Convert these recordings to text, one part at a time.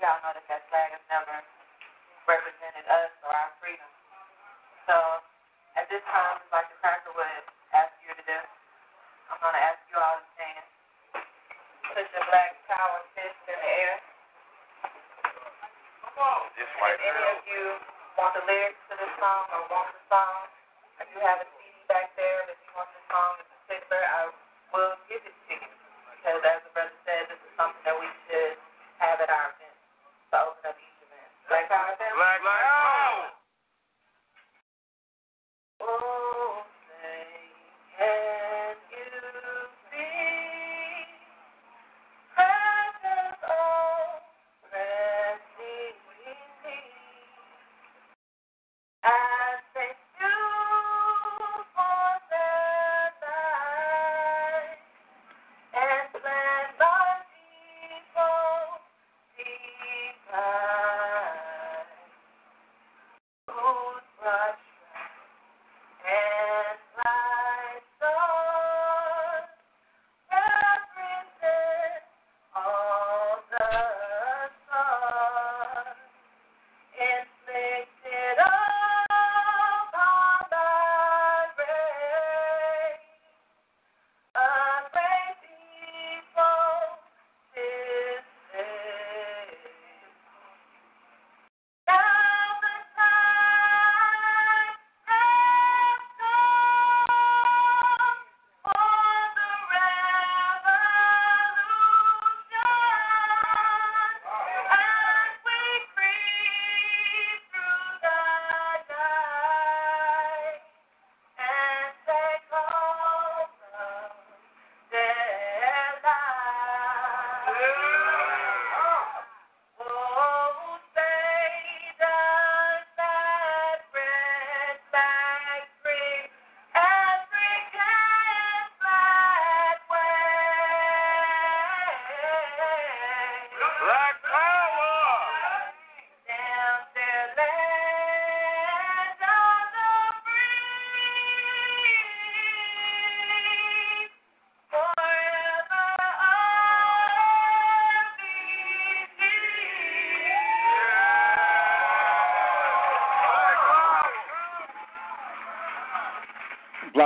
We all know that that flag has never represented us or our freedom. So at this time, like the cracker would ask you to do, I'm going to ask you all to stand. Put your black power fist in the air. This If any of you want the lyrics to this song or want the song, I do have a CD back there. If you want the song in particular, I will give it to you. Because as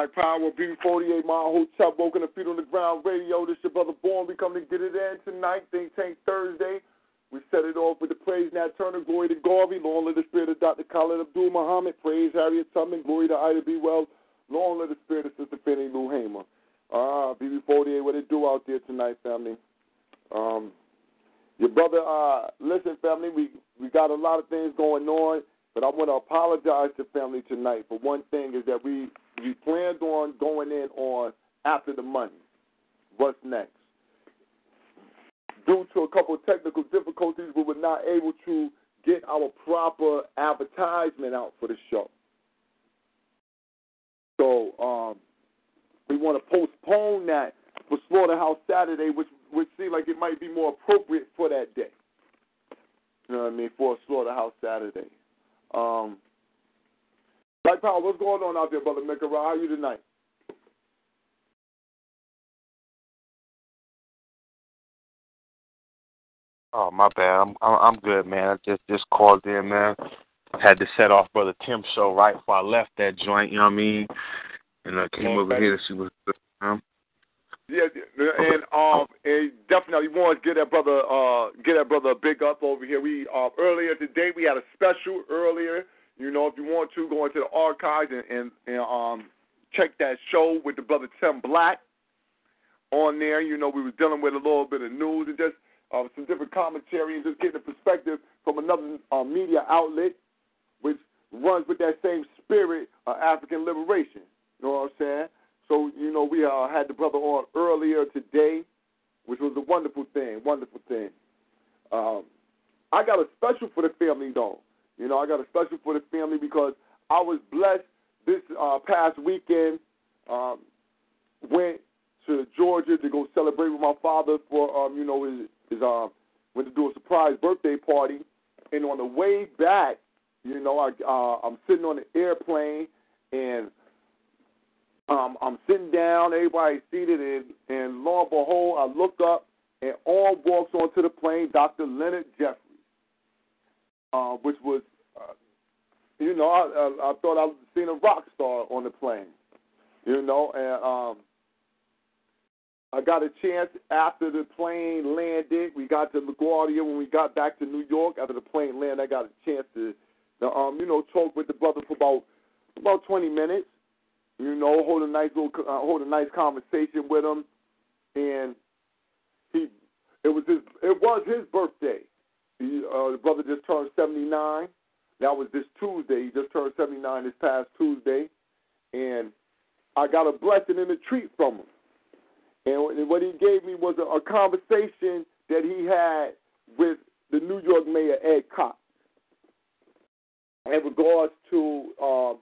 Black Power, B48 Mile Hotel, Woken the Feet on the Ground Radio. This your brother Born. We come to get it in tonight. Think Tank Thursday. We set it off with the praise Nat Turner, glory to Garvey, long live the spirit of Dr. Khalid Abdul Muhammad, praise Harriet Tubman, glory to Ida B. Wells, long live the spirit of Sister Fannie Lou Hamer. Ah, BB48, what it do out there tonight, family? Um, your brother, uh, listen, family, we, we got a lot of things going on, but I want to apologize to family tonight for one thing is that we planned on going in on after the money. What's next? Due to a couple of technical difficulties, we were not able to get our proper advertisement out for the show. So um, we want to postpone that for Slaughterhouse Saturday, which would seem like it might be more appropriate for that day. You know what I mean? For a Slaughterhouse Saturday. Um, Black Power, what's going on there. How are you tonight? Oh my bad. I'm I'm, I'm good, man. I just just called in, man. Had to set off brother Tim's show right before I left that joint. You know what I mean? And I came over here to see what's good. Um, Yeah, yeah, and um, and definitely want to get that brother, uh, get that brother a big up over here. We uh, earlier today we had a special earlier. You know, if you want to go into the archives and, and, and um, check that show with the brother Tim Black on there. You know, we was dealing with a little bit of news and just uh, some different commentary and just getting a perspective from another uh, media outlet, which runs with that same spirit of African liberation. You know what I'm saying? So, you know, we uh, had the brother on earlier today which was a wonderful thing, wonderful thing. Um, I got a special for the family though. You know, I got a special for the family because I was blessed this uh, past weekend. Um, went to Georgia to go celebrate with my father for um, you know his, his um went to do a surprise birthday party, and on the way back, you know, I uh, I'm sitting on the airplane and um, I'm sitting down, everybody's seated, and, and lo and behold, I look up, and on walks onto the plane Dr. Leonard Jeffries, uh, which was, uh, you know, I, I, thought I was seeing a rock star on the plane, you know, and um, I got a chance after the plane landed. We got to LaGuardia when we got back to New York. After the plane landed, I got a chance to, to um, you know, talk with the brother for about about 20 minutes you know, hold a nice little, uh, hold a nice conversation with him, and he, it was his, it was his birthday. Uh, the brother just turned 79. That was this Tuesday. He just turned 79 this past Tuesday, and I got a blessing and a treat from him. And what he gave me was a, a conversation that he had with the New York Mayor Ed Koch in regards to um,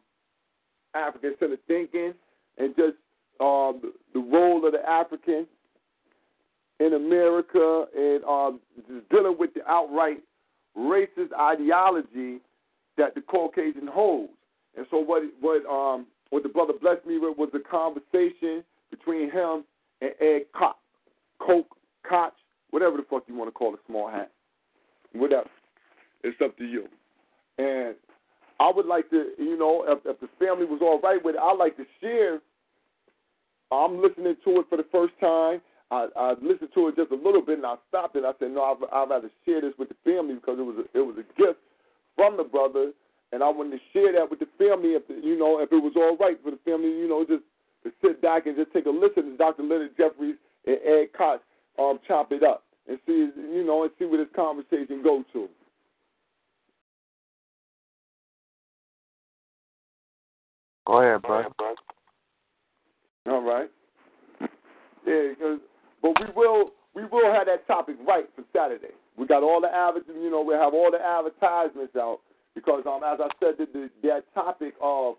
African centered thinking and just um, the role of the African in America and um, just dealing with the outright racist ideology that the Caucasian holds. And so what what um what the brother blessed me with was a conversation between him and Ed Koch, Coke, Koch, whatever the fuck you want to call the small hat. Whatever. It's up to you. And I would like to, you know, if, if the family was all right with it, I'd like to share. I'm listening to it for the first time. I, I listened to it just a little bit and I stopped it. I said, no, I'd, I'd rather share this with the family because it was a, it was a gift from the brother, and I wanted to share that with the family. If the, you know, if it was all right for the family, you know, just to sit back and just take a listen to Dr. Leonard Jeffries and Ed Koch um, chop it up and see, you know, and see where this conversation goes to. Go ahead, bro. All right. Yeah, cause, but we will we will have that topic right for Saturday. We got all the adver- you know, we have all the advertisements out because um as I said the, the, that topic of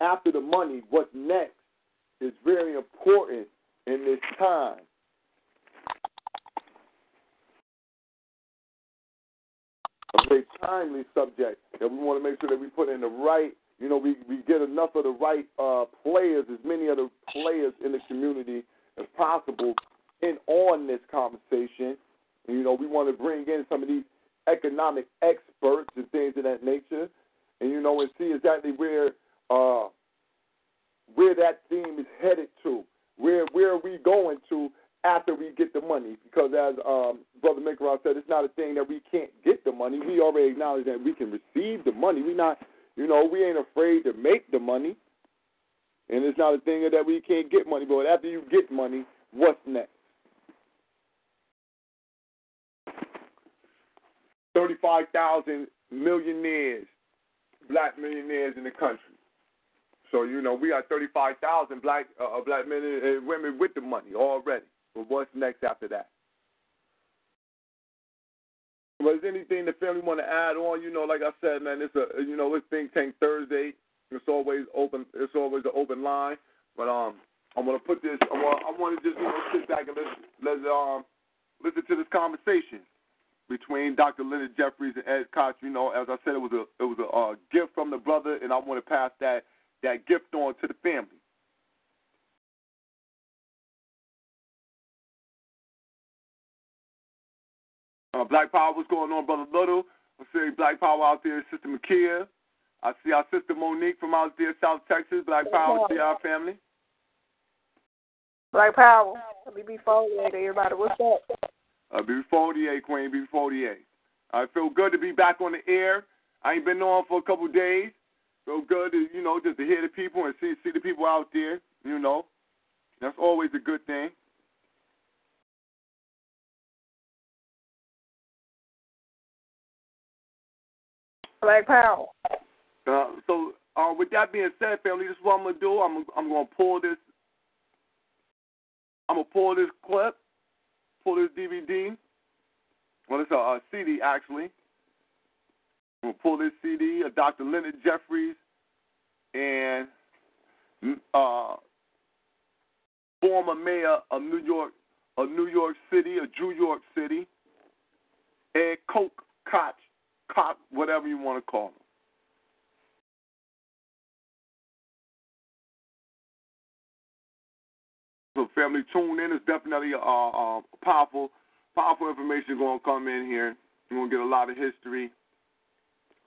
after the money, what's next is very important in this time. a very timely subject that we want to make sure that we put in the right, you know, we, we get enough of the right uh, players, as many of the players in the community as possible in on this conversation. And, you know, we want to bring in some of these economic experts and things of that nature, and you know, and see exactly where uh, where that theme is headed to. Where where are we going to after we get the money. Because as um, Brother Mikrah said, it's not a thing that we can't get the money. We already acknowledge that we can receive the money. We're not, you know, we ain't afraid to make the money. And it's not a thing that we can't get money. But after you get money, what's next? 35,000 millionaires, black millionaires in the country. So you know we got 35,000 black uh, black men and women with the money already. But what's next after that? Was there anything the family want to add on? You know, like I said, man, it's a you know it's Think Tank Thursday. It's always open. It's always an open line. But um, I want to put this. I want. I want to just you know sit back and let's let's um listen to this conversation between Dr. Leonard Jeffries and Ed Koch. You know, as I said, it was a it was a uh, gift from the brother, and I want to pass that that gift on to the family. Uh, Black Power, what's going on, Brother Little? I see Black Power out there, Sister Makia. I see our sister Monique from out there, South Texas. Black Power, see our family. Black Power, BB48, everybody, what's up? Uh, BB48, Queen, BB48. I feel good to be back on the air. I ain't been on for a couple of days. Feel good to, you know, just to hear the people and see see the people out there, you know. That's always a good thing. Black Power. Uh, so, uh, with that being said, family, this is what I'm gonna do. I'm I'm gonna pull this. I'm gonna pull this clip, pull this DVD. Well, it's a, a CD actually. I'm gonna pull this CD of Dr. Leonard Jeffries and uh, former mayor of New York, of New York City, of New York City, Ed Coke Koch, Whatever you want to call him. So, family, tune in. It's definitely uh, uh, powerful, powerful information going to come in here. You're going to get a lot of history,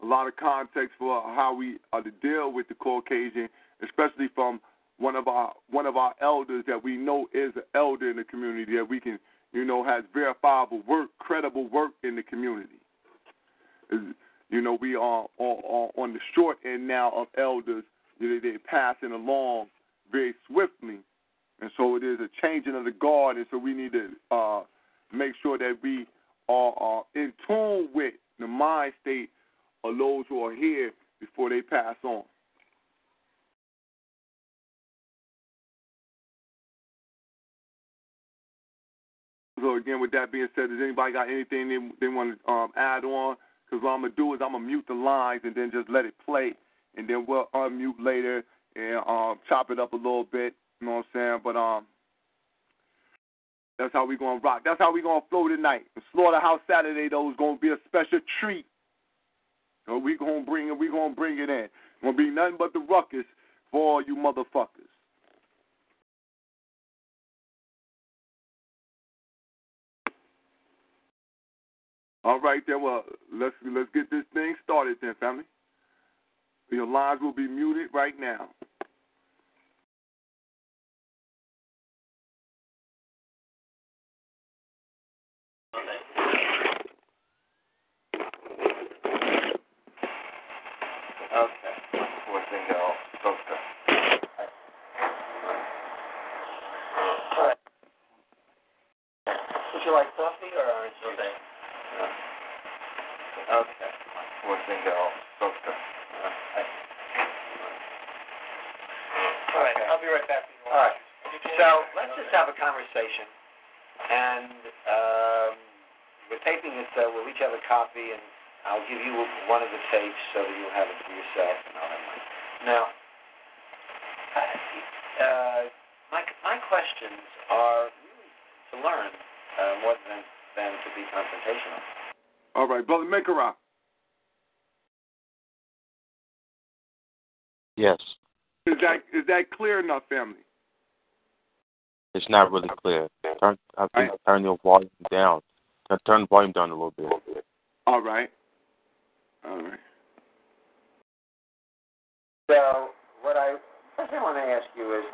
a lot of context for how we are to deal with the Caucasian, especially from one of our one of our elders that we know is an elder in the community that we can, you know, has verifiable work, credible work in the community. You know, we are on, the short end now of elders. They're passing along very swiftly and so it is a changing of the guard, and so we need to uh, make sure that we are, are in tune with the mind state of those who are here before they pass on. So again, with that being said, does anybody got anything they, they want to um, add on? Because what I'm gonna do is I'm gonna mute the lines and then just let it play, and then we'll unmute later and um, chop it up a little bit you know what I'm saying? But um, that's how we gonna rock. That's how we gonna flow tonight. The Slaughterhouse Saturday though is gonna be a special treat. So we gonna bring it. We gonna bring it in. Gonna be nothing but the ruckus for all you motherfuckers. All right, then. Well, let's let's get this thing started, then, family. Your lines will be muted right now. Like coffee or orange? Okay. Poor thing got all soaked up. All right, I'll be right back. All right. So let's just have a conversation, and um, we're taping this. Uh, we'll each have a copy, and I'll give you one of the tapes so that you'll have it for yourself, and I'll have mine. Now, uh, my my questions are really to learn uh, more than than to be confrontational. All right, brother Makerop. Yes, Is that is that clear enough, family? It's not really clear. Turn, I think turn your volume down. Turn, turn the volume down a little bit. All right. All right. So what I first I want to ask you is,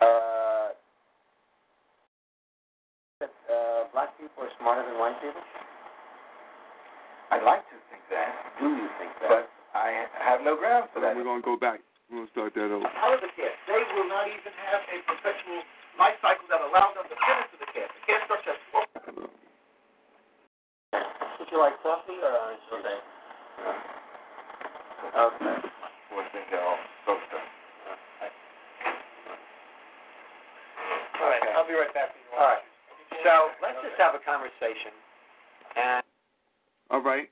uh, that uh, black people are smarter than white people? I'd like to think that, Do you think that? but I have no grounds for that. We're gonna go back. We're gonna start that over. How are the? They will not even have a perpetual life cycle that allows them to fit into the cat. The cat starts at four. Would you like coffee or orange juice? Okay. Poor thing got all soaked up. All right, I'll be right back. All right. So let's just have a conversation, and All right.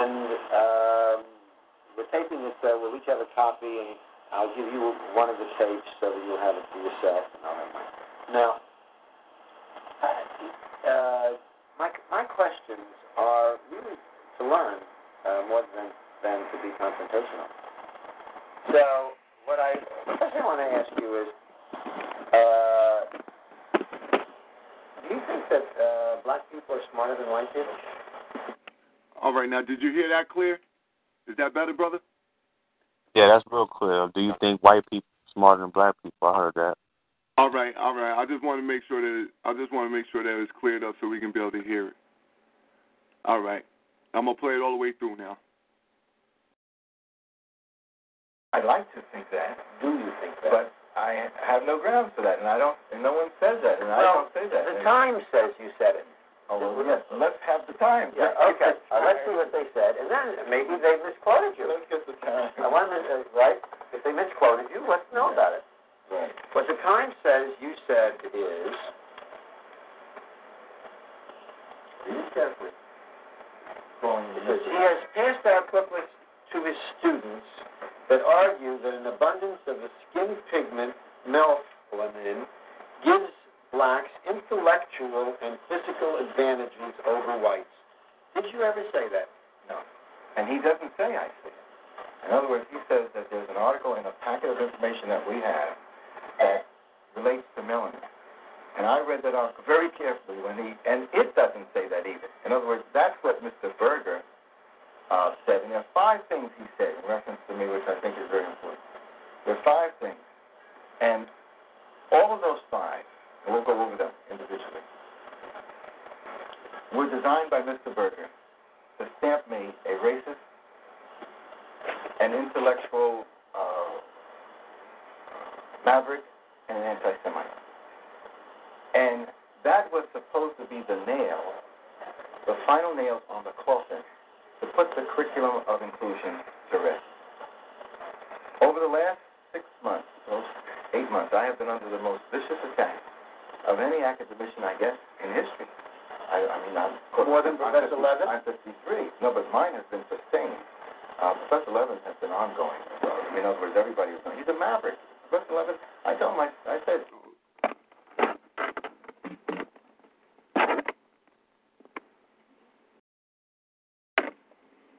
and um, we're taping this. Uh, we'll each have a copy, and I'll give you one of the tapes so that you'll have it for yourself, and I'll have mine. Now, uh, my my questions are really to learn uh, more than than to be confrontational. So, what I the first thing I want to ask you is, uh, do you think that uh, black people are smarter than white people? All right. Now, did you hear that clear? Is that better, brother? Yeah, that's real clear. Do you think white people are smarter than black people? I heard that. All right. All right. I just want to make sure that I just want to make sure that it's cleared up so we can be able to hear it. All right. I'm gonna play it all the way through now. I'd like to think that, Do you think that? but I have no grounds for that, and I don't. And no one says that, and I don't say that. the And- Times says you said it. Oh, well, let's, let's have the time. Yeah, okay. Uh, let's see what they said, and then maybe they misquoted you. Let's get the time. I want to, uh, right? If they misquoted you. Let's know about it. Right. What the Times says you said is. Read carefully. Says, he has passed out booklets to his students that argue that an abundance of the skin pigment melanin gives blacks intellectual and physical advantages over whites. Did you ever say that? No. And he doesn't say I see it. In other words, he says that there's an article in a packet of information that we have that relates to melanin. And I read that article very carefully when he, and it doesn't say that either. In other words, that's what Mr. Berger uh, said. And there are five things he said in reference to me, which I think is very important. There are five things. And all of those five, and we'll go over them individually, were designed by Mr. Berger to stamp me a racist, an intellectual uh, maverick, and an anti-Semite. And that was supposed to be the nail, the final nail on the coffin to put the curriculum of inclusion to rest. Over the last six months, or eight months, I have been under the most vicious attack of any academician, I guess, in history. I, I mean, I'm More than I'm Professor 50 Levin? I'm 53. No, but mine has been sustained. Uh, Professor Levin has been ongoing. Uh, in other words, everybody was He's a maverick. Professor Levin, I told him, I, I said,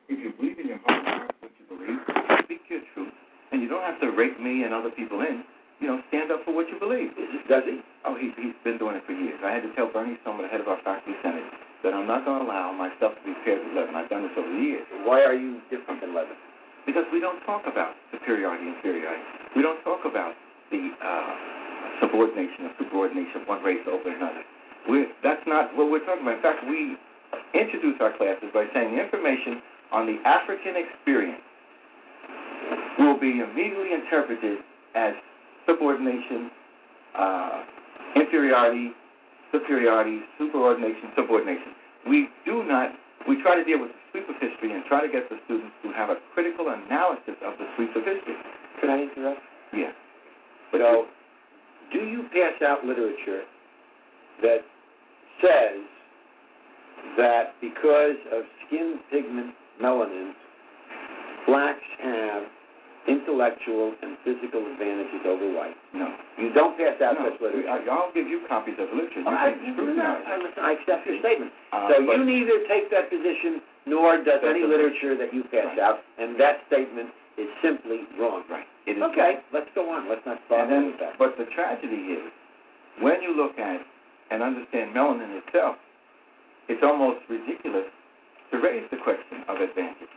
if you believe in your heart what you believe, speak your truth, and you don't have to rake me and other people in. You know, stand up for what you believe. Does he? Oh, he's he's been doing it for years. I had to tell Bernie Sohmer, the head of our faculty senate, that I'm not going to allow myself to be paired with Levin. I've done this over the years. Why are you different than Levin? Because we don't talk about superiority and inferiority. We don't talk about the uh, subordination or subordination of one race over another. We're, that's not what we're talking about. In fact, we introduce our classes by saying the information on the African experience will be immediately interpreted as subordination, uh, inferiority, superiority, superordination, subordination. We do not, we try to deal with the sweep of history and try to get the students to have a critical analysis of the sweep of history. Can I interrupt? Yes. So, do you pass out literature that says that because of skin pigment melanin, blacks have intellectual and physical advantages over whites? No. You don't pass out No, such literature. I, I'll give you copies of literature. You All right, can you do scrutinize. I, listen, I accept your statement. Uh, so you neither take that position nor does any literature that you pass Right. out, and that statement is simply wrong. Right. It is Okay, let's go on. Let's not bother then, with that. but the tragedy is, when you look at and understand melanin itself, it's almost ridiculous to raise the question of advantage.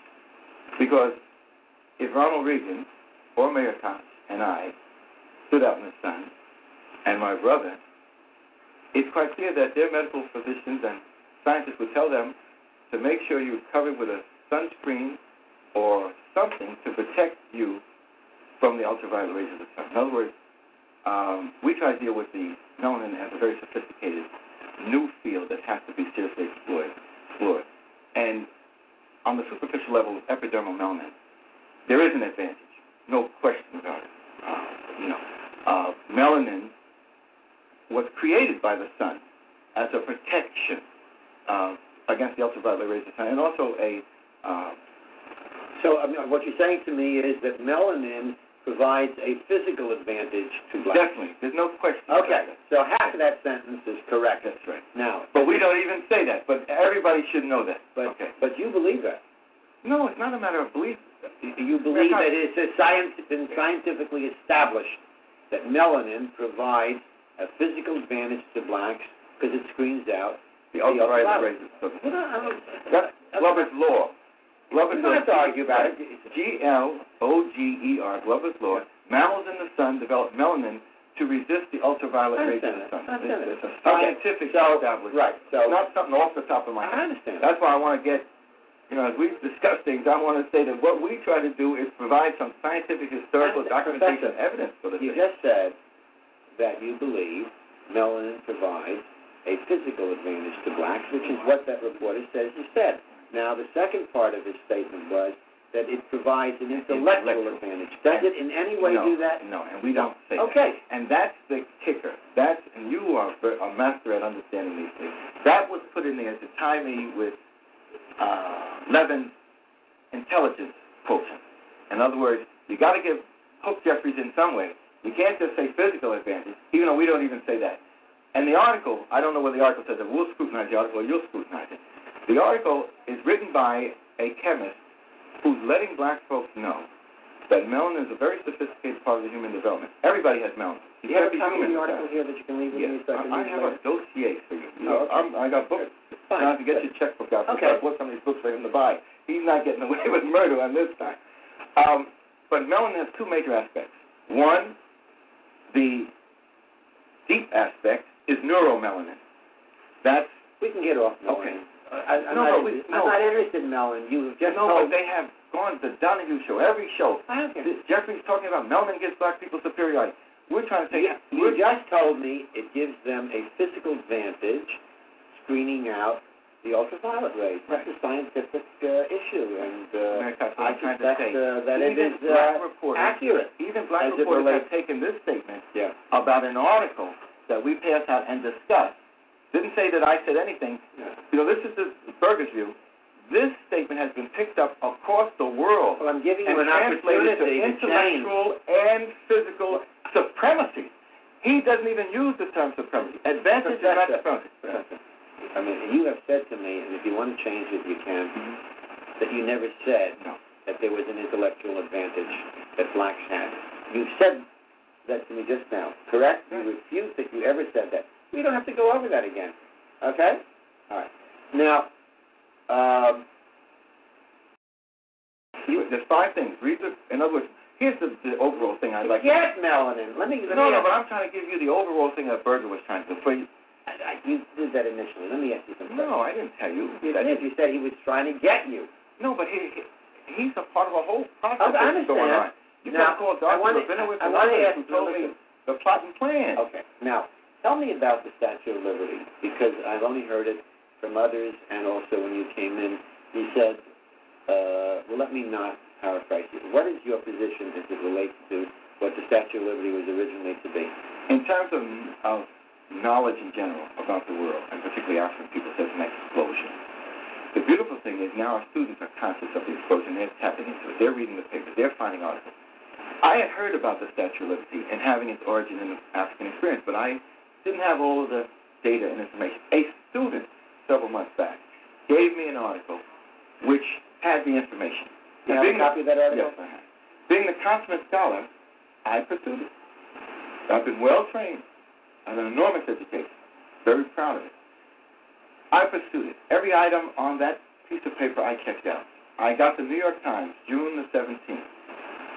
Because if Ronald Reagan or Mayor Koch and I stood out in the sun, and my brother, it's quite clear that their medical physicians and scientists would tell them to make sure you're covered with a sunscreen or something to protect you from the ultraviolet rays of the sun. In other words, um, we try to deal with the melanin as a very sophisticated new field that has to be seriously explored. explored. And on the superficial level of epidermal melanin, there is an advantage, no question about it. Uh, you know, uh, melanin was created by the sun as a protection uh, against the ultraviolet rays of the sun, and also a uh, So I mean, what you're saying to me is that melanin provides a physical advantage to blacks. definitely. There's no question. about Okay, so half of that sentence is correct. That's right. Now, But we don't even say that. But everybody should know that. but okay. but you believe that. No, it's not a matter of belief. You believe that it's a science, been scientifically established that melanin provides a physical advantage to blacks because it screens out The ultraviolet ultraviolet. rays. of the. Well, That's Gloger's law. Gloger's We don't law. have to argue about it. G L O G E R. Gloger's law. Mammals in the sun develop melanin to resist the ultraviolet rays of the sun. I understand It's, that. it's a scientific so, establishment. Right. So It's not something off the top of my head. I understand. That's why I want to get, you know, as we discuss things, I want to say that what we try to do is provide some scientific, historical Professor, documentation, evidence for this. You thing. just said that you believe melanin provides a physical advantage to blacks, which is what that reporter says you said. Now, the second part of his statement was that it provides an intellectual advantage. Does it in any way no, do that? No, and we don't say Okay. that. And that's the kicker. That's and you are a master at understanding these things. That was put in there to tie me with uh, Levin's intelligence quotient. In other words, you got to give hook Jeffries in some way. You can't just say physical advantage, even though we don't even say that. And the article, I don't know whether the article says it. We'll scrutinize the article, or you'll scrutinize it. The article is written by a chemist who's letting black folks know that melanin is a very sophisticated part of the human development. Everybody has melanin. Do you have a copy of the article here that you can leave with Yes, me so I can I, I have later? a dossier for you. you Oh, okay. I'm, got books. Fine. Now to get your checkbook out. Okay. I bought some of these books for him to buy. He's not getting away with murder on this time. Um, but melanin has two major aspects. One, the deep aspect is neuromelanin. That's We can get off. Okay. melanin. I, I'm, No, not, but we- no. I'm not interested in melanin. You have just no, told but they have gone to the Donahue show, every show. I don't care. Jeffries talking about melanin gives black people superiority. We're trying to say You, you just told me it gives them a physical advantage, screening out the ultraviolet rays. That's a scientific uh, issue, and uh, I I'm trying to suspect say. uh, that it Even is black uh, reporters, accurate. even black as it reporters have taken this statement Yeah. about an article that we passed out and discussed. Didn't say that I said anything. Yeah. You know, this is the Berger's view. This statement has been picked up across the world Well, I'm giving you an to opportunity to change. intellectual and physical supremacy. He doesn't even use the term supremacy. Advantage is not supremacy. I mean, you have said to me, and if you want to change it, you can, that you never said No. that there was an intellectual advantage that blacks had. You said that to me just now, correct? You refuse that you ever said that. We don't have to go over that again. Okay? All right. Now, um, You- There's five things. Read the. In other words, here's the, the overall thing I'd like. to forget melanin. Let me. Let No, me no, but I'm trying to give you the overall thing that Berger was trying to do. For you. I, I, you did that initially. Let me ask you something. No, I didn't tell you. You did. You said he was trying to get you. No, but he, he he's a part of a whole process I that's understand. going on. You Now, call I Dr. wanna- Rabinowitz I wanna others ask- told the plot and plan. Okay. Now, tell me about the Statue of Liberty because I've only heard it from others, and also when you came in, you said, uh, "Well, let me not paraphrase you. What is your position as it relates to what the Statue of Liberty was originally to be?" In terms of, of knowledge in general about the world, and particularly African people, says an explosion. The beautiful thing is now our students are conscious of the explosion. They're tapping into it. They're reading the papers. They're finding articles. I had heard about the Statue of Liberty and having its origin in the African experience, but I didn't have all of the data and information. A student several months back gave me an article which had the information. Have a Being- copy of that article? Yes. Being the consummate scholar, I pursued it. I've been well trained. I have an enormous education. Very proud of it. I pursued it. Every item on that piece of paper I checked out. I got the New York Times, June the 17th,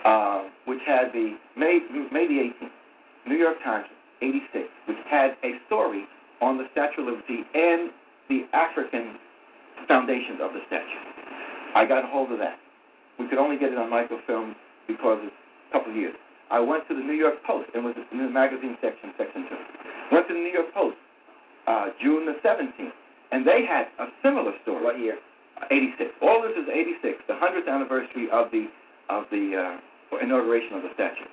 uh, which had the May, May the 18th, New York Times, 86, which had a story on the Statue of Liberty and the African foundations of the statue. I got a hold of that. We could only get it on microfilm because it's a couple of years. I went to the New York Post and was in the magazine section, section two. Went to the New York Post, uh, June the 17th, and they had a similar story. What year? 86. All this is 86, the 100th anniversary of the of the uh, inauguration of the statue.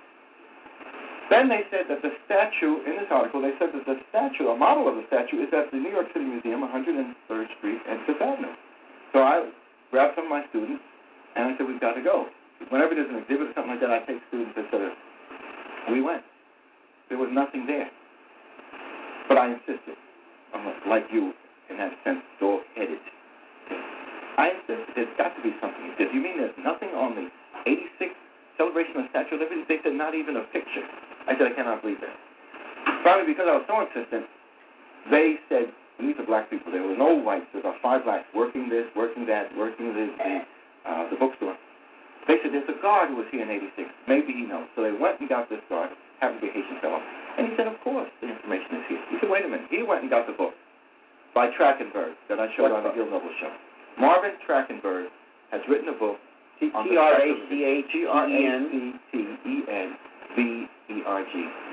Then they said that the statue, in this article, they said that the statue, a model of the statue, is at the New York City Museum, 103rd Street and Fifth Avenue. So I grabbed some of my students, and I said, we've got to go. Whenever there's an exhibit or something like that, I take students, etc. We went. There was nothing there. But I insisted, I'm like you in that sense, dog-headed. I insisted, there's got to be something. He said, you mean there's nothing on the 86th celebration of Statue of Liberty? They said, not even a picture. I said, I cannot believe that. Finally, because I was so insistent, they said, these are black people, there were no whites, there were five blacks working this, working that, working the, the, uh, the bookstore. They said, there's a guard who was here in 86. Maybe he knows. So they went and got this guard, happened to be a Haitian fellow. And he said, of course, the information is here. He said, wait a minute. He went and got the book by Trachtenberg that I showed on the Gil Noble show. Marvin Trachtenberg has written a book the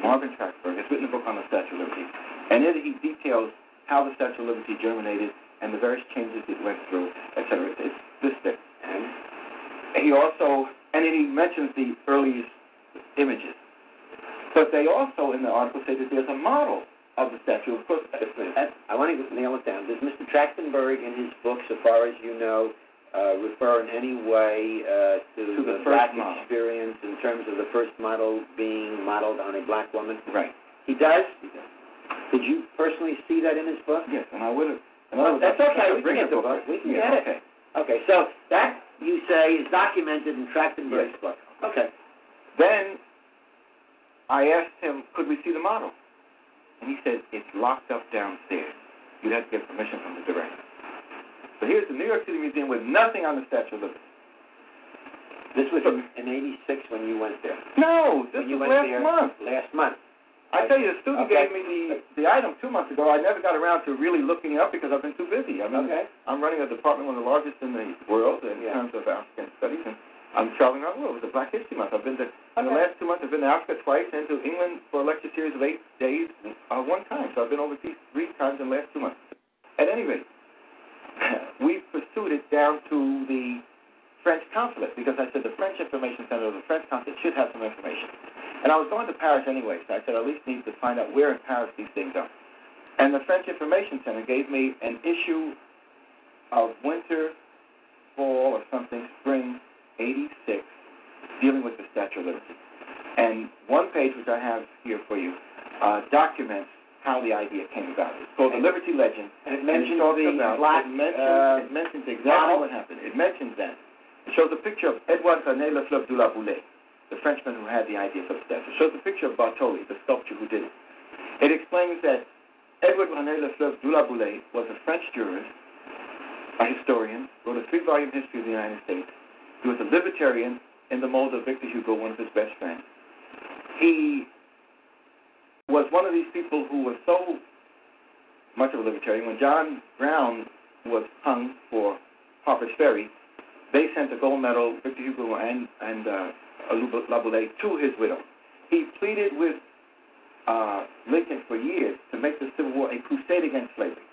Marvin Trachtenberg has written a book on the Statue of Liberty. And in it he details how the Statue of Liberty germinated and the various changes it went through, etc. It's this thick. And he also, and then he mentions the earliest images. But they also, in the article, say that there's a model of the statue. Of course, I want to nail it down. Does Mr. Trachtenberg, in his book, so far as you know, uh, refer in any way uh, to, To the first black model. experience in terms of the first model being modeled on a black woman? right. He does. He does. Did you personally see that in his book? Yes, and I would have. Well, that's okay. We Bring can it get the book. book. We can yeah, get it. Okay. So that you say is documented and trapped in Trachtenberg's book. Okay. Then I asked him, could we see the model? And he said, it's locked up downstairs. You'd have to get permission from the director. So here's the New York City Museum with nothing on the Statue of Liberty. This was in, in '86 when you went there. No, this when you was went last there month. Last month. I tell you, the student Okay. gave me the, the item two months ago. I never got around to really looking it up because I've been too busy. I mean, Okay. I'm running a department, one of the largest in the world in Yeah. terms of African studies, and I'm traveling around the world. It was a Black History Month. I've been to, in the last two months, I've been to Africa twice and to England for a lecture series of eight days uh, one time. So I've been overseas three times in the last two months. At any rate, we pursued it down to the French consulate because I said the French Information Center or the French consulate should have some information. And I was going to Paris anyway, so I said I at least need to find out where in Paris these things are. And the French Information Center gave me an issue of winter, fall, or something, spring 86, dealing with the Statue of Liberty. And one page, which I have here for you, uh, documents how the idea came about. It's called The Liberty Legend. And it And mentions talks the about, black. it mentions, uh, it mentions exactly model. what happened. It mentions that. It shows a picture of Edouard René Lefleuve de la Boulay, the Frenchman who had the idea for the statue. It shows a picture of Bartholdi, the sculptor who did it. It explains that Edward René la Boulay was a French jurist, a historian, wrote a three-volume history of the United States. He was a libertarian in the mold of Victor Hugo, one of his best friends. He was one of these people who was so much of a libertarian. When John Brown was hung for Harper's Ferry, they sent a gold medal, Victor Hugo and, and uh, Laboulaye, to his widow. He pleaded with uh, Lincoln for years to make the Civil War a crusade against slavery.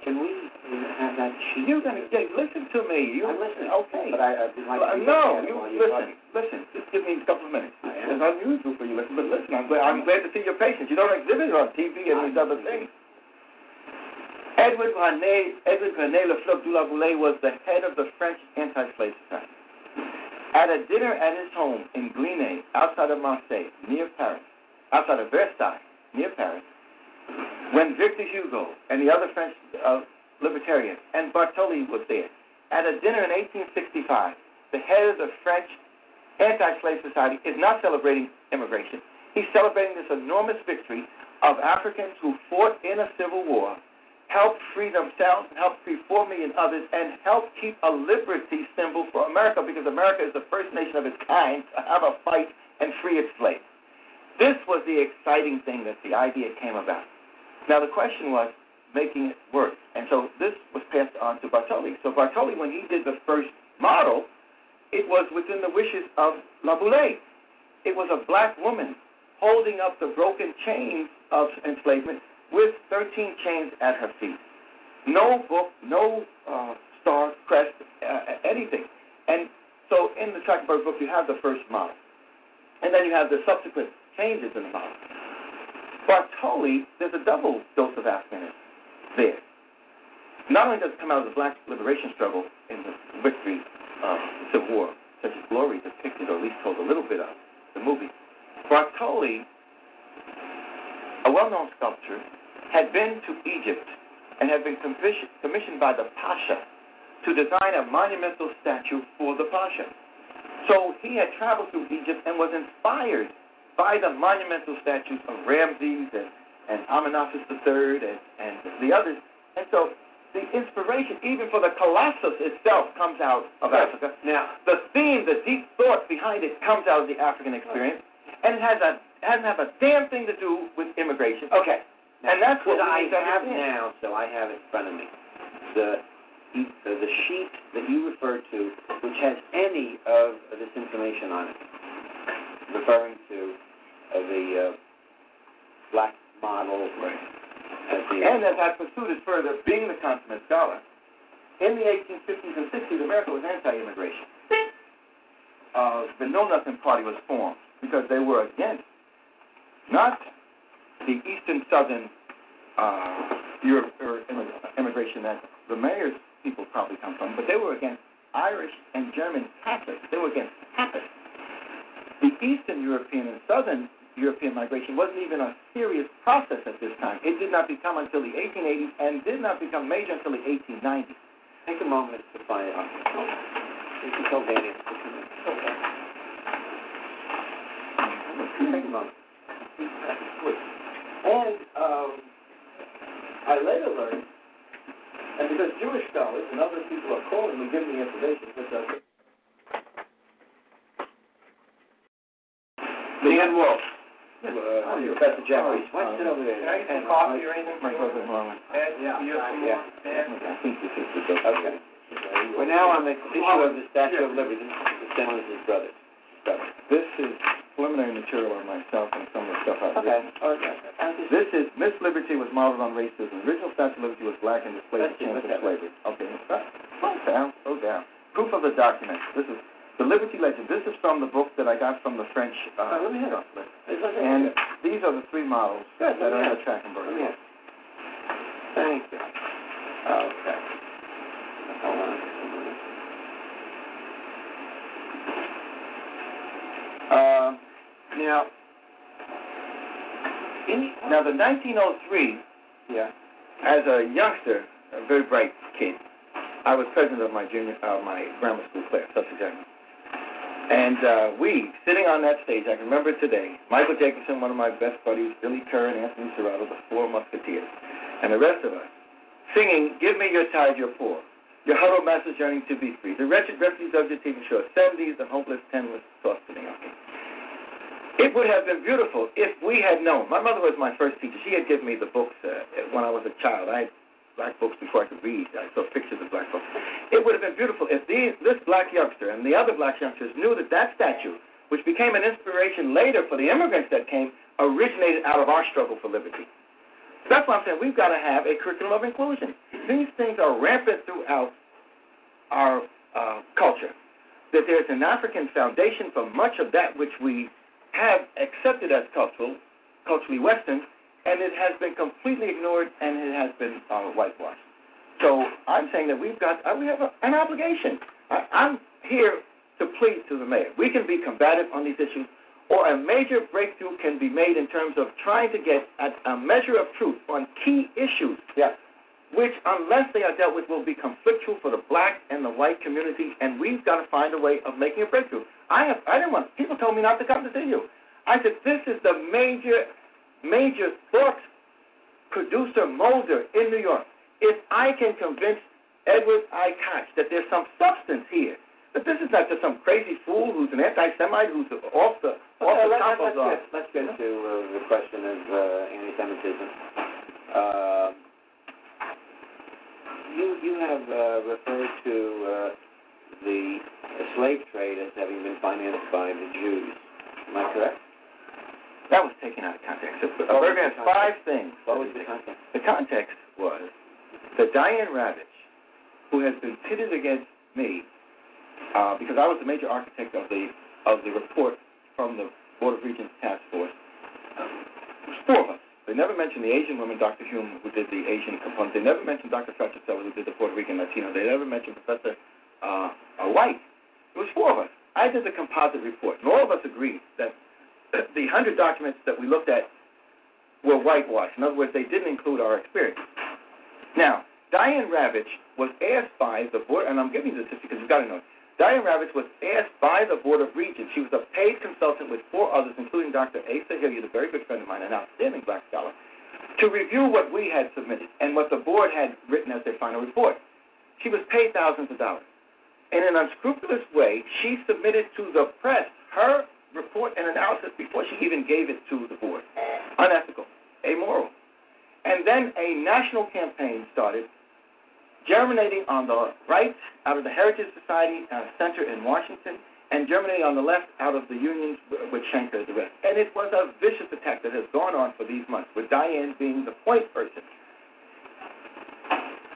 Can we have that sheet? You're gonna yeah, listen to me. You I'm listening. Okay. But I, I'd like Uh, to no, look at it you listen. Listen. Just give me a couple of minutes. I It's unusual for you, listen, but listen. I'm glad. I'm glad to see your patience. You don't exhibit it on TV and these other things. Edward René, Edward René Lefleuve de la Boulay was the head of the French Anti-Slave Society. At a dinner at his home in Glinay, outside of Marseille, near Paris, outside of Versailles, near Paris, when Victor Hugo and the other French uh, libertarians and Bartholdi was there, at a dinner in 1865, the head of the French Anti-Slave Society is not celebrating immigration. He's celebrating this enormous victory of Africans who fought in a civil war helped free themselves, help free four million others, and help keep a liberty symbol for America because America is the first nation of its kind to have a fight and free its slaves. This was the exciting thing that the idea came about. Now the question was making it work, and so this was passed on to Bartholdi. So Bartholdi, when he did the first model, it was within the wishes of La Boulay. It was a black woman holding up the broken chains of enslavement with 13 chains at her feet. No book, no uh, star, crest, uh, anything. And so in the Trachtenberg book, you have the first model. And then you have the subsequent changes in the model. Bartholdi, there's a double dose of Africanism there. Not only does it come out of the black liberation struggle in the victory of the Civil War, such as Glory depicted, or at least told a little bit of, the movie, Bartholdi, a well-known sculptor, had been to Egypt and had been commissioned by the Pasha to design a monumental statue for the Pasha. So he had traveled through Egypt and was inspired by the monumental statues of Ramses and, and Amenhotep III and, and the others. And so the inspiration, even for the Colossus itself, comes out of Yes. Africa. Now, The theme, the deep thought behind it comes out of the African experience, and it has a hasn't have a damn thing to do with immigration. okay. Now, And that's what we I have understand. now, so I have it in front of me, the the, the sheet that you referred to, which has any of this information on it, referring to uh, the uh, black model as the And as I pursued it further, being the consummate scholar, in the 1850s and 60s, America was anti-immigration. uh, the Know Nothing Party was formed because they were against not the Eastern Southern uh, Europe immigration that the mayor's people probably come from, but they were against Irish and German Catholics. They were against Catholics. The Eastern European and Southern European migration wasn't even a serious process at this time. It did not become until the 1880s and did not become major until the 1890s. Take a moment to find out. Can tell Okay. Take a moment. And um, I later learned, and because Jewish scholars and other people are calling me, giving me information, which I think. Leanne Wolf. Uh, Professor Jeffries. Why don't you sit over there? Can I get some coffee or anything? My brother Norman. Ed, Yeah. you have some Yeah. more? Ed? I think this is the Okay. We're now on the issue of the Statue of Liberty. The Simmons' brothers. This is preliminary material on myself and some of the stuff I've Okay. written. Okay. This is Miss Liberty was modeled on racism. The original Statue of Liberty was black and displayed the chance of slavery. Okay, slow down, slow down. Proof of the document. This is the Liberty Legend. This is from the book that I got from the French. Uh, Oh, let me have it. stuff. Let's look at And these are the three models Good, that are in the it. Trachtenberg. me have it. Thank you. Okay. Hold on. Um, now, now the 1903, Yeah. as a youngster, a very bright kid, I was president of my junior, uh, my grammar school class, Avenue. And uh, we, sitting on that stage, I can remember today, Michael Jacobson, one of my best buddies, Billy Kerr and Anthony Serrato, the four musketeers, and the rest of us, singing, Give me your tide, your poor. Your huddled masses yearning to be free. The wretched refuge of your TV show. 70s, the hopeless, tenless, tossed to the young. It would have been beautiful if we had known. My mother was my first teacher. She had given me the books uh, when I was a child. I had black books before I could read. I saw pictures of black books. It would have been beautiful if these, this black youngster and the other black youngsters knew that that statue, which became an inspiration later for the immigrants that came, originated out of our struggle for liberty. That's why I'm saying we've got to have a curriculum of inclusion. These things are rampant throughout our uh, culture. That there's an African foundation for much of that which we have accepted as cultural, culturally Western, and it has been completely ignored and it has been uh, whitewashed. So I'm saying that we've got uh, we have a, an obligation. I, I'm here to plead to the mayor. We can be combative on these issues, or a major breakthrough can be made in terms of trying to get a, a measure of truth on key issues. Yeah. Which, unless they are dealt with, will be conflictual for the black and the white community, and we've got to find a way of making a breakthrough. I have, I didn't want. People told me not to come to see you. I said this is the major, major thought producer molder in New York. If I can convince Edward I. Koch that there's some substance here, that this is not just some crazy fool who's an anti-Semite who's off the off Okay, the let, top let's, of the. get, let's get to uh, the question of uh, anti-Semitism. Uh, you you have uh, referred to uh, the slave trade as having been financed by the Jews. Am I correct? That was taken out of context. Was Berger has five things. What was the context? The context was that Diane Ravitch, who has been pitted against me, uh, because I was the major architect of the of the report from the Board of Regents Task Force. Um, it was four of us. They never mentioned the Asian woman, Dr. Hume, who did the Asian component. They never mentioned Dr. Fracasella, who did the Puerto Rican Latino. They never mentioned Professor uh, uh, White. It was four of us. I did the composite report, and all of us agreed that the 100 documents that we looked at were whitewashed. In other words, they didn't include our experience. Now, Diane Ravitch was asked by the board, and I'm giving you this because you've got to know. Diane Ravitch was asked by the Board of Regents. She was a paid consultant with four others, including Dr. Asa Hilliard, a very good friend of mine, an outstanding black scholar, to review what we had submitted and what the board had written as their final report. She was paid thousands of dollars. In an unscrupulous way, she submitted to the press her report and analysis before she even gave it to the board. Unethical, amoral. And then a national campaign started, germinating on the right out of the Heritage Society uh, Center in Washington, and germinating on the left out of the unions with Shanker and the rest. And it was a vicious attack that has gone on for these months, with Diane being the point person.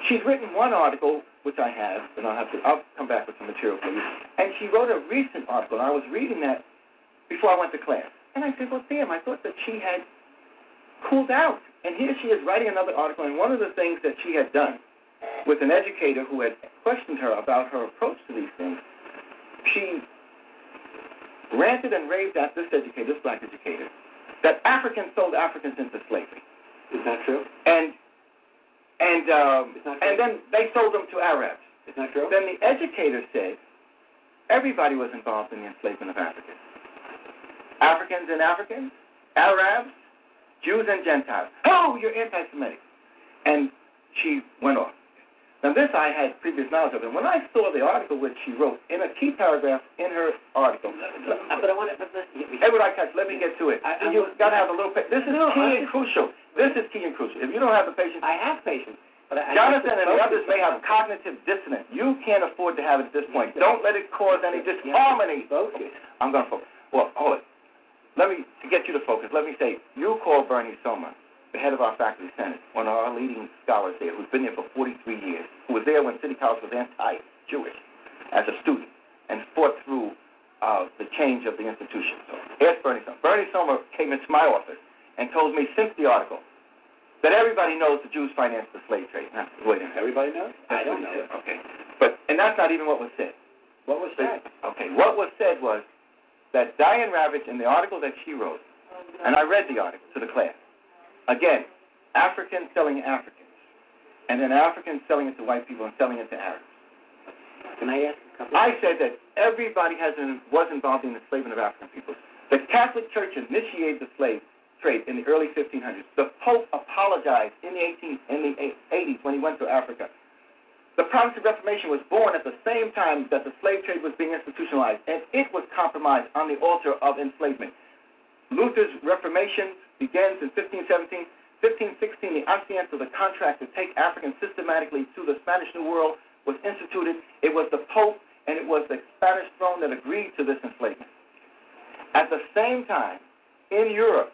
She's written one article which I have, and I'll have to I'll come back with some material for you. And she wrote a recent article, and I was reading that before I went to class. And I said, well, damn, I thought that she had cooled out. And here she is writing another article, and one of the things that she had done with an educator who had questioned her about her approach to these things, she ranted and raved at this educator, this black educator, that Africans sold Africans into slavery. Is that true? And and um, and then they sold them to Arabs. Is that true? Then the educator said everybody was involved in the enslavement of Africans. Africans and Africans, Arabs, Jews and Gentiles. Oh, you're anti-Semitic. And she went off. Now this I had previous knowledge of, and when I saw the article which she wrote in a key paragraph in her article, Uh, but I want to. But Edward I Koch, let me get to it. I- I you want- got to have a little. Pa- this is No, key I- and crucial. This is key and crucial. If you don't have the patience, I have patience, but I, I Jonathan to and the others may have cognitive dissonance. You can't afford to have it at this point. Don't let it cause any You have to disharmony. Focus. I'm going to focus. Well, hold it. Let me, to get you to focus, let me say, you call Bernie Sohmer, the head of our faculty senate, one of our leading scholars there, who's been there for 43 years, who was there when City College was anti-Jewish as a student and fought through uh, the change of the institution. So ask Bernie Sohmer. Bernie Sohmer came into my office and told me since the article that everybody knows the Jews financed the slave trade. Now, wait a minute. Everybody knows. I don't know. Okay. But, and that's not even what was said. What was that? Okay, what was said was that Diane Ravitch, in the article that she wrote, and I read the article to the class, again, Africans selling Africans, and then Africans selling it to white people and selling it to Arabs. Can I ask a couple? I said that everybody has an, was involved in the enslavement of African people. The Catholic Church initiated the slave trade in the early 1500s. The Pope apologized in the 18 in the 80s when he went to Africa. The Protestant Reformation was born at the same time that the slave trade was being institutionalized, and it was compromised on the altar of enslavement. Luther's Reformation begins in 1517. 1516, the Asientos of the Contract to take Africans systematically to the Spanish New World was instituted. It was the Pope and it was the Spanish throne that agreed to this enslavement. At the same time, in Europe,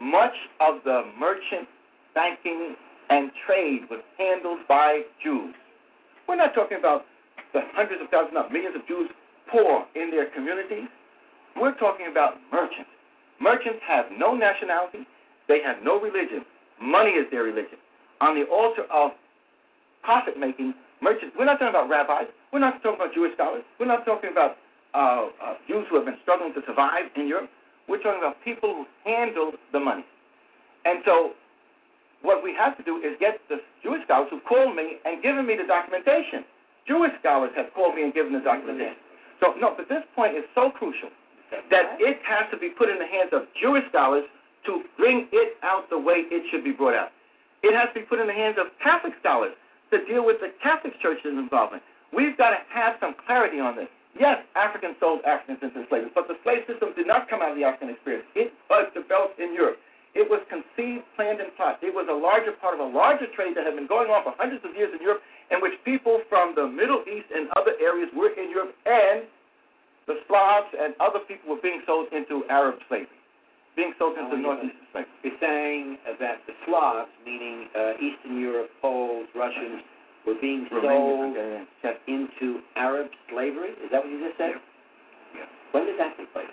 much of the merchant banking and trade was handled by Jews. We're not talking about the hundreds of thousands, not millions of Jews poor in their communities. We're talking about merchants. Merchants have no nationality, they have no religion. Money is their religion. On the altar of profit making, merchants, we're not talking about rabbis, we're not talking about Jewish scholars, we're not talking about uh, uh, Jews who have been struggling to survive in Europe. We're talking about people who handled the money. And so, what we have to do is get the Jewish scholars who called me and given me the documentation. Jewish scholars have called me and given the documentation. So, no, but this point is so crucial that it has to be put in the hands of Jewish scholars to bring it out the way it should be brought out. It has to be put in the hands of Catholic scholars to deal with the Catholic Church's involvement. We've got to have some clarity on this. Yes, Africans sold Africans into slavery, but the slave system did not come out of the African experience. It was developed in Europe. It was conceived, planned, and plotted. It was a larger part of a larger trade that had been going on for hundreds of years in Europe, in which people from the Middle East and other areas were in Europe, and the Slavs and other people were being sold into Arab slavery, being sold into Oh, Northeastern slavery. You're saying that the Slavs, meaning uh, Eastern Europe, Poles, Russians, were being sold into Arab slavery? Is that what you just said? Yeah. When did that take place?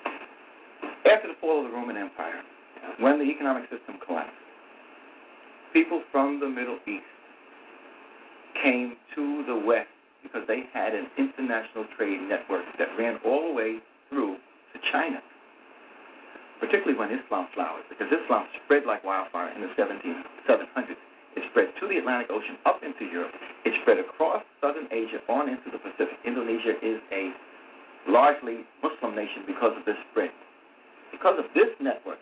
After the fall of the Roman Empire, when the economic system collapsed, people from the Middle East came to the West because they had an international trade network that ran all the way through to China, particularly when Islam flowered, because Islam spread like wildfire in the 1700s. It spread to the Atlantic Ocean, up into Europe. It spread across southern Asia, on into the Pacific. Indonesia is a largely Muslim nation because of this spread. Because of this network,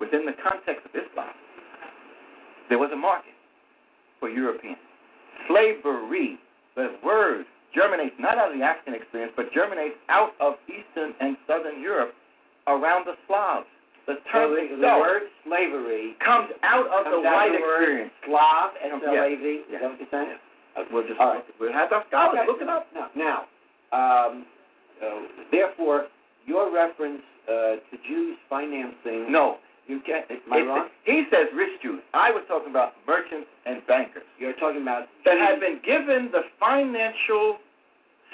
within the context of Islam, there was a market for Europeans. Slavery, the word germinates not out of the African experience, but germinates out of Eastern and Southern Europe around the Slavs. The So term the, the itself word slavery comes out of comes the out white the experience. Slav, Yes. S-L-A-V. Is Yes. that what you're saying? Uh, We'll just All right. we'll have our scholars Okay. look it up. Now, now um, uh, therefore, your reference uh, to Jews financing. No, you can't. Am I it's- wrong? He says rich Jews. I was talking about merchants and bankers. You're talking about that had been given the financial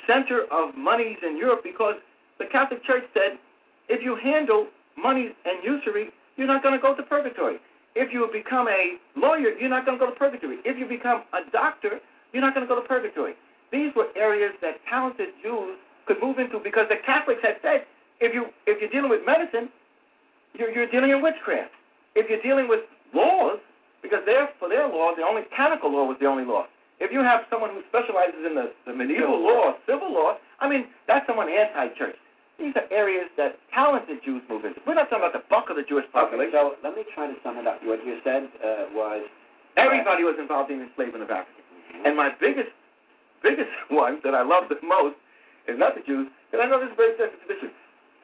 center of monies in Europe because the Catholic Church said if you handle money and usury, you're not going to go to purgatory. If you become a lawyer, you're not going to go to purgatory. If you become a doctor, you're not going to go to purgatory. These were areas that talented Jews could move into because the Catholics had said if you if you're dealing with medicine, you're, you're dealing in witchcraft. If you're dealing with laws, because their for their law, the only canonical law was the only law. If you have someone who specializes in the, the medieval law, civil law, I mean, that's someone anti-church. These are areas that talented Jews move into. We're not talking about the bulk of the Jewish population. Okay, so let me try to sum it up. What you said uh, was everybody was involved in enslavement of Africans. And my biggest, biggest one that I love the most is not the Jews, because I know this is a very sensitive issue,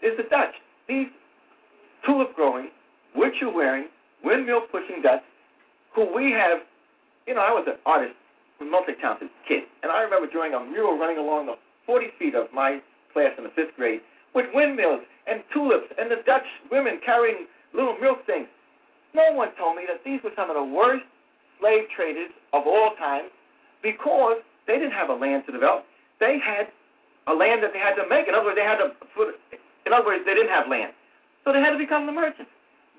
is the Dutch. These tulip growing, witcher wearing, windmill pushing Dutch, who we have, you know, I was an artist, a multi talented kid, and I remember drawing a mural running along the 40 feet of my class in the fifth grade with windmills and tulips and the Dutch women carrying little milk things. No one told me that these were some of the worst slave traders of all time because they didn't have a land to develop. They had a land that they had to make. In other words, they had to put. In other words, they didn't have land, so they had to become the merchants.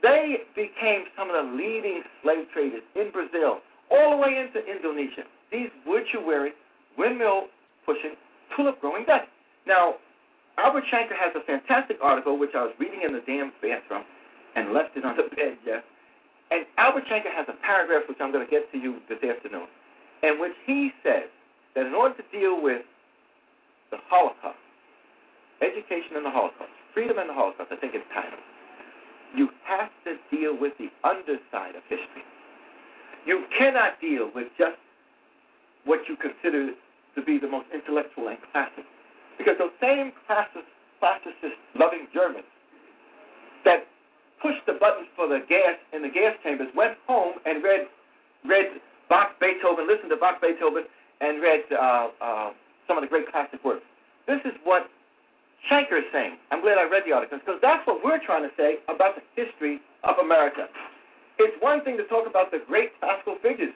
They became some of the leading slave traders in Brazil, all the way into Indonesia. These wood-wearing, windmill pushing, tulip growing Dutch. Now, Albert Shanker has a fantastic article which I was reading in the damn bathroom and left it on the bed, Jeff. And Albert Shanker has a paragraph which I'm going to get to you this afternoon, in which he says that in order to deal with the Holocaust, education in the Holocaust, freedom in the Holocaust, I think it's titled, you have to deal with the underside of history. You cannot deal with just what you consider to be the most intellectual and classic. Because those same classicist, classicist loving Germans that pushed the buttons for the gas in the gas chambers went home and read read Bach, Beethoven, listened to Bach, Beethoven, and read uh, uh, some of the great classic works. This is what Shanker is saying. I'm glad I read the article because that's what we're trying to say about the history of America. It's one thing to talk about the great classical figures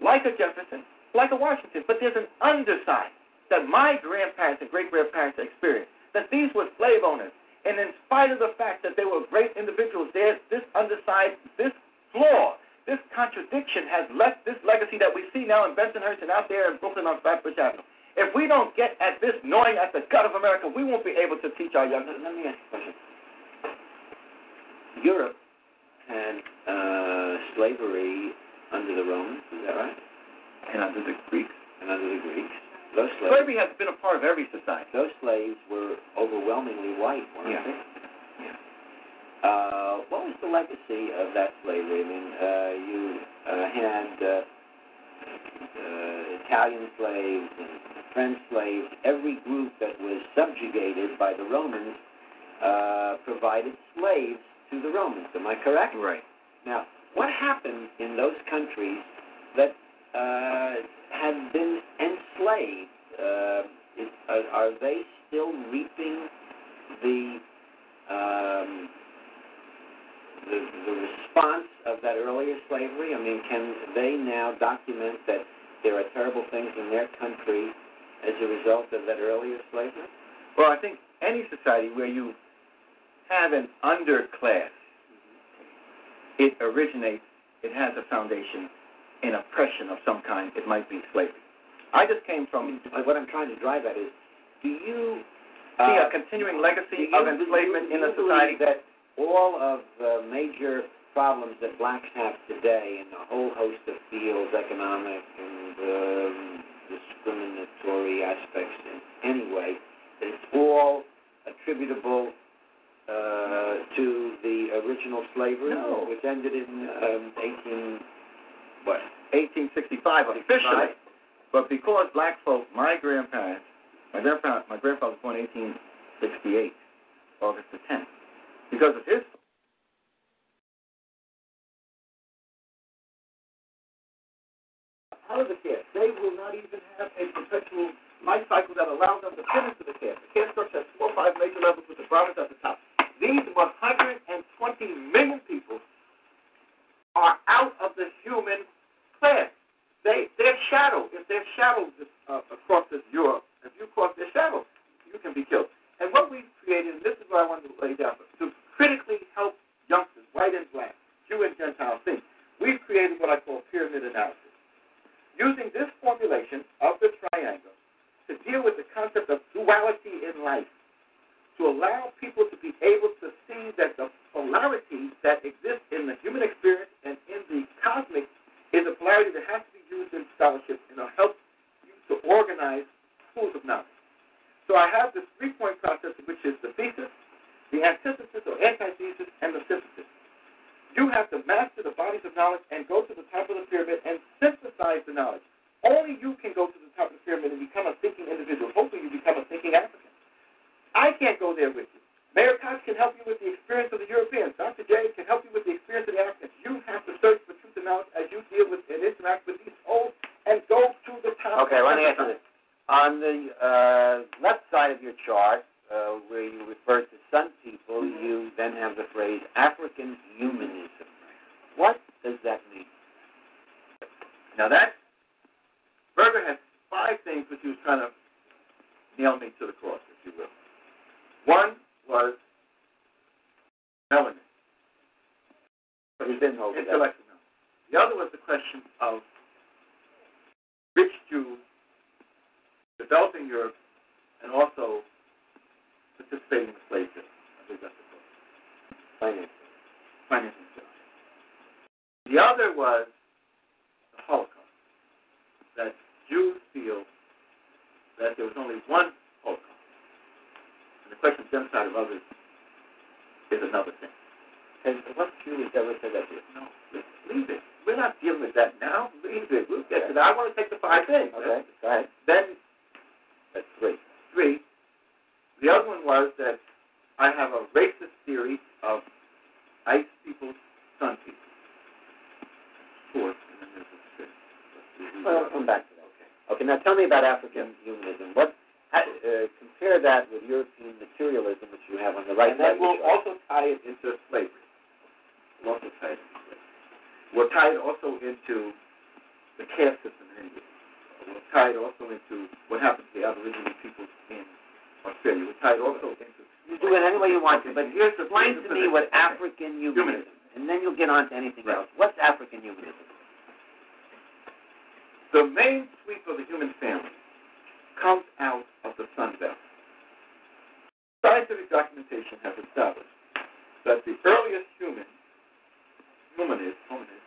like a Jefferson, like a Washington, but there's an underside that my grandparents and great grandparents experienced. That these were slave owners, and in spite of the fact that they were great individuals, there's this underside, this flaw, this contradiction has left this legacy that we see now in Bensonhurst and out there in Brooklyn on Flatbush Avenue. If we don't get at this, knowing at the gut of America, we won't be able to teach our young. Let me ask you a question. Europe had uh, slavery under the Romans, is that right? And under the Greeks. And under the Greeks. Those slaves, Slavery has been a part of every society. those slaves were overwhelmingly white, weren't Yeah. they? Uh, what was the legacy of that slavery? I mean, uh, you uh, had uh, uh, Italian slaves and French slaves. Every group that was subjugated by the Romans uh, provided slaves to the Romans. Am I correct? Right. Now, what happened in those countries that uh, had been enslaved? Uh, is, are, are they still reaping the, um, the the response of that earlier slavery? I mean, can they now document that there are terrible things in their country as a result of that earlier slavery? Well, I think any society where you have an underclass, it originates, it has a foundation in oppression of some kind. It might be slavery. I just came from Uh, What I'm trying to drive at is, do you see uh, a continuing legacy you- of do you- enslavement in the society. that all of the major problems that blacks have today in a whole host of fields, economic and um, discriminatory aspects in any way, that it's all attributable uh, to the original slavery, No. which ended in um, 18 what? 1865 officially, but because black folk, my grandparents, my grandfather, my grandfather was born in 1868, August the 10th. Because of his out of the caste, they will not even have a perpetual life cycle that allows them to fit into the caste. The caste structure has four or five major levels with the Brahmins at the top. These 120 million people are out of the human class. They they their shadows uh, across this Europe. If you cross their shadows, you can be killed. And what we've created, and this is what I wanted to lay down, to critically help youngsters, white and black, Jew and Gentile think, we've created what I call pyramid analysis. Using this formulation of the triangle to deal with the concept of duality in life, to allow people to be able to see that the polarity that exists in the human experience and in the cosmic is a polarity that has to be used in scholarship and will help you to organize schools of knowledge. So I have this three-point process, which is the thesis, the antithesis or antithesis, and the synthesis. You have to master the bodies of knowledge and go to the top of the pyramid and synthesize the knowledge. Only you can go to the top of the pyramid and become a thinking individual. Hopefully, you become a thinking African. I can't go there with you. Mayor Koch can help you with the experience of the Europeans. Dr. J can help you with the experience of the Africans. You have to search for truth and knowledge as you deal with and interact with these souls and go to the top. Okay, let me answer this. On the uh, left side of your chart, uh, where you refer to some people, you then have the phrase African humanism. What does that mean? Now that Berger has five things which he was trying to nail me to the cross, if you will. One was melanin. But he didn't hold that. Intellectual melanin. The other was the question of rich Jews developing Europe and also participating in the slave trade. I think that's the book. Finance. Financing jobs. The other was the Holocaust. That Jews feel that there was only one Holocaust. And the question of genocide of others is another thing. And what Jew has ever said that to? No, leave it. We're not dealing with that now. Leave it. We'll get to that. I want to take the five things. Okay, go ahead. Then That's three. three. The other one was that I have a racist theory of ice people, sun people. Fourth, and then there's a fifth. Well, I'll come back to that. Okay. Okay. Now tell me about African humanism. What? Uh, compare that with European materialism, which you have on the right and of we'll also tie it into slavery. We'll also tie it into slavery. We'll tie it also into the caste system in India. We'll tie it also into what happened to the Aboriginal peoples in Australia. It also into You do it any way you want to, but here's the explain to me what African humanism, and then you'll get on to anything Right. else. What's African humanism? The main sweep of the human family comes out of the sun belt. Scientific documentation has established that the earliest human, humanist, hominid,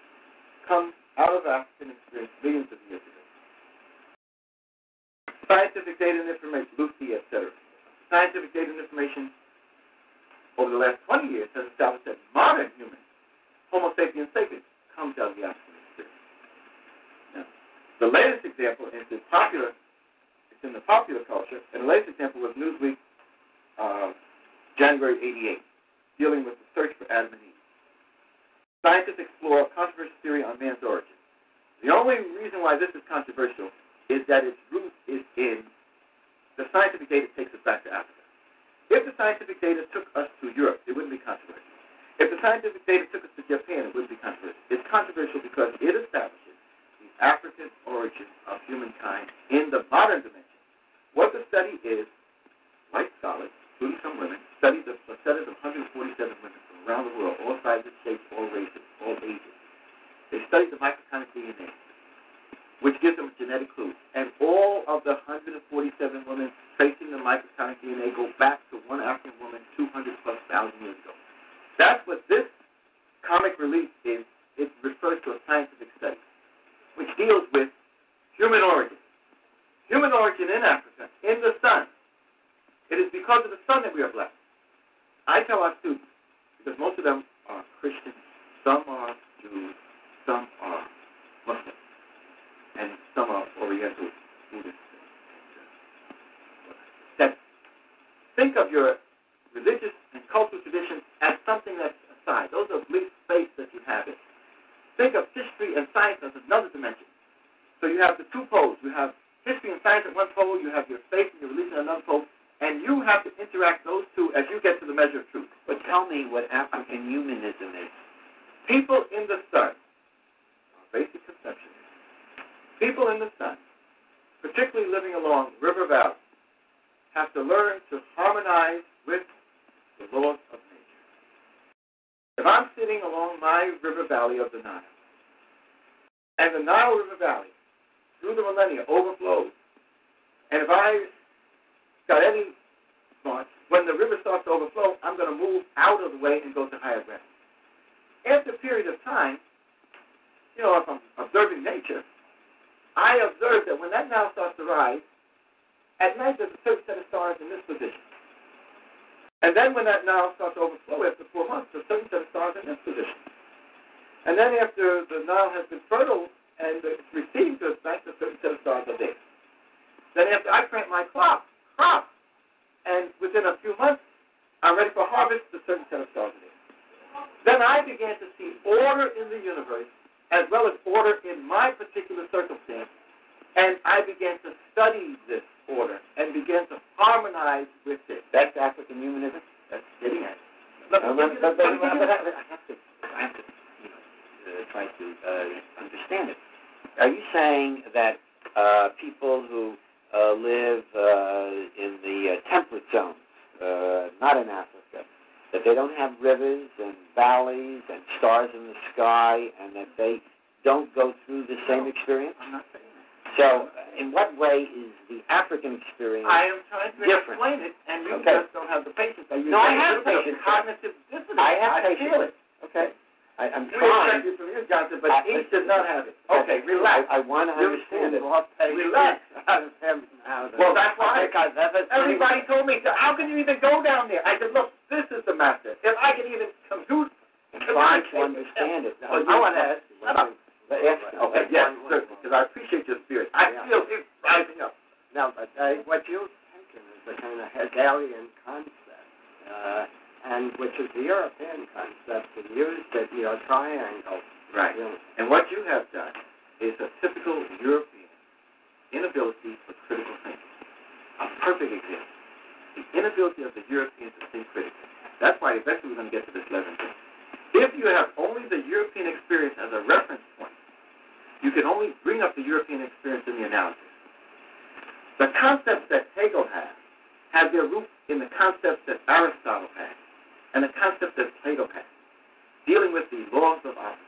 comes out of African experience millions of years ago. Scientific data and information, Lucy, etc. Scientific data and information over the last 20 years has established that modern humans, Homo sapiens sapiens, comes out of the experience. Now, the latest example is the popular, it's in the popular culture, and the latest example was Newsweek, uh, January 88, dealing with the search for Adam and Eve. Scientists explore a controversial theory on man's origin. The only reason why this is controversial is that its root is in the scientific data takes us back to Africa. If the scientific data took us to Europe, it wouldn't be controversial. If the scientific data took us to Japan, it wouldn't be controversial. It's controversial because it establishes the African origin of humankind in the modern dimension. What the study is, white scholars, including some women, studied the studies of 147 women from around the world, all sizes, shapes, all races, all ages. They studied the mitochondrial DNA, which gives them a genetic clue. And all of the 147 women tracing the mitochondrial DNA go back to one African woman 200 plus thousand years ago. That's what this comic relief is. It refers to a scientific study, which deals with human origin. Human origin in Africa, in the sun. It is because of the sun that we are blessed. I tell our students, because most of them are Christians, some are Jews, some and some are Oriental Buddhists. That think of your religious and cultural traditions as something that's aside. Those are bleak space that you have it. Think of history and science as another dimension. So you have the two poles. You have history and science at one pole, you have your faith and your religion at another pole, and you have to interact those two as you get to the measure of truth. But tell me what African humanism is. People in the sun, basic conception people in the sun particularly living along River valleys, have to learn to harmonize with the laws of nature. If I'm sitting along my river valley of the Nile, and the Nile River Valley, through the millennia, overflows, and if I got any thoughts, when the river starts to overflow, I'm going to move out of the way and go to higher ground. After a period of time, you know, if I'm observing nature, I observed that when that Nile starts to rise, at night there's a certain set of stars in this position. And then when that Nile starts to overflow after four months, there's a certain set of stars in this position. And then after the Nile has been fertile and it's received its banks, a certain set of stars are. Then after I plant my crop, crop, and within a few months I'm ready for harvest, a certain set of stars are. Then I began to see order in the universe as well as order in my particular circumstance. And I began to study this order and began to harmonize with it. That's African humanism. That's getting at it. But, but, but, but, but I have to, I have to you know, uh, try to uh, understand it. Are you saying that uh, people who uh, live uh, in the uh, temperate zone, uh, not in Africa, that they don't have rivers and valleys and stars in the sky, and that they don't go through the same experience? I'm not saying that. So, in what way is the African experience I am trying to different? explain it, and you Okay. just don't have the patience. No, I have a little bit of patience. Cognitive dissonance. I have I patience. feel it. Okay. I, I'm You trying. it from you, Johnson, but I- each does not have it. Okay, relax. I, I want to understand it. Relax. Well, that's why everybody told me, so how can you even go down there? I said, look, this is the master. If I can even compute, trying to understand it. Well, I want to ask. Shut up. Yes, Okay, yes, certainly, because I appreciate your spirit. I Yeah. feel it rising up. No, but uh, what you've taken is a kind of Hegelian concept, uh, and which is the European concept, and used it, you know, triangle. Right. Know, And what you have done is a typical European inability for critical thinking. A perfect example. The inability of the Europeans to think critically. That's why eventually we're going to get to this 11 thing. If you have only the European experience as a reference point, you can only bring up the European experience in the analysis. The concepts that Hegel has have their roots in the concepts that Aristotle had and the concept that Plato had, dealing with the laws of opposites.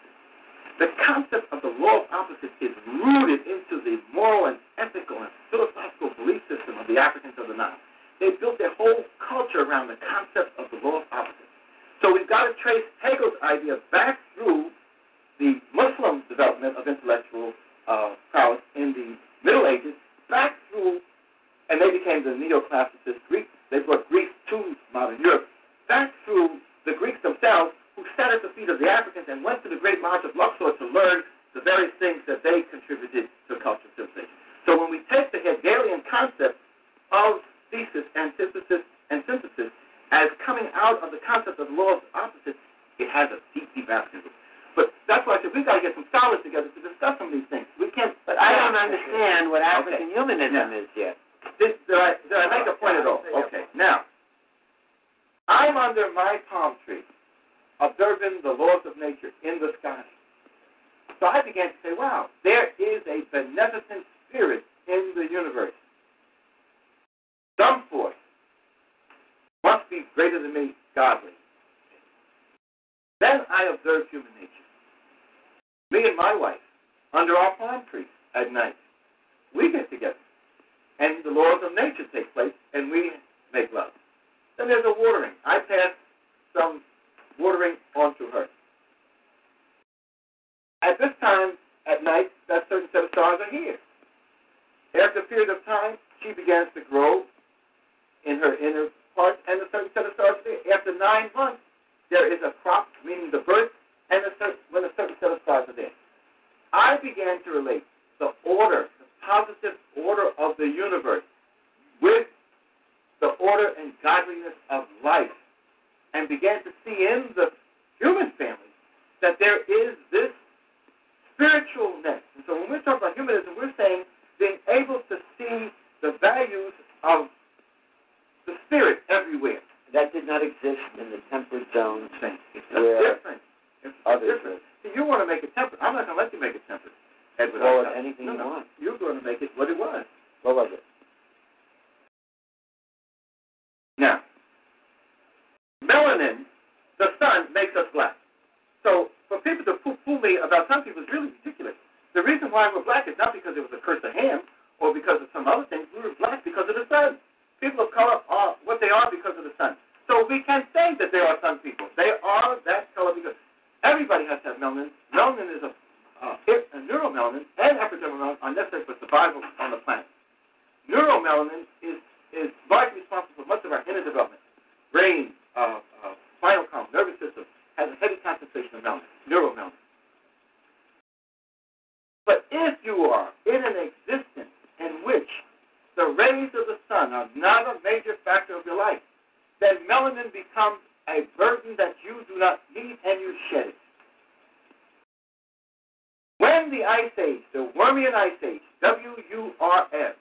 The concept of the law of opposites is rooted into the moral and ethical and philosophical belief system of the Africans of the Nile. They built their whole culture around the concept of the law of opposites. So we've got to trace Hegel's idea back through the Muslim development of intellectual uh, prowess in the Middle Ages, back through, and they became the neoclassicist Greeks. They brought Greece to modern Europe, back through the Greeks themselves, who sat at the feet of the Africans and went to the Great Lodge of Luxor to learn the various things that they contributed to culture and civilization. So when we take the Hegelian concept of thesis, antithesis, and synthesis as coming out of the concept of the law of opposites, it has a deep, deep African root. But that's why I said we've got to get some scholars together to discuss some of these things. We can't. But I don't understand what African humanism is yet. Did, did, I, did I make a point at all? Okay. Now, I'm under my palm tree, observing the laws of nature in the sky. So I began to say, wow, there is a beneficent spirit in the universe. Some force must be greater than me, godly. Then I observed human nature. Me and my wife, under our palm tree at night, we get together. And the laws of nature take place, and we make love. Then there's a watering. I pass some watering on to her. At this time at night, that certain set of stars are here. After a period of time, she begins to grow in her inner part, and a certain set of stars are there. After nine months, there is a crop, meaning the birth, and a certain, when a certain set of stars are there. I began to relate the order, the positive order of the universe, with the order and godliness of life, and began to see in the human family that there is this spiritualness. And so when we talk about humanism, we're saying being able to see the values of the spirit everywhere. That did not exist in the temperate zones It's where different. It's others different. See, you want to make it temperate. I'm not going to let you make it temperate. Edward, Call anything no, you no. want. You're going to make it what it was. Now, melanin, the sun, makes us black. So for people to fool me about something was really ridiculous. The reason why we're black is not because it was a curse of Ham or because of some other thing. We were black because of the sun. People of color are what they are because of the sun. So we can say that there are some people. They are that color because everybody has to have melanin. Melanin is a, uh, a neuromelanin and epidermal melanin are necessary for survival on the planet. Neuromelanin is is largely responsible for much of our inner development. Brain, uh, uh, spinal column, nervous system has a heavy concentration of melanin, neuromelanin. But if you are in an existence in which the rays of the sun are not a major factor of your life, then melanin becomes a burden that you do not need and you shed it. When the Ice Age, the Wurmian Ice Age, W U R M,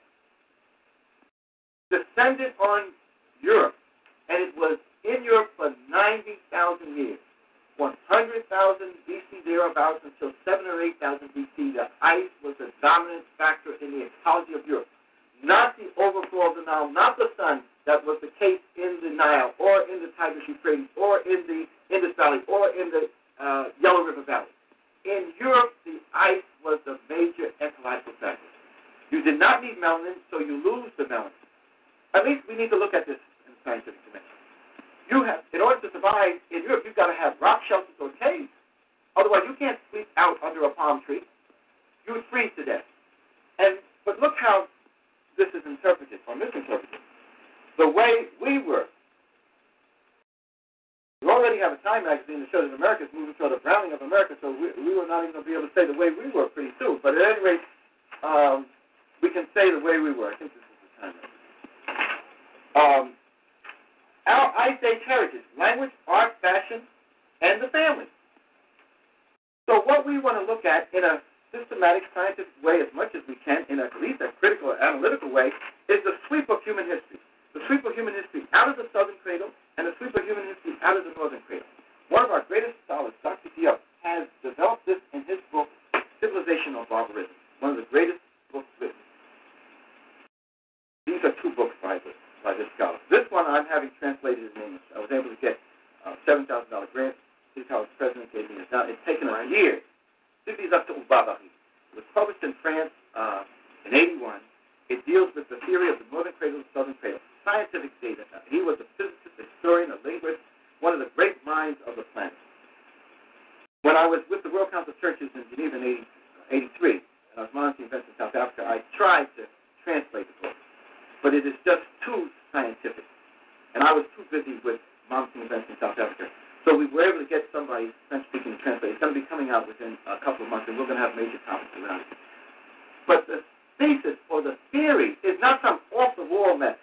descended on Europe, and it was in Europe for 90,000 years. 100,000 BC thereabouts until 7 or 8,000 BC, the ice was the dominant factor in the ecology of Europe. Not the overflow of the Nile, not the sun that was the case in the Nile or in the Tigris Euphrates or in the Indus Valley or in the uh, Yellow River Valley. In Europe, the ice was the major ecological factor. You did not need melanin, so you lose the melanin. At least we need to look at this in scientific dimension. You have, in order to survive in Europe, you've got to have rock shelters or caves. Otherwise, you can't sleep out under a palm tree. You would freeze to death. And but look how this is interpreted or misinterpreted. The way we were. We already have a Time magazine that shows that America is moving toward the browning of America, so we, we were not even going to be able to say the way we were pretty soon. But at any rate, um, we can say the way we were. I think this is the Time magazine. Um, our Ice Age heritage, language, art, fashion, and the family. So what we want to look at in a systematic scientific way as much as we can, in at least a critical analytical way, is the sweep of human history. The sweep of human history out of the southern cradle and the sweep of human history out of the northern cradle. One of our greatest scholars, Dr. Diop, has developed this in his book, Civilization or Barbarism, one of the greatest books written. These are two books by this, by this scholar. This one I'm having translated in English. I was able to get a $7,000 grant. His college president gave me this. Now, it's taken us years. Civilisation Barbarie. It was published in France uh, in 81. It deals with the theory of the northern cradle and southern cradle. Scientific data. He was a physicist, historian, a linguist, one of the great minds of the planet. When I was with the World Council of Churches in Geneva in 83, and I was monitoring events in South Africa, I tried to translate the book, but it is just too scientific. And I was too busy with monitoring events in South Africa. So we were able to get somebody French speaking to translate. It's going to be coming out within a couple of months, and we're going to have major topics around it. But the thesis or the theory is not some off the wall mess.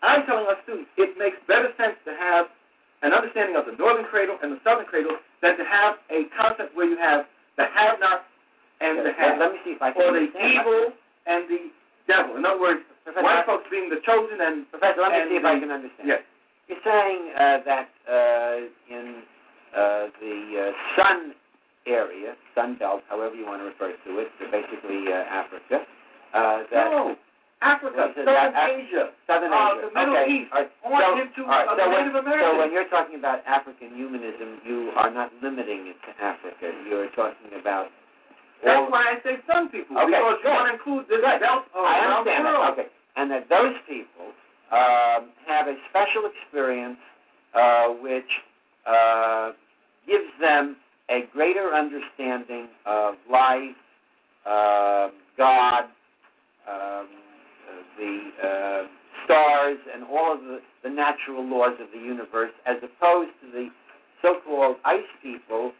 I'm telling our students it makes better sense to have an understanding of the northern cradle and the southern cradle than to have a concept where you have the have not and the have. Let me see if I can Or the evil and the devil. In other words, Professor, white folks being the chosen and Professor, let me see if I can understand. Yes. You're saying uh, that uh, in uh, the uh, sun area, sun belt, however you want to refer to it, so basically uh, Africa, uh, that no, Africa, What is it? Southern Asia, Southern Asia. the Middle okay. East, right. so, into right. so the when, Native So when you're talking about African humanism, you are not limiting it to Africa. You're talking about That's why I say some people, Okay, because you want to include this Good. belt I around the understand that. Okay. And that those people um, have a special experience uh, which uh, gives them a greater understanding of life, um God, um, uh, the uh, stars, and all of the, the natural laws of the universe, as opposed to the so-called ice people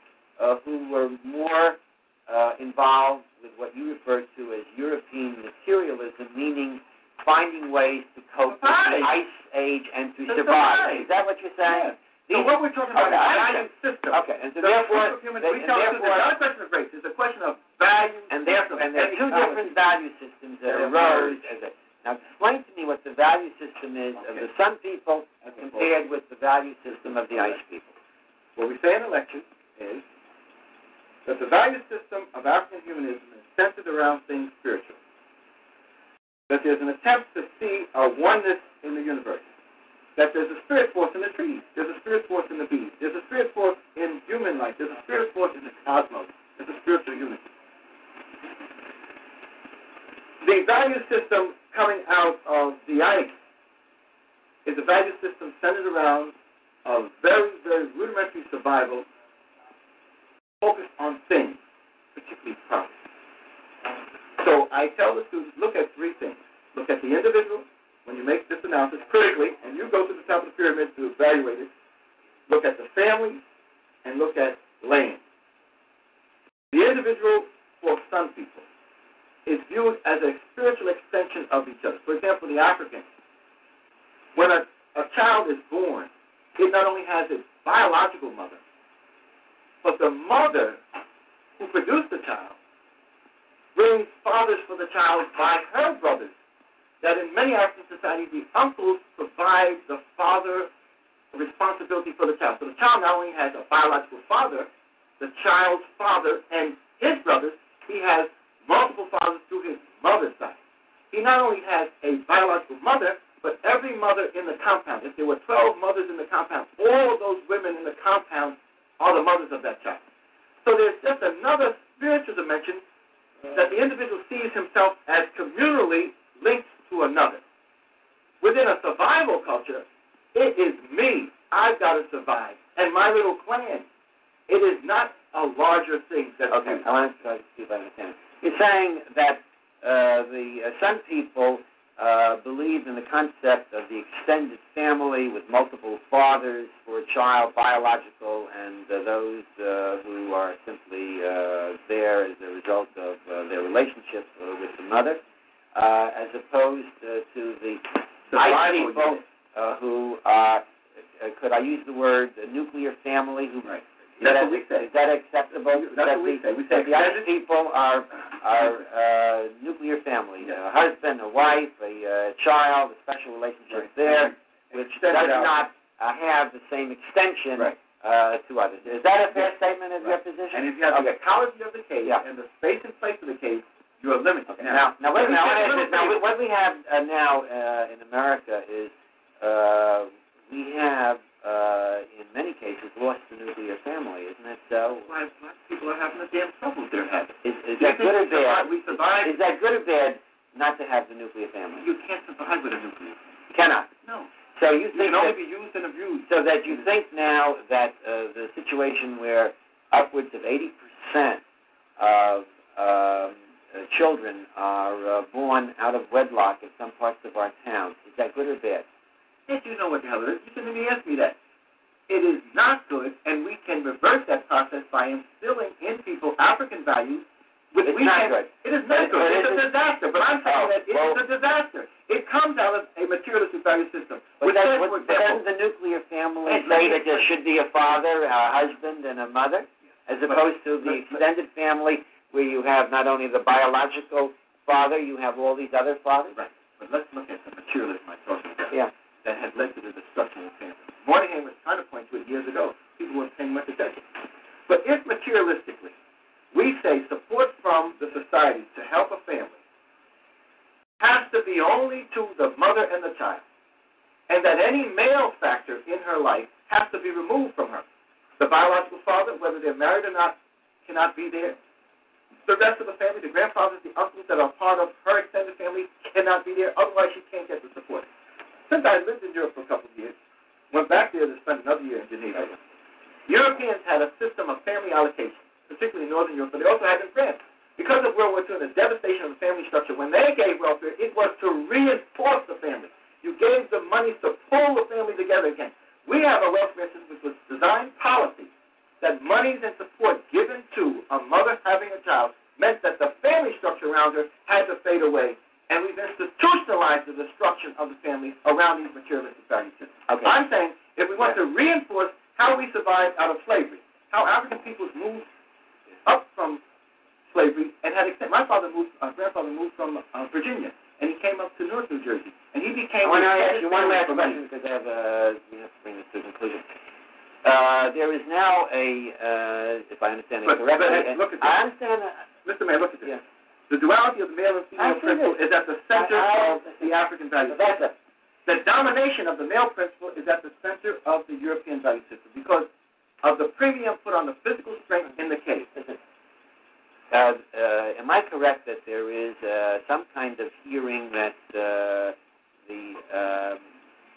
uh, who were more uh, involved with what you refer to as European materialism, meaning finding ways to cope with the ice age and to To survive. survive. Is that what you're saying? So what we're talking about Okay, is value system. Okay, and so The therefore, human, they- and therefore- it's not a question of race. It's a question of value. and therefore, and there are two different value systems that arose as a. Now, explain to me what the value system is of the Sun people compared with the value system of the Ice people. What we say in the lecture is that the value system of African humanism is centered around things spiritual. That there's an attempt to see a oneness in the universe. That there's a spirit force in the trees. There's a spirit force in the bees. There's a spirit force in human life. There's a spirit force in the cosmos. There's a spiritual unity. The value system coming out of the ICE is a value system centered around a very, very rudimentary survival focused on things, particularly profit. So I tell the students, look at three things. Look at the individual when you make this analysis critically, and you go to the top of the pyramid to evaluate it. Look at the family and look at land. The individual for some people is viewed as a spiritual extension of each other. For example, the African, when a, a child is born, it not only has its biological mother, but the mother who produced the child brings fathers for the child by her brothers. That in many African societies, the uncles provide the father responsibility for the child. So the child not only has a biological father, the child's father and his brothers, he has multiple fathers through his mother's side. He not only has a biological mother, but every mother in the compound. If there were 12 mothers in the compound, all of those women in the compound are the mothers of that child. So there's just another spiritual dimension that the individual sees himself as communally linked to another. Within a survival culture, it is me. I've got to survive. And my little clan. It is not a larger thing. That Okay, I want to try to see if I understand. You're saying that uh, the uh, some people uh, believe in the concept of the extended family with multiple fathers for a child, biological, and uh, those uh, who are simply uh, there as a result of uh, their relationship uh, with the mother, uh, as opposed uh, to the Survival people uh, who are, uh, could I use the word uh, nuclear family? Who, Right. Is that, what we say. is that acceptable? That's that what we the, say. We say the other people are are uh, nuclear family, a husband, a wife, a uh, child, a special relationship Right. there, which Extended does out. not uh, have the same extension Right. uh, to others. Is that a fair Yes. statement of your position? And if you have okay. the ecology of the cave Yeah. and the space and place of the cave, you are limited. Okay. Now, now, wait minute. I wanna Now. Now, what we have uh, now uh, in America is uh, we have, uh, in many cases, lost the nuclear family. Isn't that so? Why black people are having the damn trouble they're having. Is, is that good or bad? We survive. Is that good or bad not to have the nuclear family? You can't survive with a nuclear. Cannot. No. So you You think can only that, be used and abused. so that you think now that uh, the situation where upwards of 80% of um, uh, children are uh, born out of wedlock in some parts of our towns, is that good or bad? Yes, you know what the hell it is. You shouldn't even ask me that. It is not good, and we can reverse that process by instilling in people African values. Which It's we not can, good. It is not But- good. but It's is a disaster. But I'm saying Oh, that it is well- a disaster. It comes out of a materialistic value system. But, that, says, but, for but doesn't the nuclear family say that there should be a father, a husband, and a mother, as But- opposed to the but- extended family where you have not only the biological father, you have all these other fathers? Right. But let's look at the materialism I talked about. Yeah. That had led to the destruction of families. Moynihan was trying to point to it years ago. People weren't paying much attention. But if materialistically we say support from the society to help a family has to be only to the mother and the child, and that any male factor in her life has to be removed from her, the biological father, whether they're married or not, cannot be there. The rest of the family, the grandfathers, the uncles that are part of her extended family cannot be there. Otherwise, she can't get the support. Since I lived in Europe for a couple of years, went back there to spend another year in Geneva. Europeans had a system of family allocation, particularly in Northern Europe, but they also had it in France. Because of World War II and the devastation of the family structure, when they gave welfare, it was to reinforce the family. You gave the money to pull the family together again. We have a welfare system which was designed policy that monies and support given to a mother having a child meant that the family structure around her had to fade away. And we've institutionalized the destruction of the family around these materialistic value systems. Okay. I'm saying if we want to reinforce how we survived out of slavery, how African peoples moved up from slavery and had extended. My father moved, uh, grandfather moved from uh, Virginia, and he came up to North New Jersey, and he became. I want to ask you one last question because I have, uh, we have to bring this to a conclusion. Uh, there is now a, uh, if I understand it But- correctly, but and- look at this. I understand that. Mr. Mayor, look at this. Yeah. The duality of the male and female see principle is at the center I- I- of the African value That's system. The domination of the male principle is at the center of the European value system because of the premium put on the physical strength in the case. Uh, uh, am I correct that there is uh, some kind of hearing that uh, the um,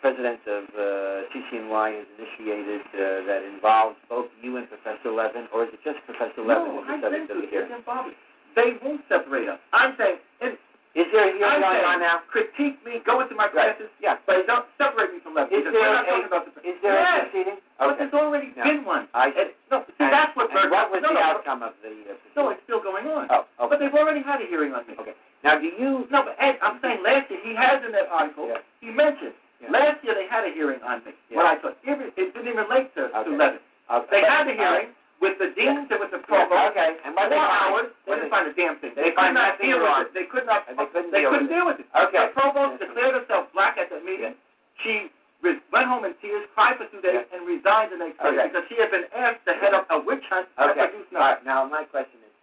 president of uh, CCNY has initiated uh, that involves both you and Professor Levin, or is it just Professor Levin No, as the I think it's involved. They won't separate us. I'm saying, if, Is there a hearing going on now? critique me, go into my Right. classes, Yeah. but don't separate me from Levin. Is there a- the, Is there yes, a proceeding? But there's already No. been one. I see. And- no, see, And- that's what and Berg- what was no, the no, outcome of the uh, proceeding? No, it's still going on. Oh, okay. But they've already had a hearing on me. Okay. Now, do you? No, but Ed, I'm saying last year, he has in that article, Yeah. he mentioned, Yeah. last year they had a hearing on me. Yeah. What I thought, it, it didn't even relate to, Okay. to Levin. Okay. They But- had the hearing with the deans and with the Yeah, provost. Okay. And what Four they find? hours, they didn't they- find a damn thing. They They, could not deal with it. They could not. And they couldn't they deal couldn't with it. deal with it. Okay. The provost declared herself black at the meeting. She re- went home in tears, cried for two days, and resigned the next day because she had been asked to head up a witch hunt that Okay. produced All right. Now, my question is,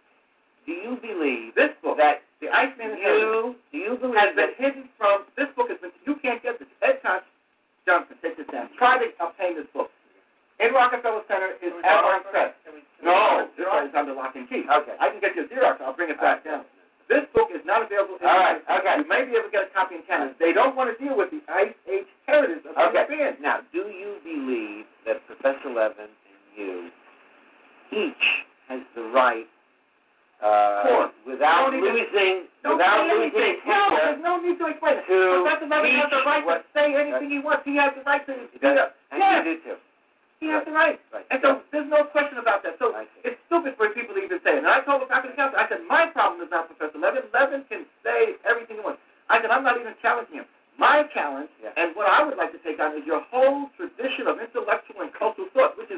do you believe This book, that The Iceman you do you believe has been hidden from. This book has been. You can't get this. Ed Johnson, take this down. Try to obtain this book. In Rockefeller Center is at our press. No, this one is under lock and key. Okay. I can get you a Xerox. I'll bring it back down. This book is not available. in All right, okay. You may be able to get a copy in Canada. They don't want to deal with the Ice Age heritage of Okay. the band. Now, do you believe that Professor Levin and you each has the right, uh, without even- losing, Don't without say losing anything. No, there's no need to explain to Professor Levin has the right what- to say anything he wants. He has the right to. He does, and Yes. you do too. He has the right. Right. And so there's no question about that. So it's stupid for people to even say it. And I told the faculty council, I said, my problem is not Professor Levin. Levin can say everything he wants. I said, I'm not even challenging him. My challenge, Yeah. and what I would like to take on, is your whole tradition of intellectual and cultural thought, which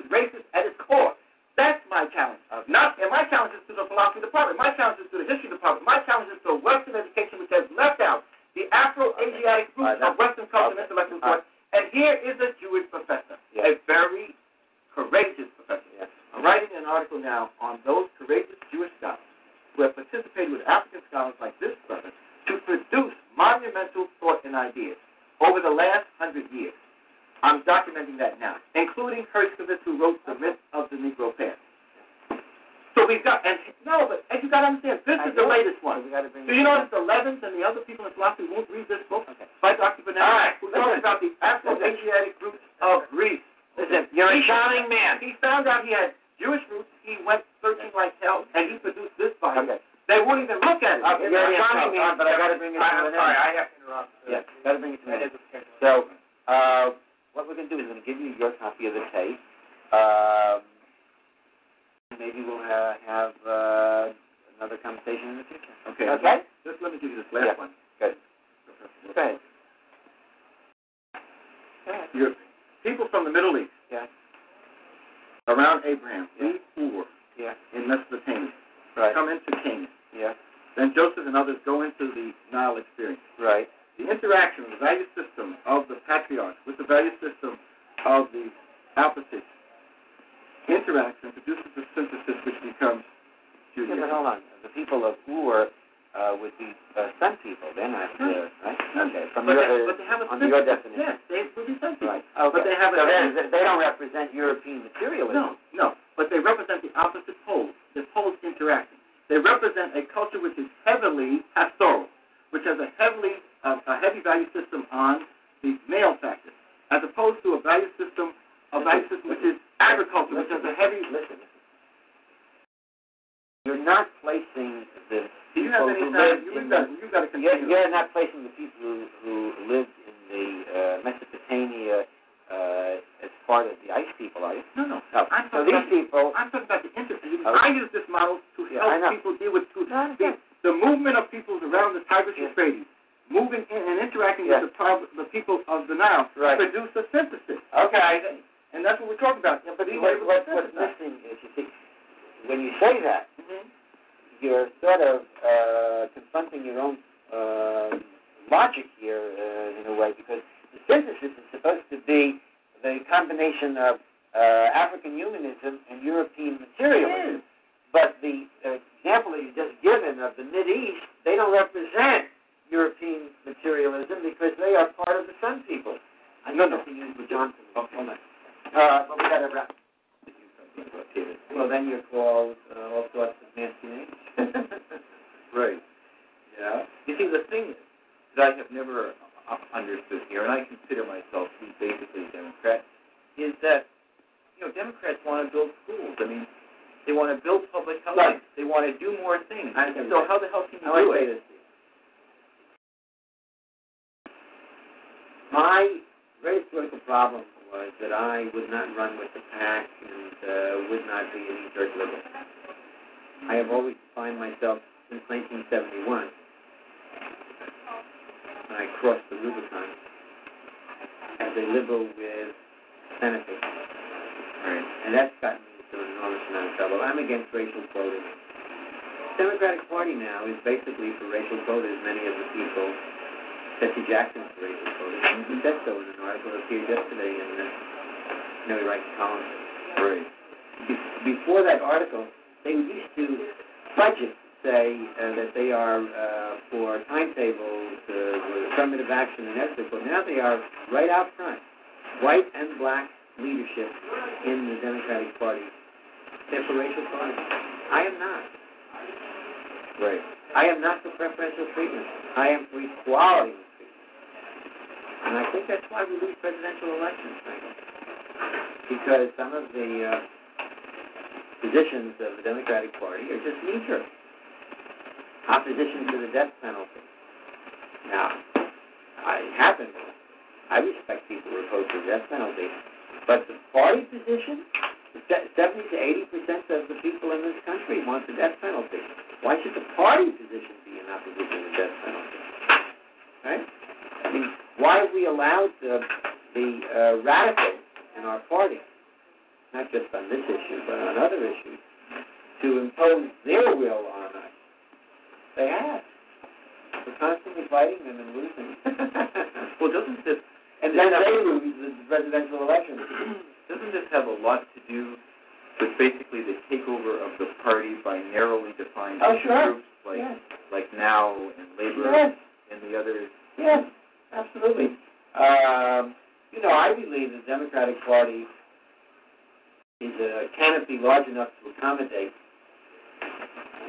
accommodate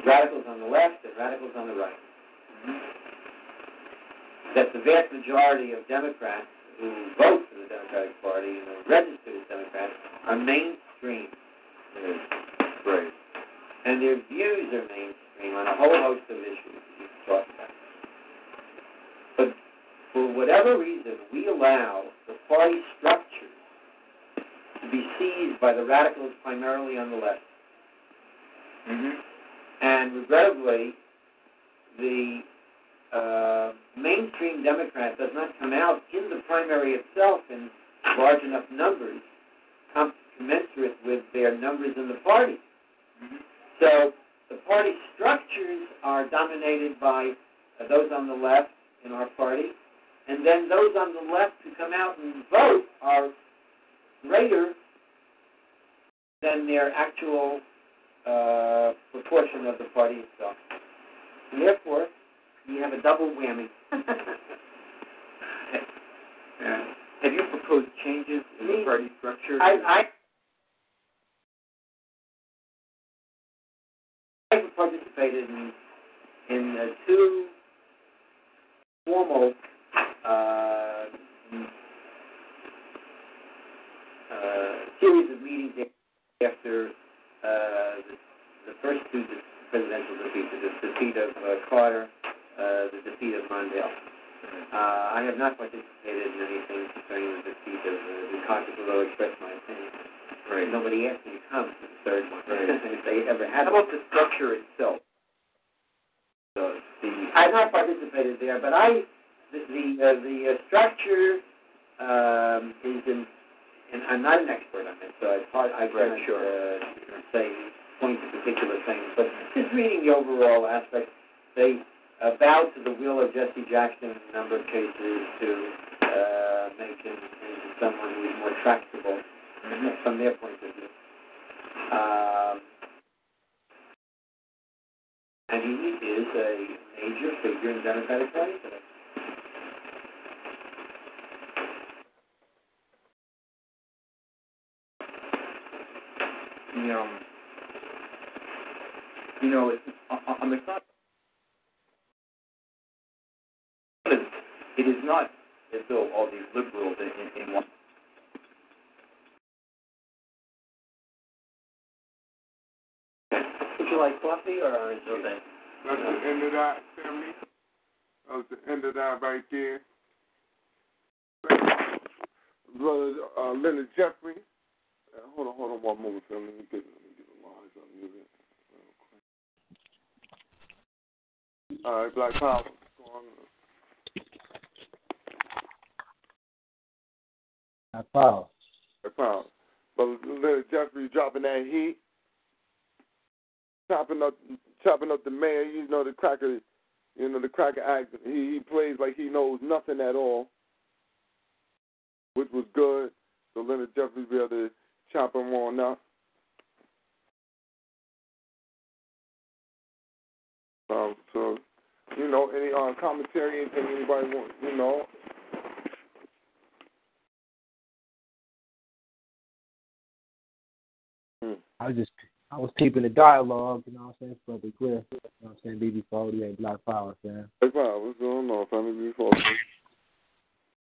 radicals on the left and radicals on the right. That the vast majority of Democrats who vote for the Democratic Party and are registered as Democrats are mainstream. Right. And their views are mainstream on a whole host of issues that you can talk about. But for whatever reason, we allow the party structures to be seized by the radicals primarily on the left. Mm-hmm. And regrettably, the uh, mainstream Democrat does not come out in the primary itself in large enough numbers, com- commensurate with their numbers in the party. So the party structures are dominated by uh, those on the left in our party, and then those on the left who come out and vote are greater than their actual uh, proportion of the party itself. And therefore, you have a double whammy. Yeah. Have you proposed changes in the party structure? I, I, I participated in, in uh, two formal uh, uh, series of meetings after the, the first two presidential defeats, the defeat of uh, Carter, uh, the defeat of Mondale. Uh, I have not participated in anything concerning the defeat of uh, Dukakis, although I expressed my opinion. Right. Nobody asked me to come to the third one, Right. if they ever had How about the structure itself? The, the I've not participated there, but I the the, uh, the uh, structure um, is in, and I'm not an expert on it, so I part I Right, sure. uh, say point to particular things, but just reading the overall aspect, they uh, bowed to the will of Jesse Jackson in a number of cases to uh, make him into someone who is more tractable from their point of view. Um, and he is a major figure in the Democratic Party today. the um, you know, it's, on, on the side It is not as though all these liberals in, in, in one. Would you like coffee or is it okay? That's the end of that, family. That was the end of that right there. Brother uh, Leonard Jeffrey. Uh, hold on, hold on one moment, family. Let me get, let me get the lines on music. All right, Black Power. What's going on? Black Power. Black Power. Brother Leonard Jeffrey dropping that heat. Chopping up chopping up the mayor, you know the cracker you know, the cracker act he, he plays like he knows nothing at all. Which was good. So Leonard Jeffrey be able to chop him on up. Um, so, you know, any uh, commentary, anything anybody want, you know. Hmm. I was just I was keeping the dialogue, you know what I'm saying, for the clear. You know what I'm saying, BB48 Black Power, fam. Hey, Power, what's going on, family? Before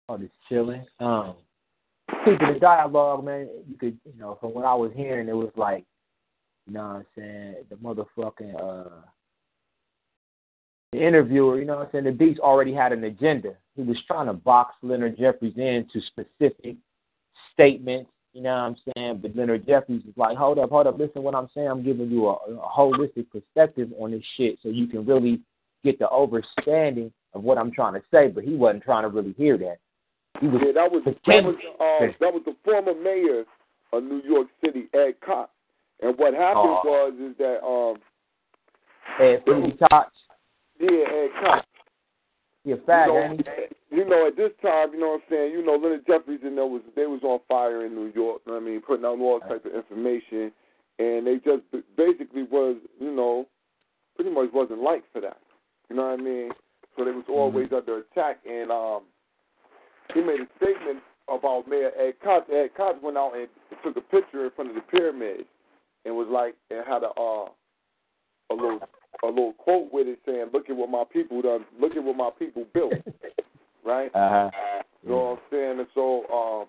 Oh, just chilling. Um, keeping the dialogue, man. You could, you know, from what I was hearing, it was like, you know what I'm saying, the motherfucking uh, the interviewer, you know what I'm saying, the Beats already had an agenda. He was trying to box Leonard Jeffries into specific statements you know what I'm saying? But Leonard Jeffries is like, hold up, hold up, listen what I'm saying. I'm giving you a, a holistic perspective on this shit so you can really get the understanding of what I'm trying to say. But he wasn't trying to really hear that. Was yeah, that was that was, uh, that was the former mayor of New York City, Ed Koch. And what happened Oh. was is that um Ed Freddie Koch. yeah, Ed Koch. A fag, you know, you know, at this time, you know what I'm saying, you know, Leonard Jeffries and there was they was on fire in New York, you know what I mean, putting out all type of information and they just basically was, you know, pretty much wasn't liked for that. You know what I mean? So they was always under attack and um he made a statement about Mayor Ed Koch. Ed Koch went out and took a picture in front of the pyramids and was like and had a uh a little a little quote with it saying, "Look at what my people done. Look at what my people built." right? Uh-huh. You know what I'm saying? And so, um,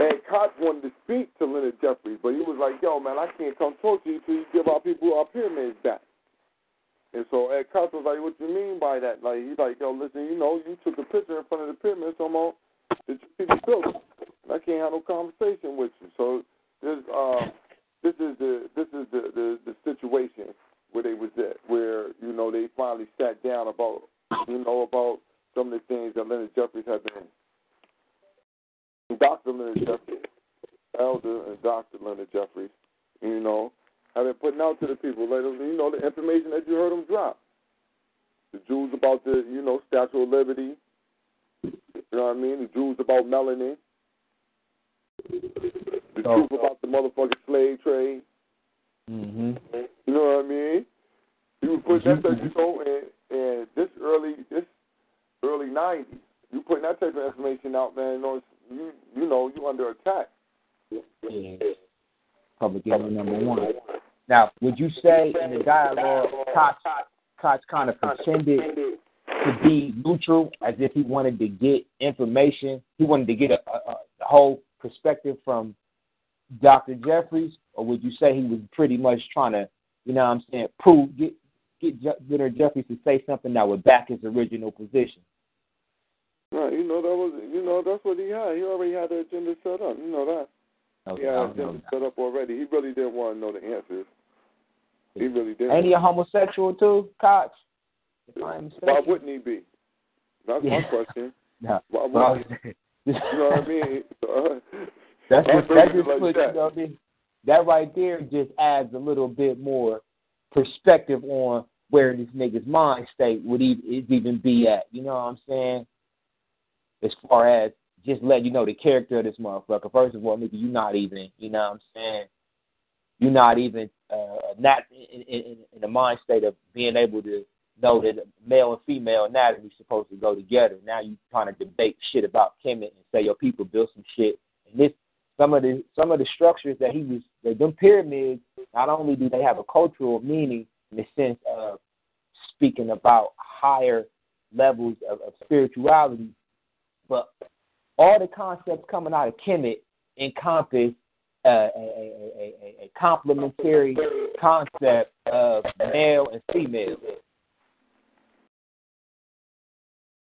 Ed Koch wanted to speak to Leonard Jeffries, but he was like, "Yo, man, I can't come talk to you till you give our people our pyramids back." And so Ed Koch was like, "What you mean by that?" Like he's like, "Yo, listen, you know, you took a picture in front of the pyramids, so on that people built. it. And I can't have no conversation with you." So this, uh, this is the this is the, the the situation where they was at, where you know they finally sat down about you know about some of the things that Leonard Jeffries had been. Dr. Leonard Jeffries, Elder and Dr. Leonard Jeffries, you know, have been putting out to the people, let them, you know, the information that you heard them drop. The Jews about the, you know, Statue of Liberty. You know what I mean? The Jews about melanin. The Oh. truth about the motherfucking slave trade. Mm-hmm. You know what I mean? You putting that type, you know, and and this early this early nineties, you putting that type of information out, man. You know, you you know you under attack. Yeah. Public enemy number one. Now, would you say in the dialogue, Koch, Koch kind of pretended to be neutral, as if he wanted to get information, he wanted to get a, a, a whole perspective from Dr. Jeffries, or would you say he was pretty much trying to, you know, what I'm saying, prove get get Leonard Jeffries to say something that would back his original position? Right, you know that was you know that's what he had. He already had the agenda set up. You know that. Okay, he had agenda set up already. He really didn't want to know the answers. He really didn't. Ain't he a homosexual too, Koch? If I'm mistaken. Why wouldn't he be? That's my question. No. Why Well, wouldn't he? You know what I mean? Uh, that's just that just like puts that. you know what I mean? That right there just adds a little bit more perspective on where this nigga's mind state would even, even be at. You know what I'm saying? As far as just letting you know the character of this motherfucker. First of all, nigga, you're not even, you know what I'm saying? You're not even uh, not in, in, in the mind state of being able to know that male and female anatomy is supposed to go together. Now you trying to debate shit about Kemet and say your people built some shit. And this some of the some of the structures that he was that them pyramids not only do they have a cultural meaning in the sense of speaking about higher levels of, of spirituality, but all the concepts coming out of Kemet encompass a, a, a, a complementary concept of male and female.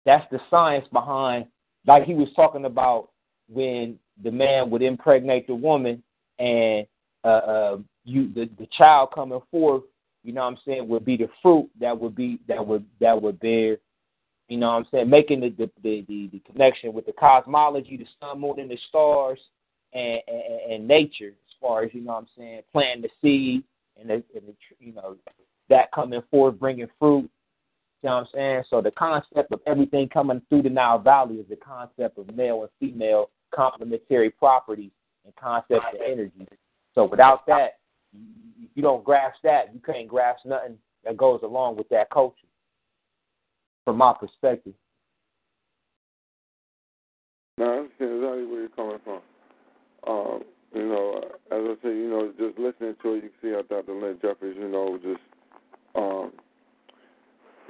That's the science behind, like he was talking about when the man would impregnate the woman and uh, uh, you the, the child coming forth, you know what I'm saying, would be the fruit that would be that would that would bear, you know what I'm saying, making the the, the, the, connection with the cosmology, the sun, moon, and the stars, and, and, and nature, as far as you know what I'm saying, planting the seed and the, and the you know that coming forth, bringing fruit. You know what I'm saying? So the concept of everything coming through the Nile Valley is the concept of male and female complementary properties and concepts of energy. So without that, if you don't grasp that, you can't grasp nothing that goes along with that culture. From my perspective. No, understand exactly where you're coming from. Um, you know, as I say, you know, just listening to it, you can see how Dr. Lynn Jeffries, you know, just um,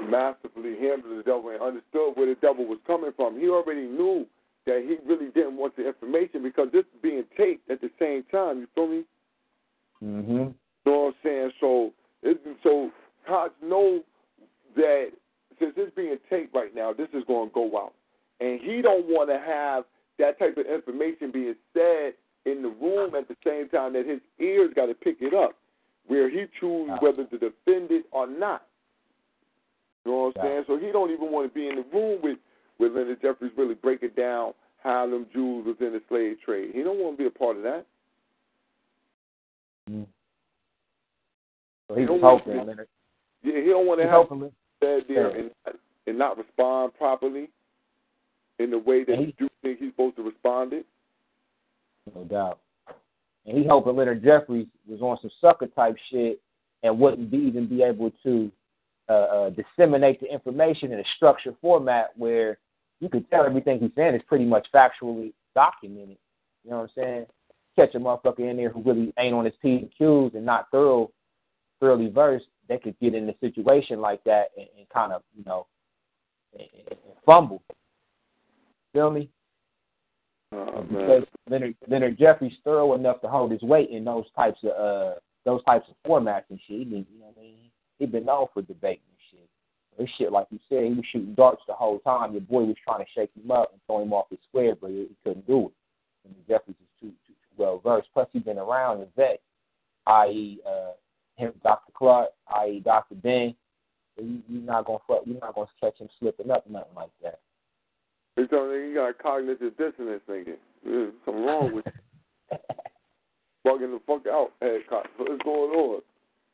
masterfully handled the devil and understood where the devil was coming from. He already knew that he really didn't want the information because this is being taped at the same time. You feel me? Mm-hmm. You know what I'm saying? So, it, so cops know that since it's being taped right now, this is going to go out, and he don't want to have that type of information being said in the room at the same time that his ears got to pick it up, where he choose whether to defend it or not. You know what I'm saying? So he don't even want to be in the room with with Leonard Jeffries really breaking down how them Jews was in the slave trade. He don't want to be a part of that. Mm. So he was hoping, Leonard. Yeah, he don't want to help him there and and not respond properly in the way that And you think he's supposed to respond it. No doubt. And he hoping Leonard Jeffries was on some sucker type shit and wouldn't be, even be able to uh, uh, disseminate the information in a structured format where you could tell everything he's saying is pretty much factually documented. You know what I'm saying? Catch a motherfucker in there who really ain't on his P's and Q's and not thorough, thoroughly versed, they could get in a situation like that and, and kind of, you know, and, and fumble. Feel me? Oh, because Leonard Leonard Jeffries thorough enough to hold his weight in those types of uh those types of formats and shit. He been, you know what I mean? He been known for debating and shit. This shit, like you said, he was shooting darts the whole time. Your boy was trying to shake him up and throw him off his square, but he, he couldn't do it. And Jeffries is too too, too well versed. Plus, he's been around the vet, i.e., uh, him, Dr. Clarke, i.e., Dr. Ben. You, you're not gonna fuck, you're not gonna catch him slipping up, nothing like that. They told me he got cognitive dissonance thinking. There's something wrong with you. Bugging the fuck out, Hancock. What's going on?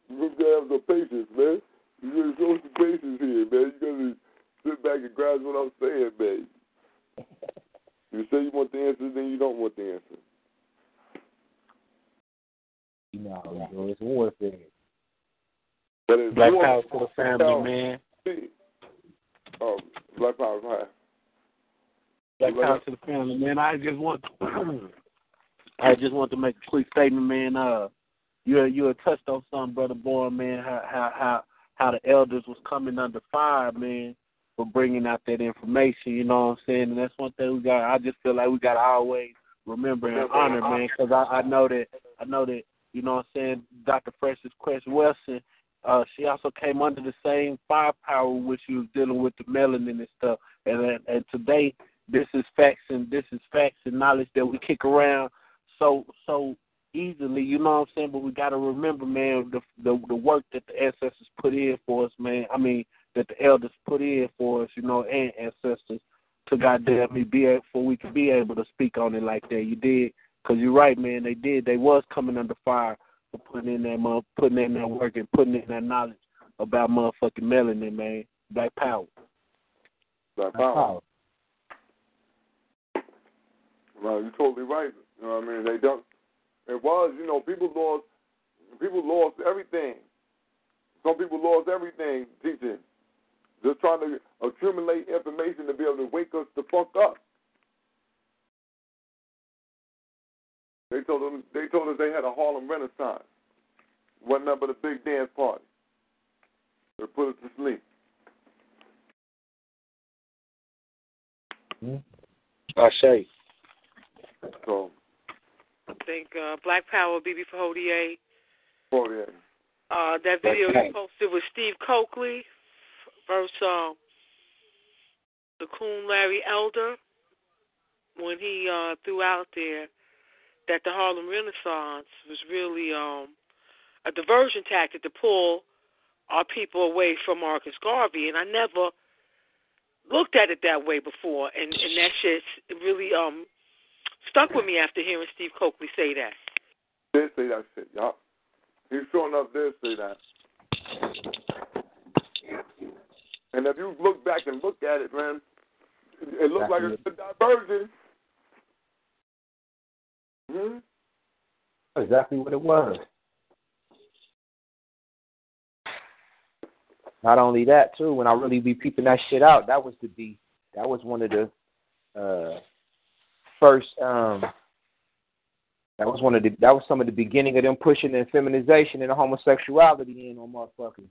You gotta have some patience, man. You gotta show some patience here, man. You gotta sit back and grasp what I'm saying, man. You say you want the answer, then you don't want the answer. You know, yeah. it's warfare. But it's Black more- power for the family, man. Um, Black Power, hi. Black power to the family, man. I just want, I just want to make a quick statement, man. Uh, you you had touched on something, brother Boy, man. How how how how the elders was coming under fire, man, for bringing out that information. You know what I'm saying? And that's one thing we got. I just feel like we got to always remember and honor, man, because I, I know that I know that you know what I'm saying. Dr. Frances Cress Welsing, uh, she also came under the same firepower which she was dealing with the melanin and stuff. And, and today, this is facts and this is facts and knowledge that we kick around so so easily. You know what I'm saying? But we got to remember, man, the, the the work that the ancestors put in for us, man. I mean, that the elders put in for us, you know, and ancestors to goddamn me be able, for we could be able to speak on it like that. You did, cause you're right, man. They did. They was coming under fire for putting in that mother, putting in that work and putting in that knowledge about motherfucking melanin, man. Black power. Black Power. No, you're totally right. You know what I mean? They don't. It was, you know, people lost. People lost everything. Some people lost everything teaching. Just trying to accumulate information to be able to wake us the fuck up. They told them. They told us they had a Harlem Renaissance. Wasn't nothing but a big dance party. They put us to sleep. I say. So. I think uh, Black Power, BB Fortier. Fortier. Uh, that video you posted with Steve Cokely versus um, the Coon Larry Elder when he uh, threw out there that the Harlem Renaissance was really um, a diversion tactic to pull our people away from Marcus Garvey, and I never looked at it that way before, and and that shit really um stuck with me after hearing Steve Cokely say that. Did say that shit, yup. He's showing up did say that. And if you look back and look at it, man, it looks like it's a diversion. Hmm? Exactly what it was. Not only that, too, when I really be peeping that shit out, that was to be that was one of the uh first um that was one of the that was some of the beginning of them pushing the feminization and the homosexuality in on motherfuckers.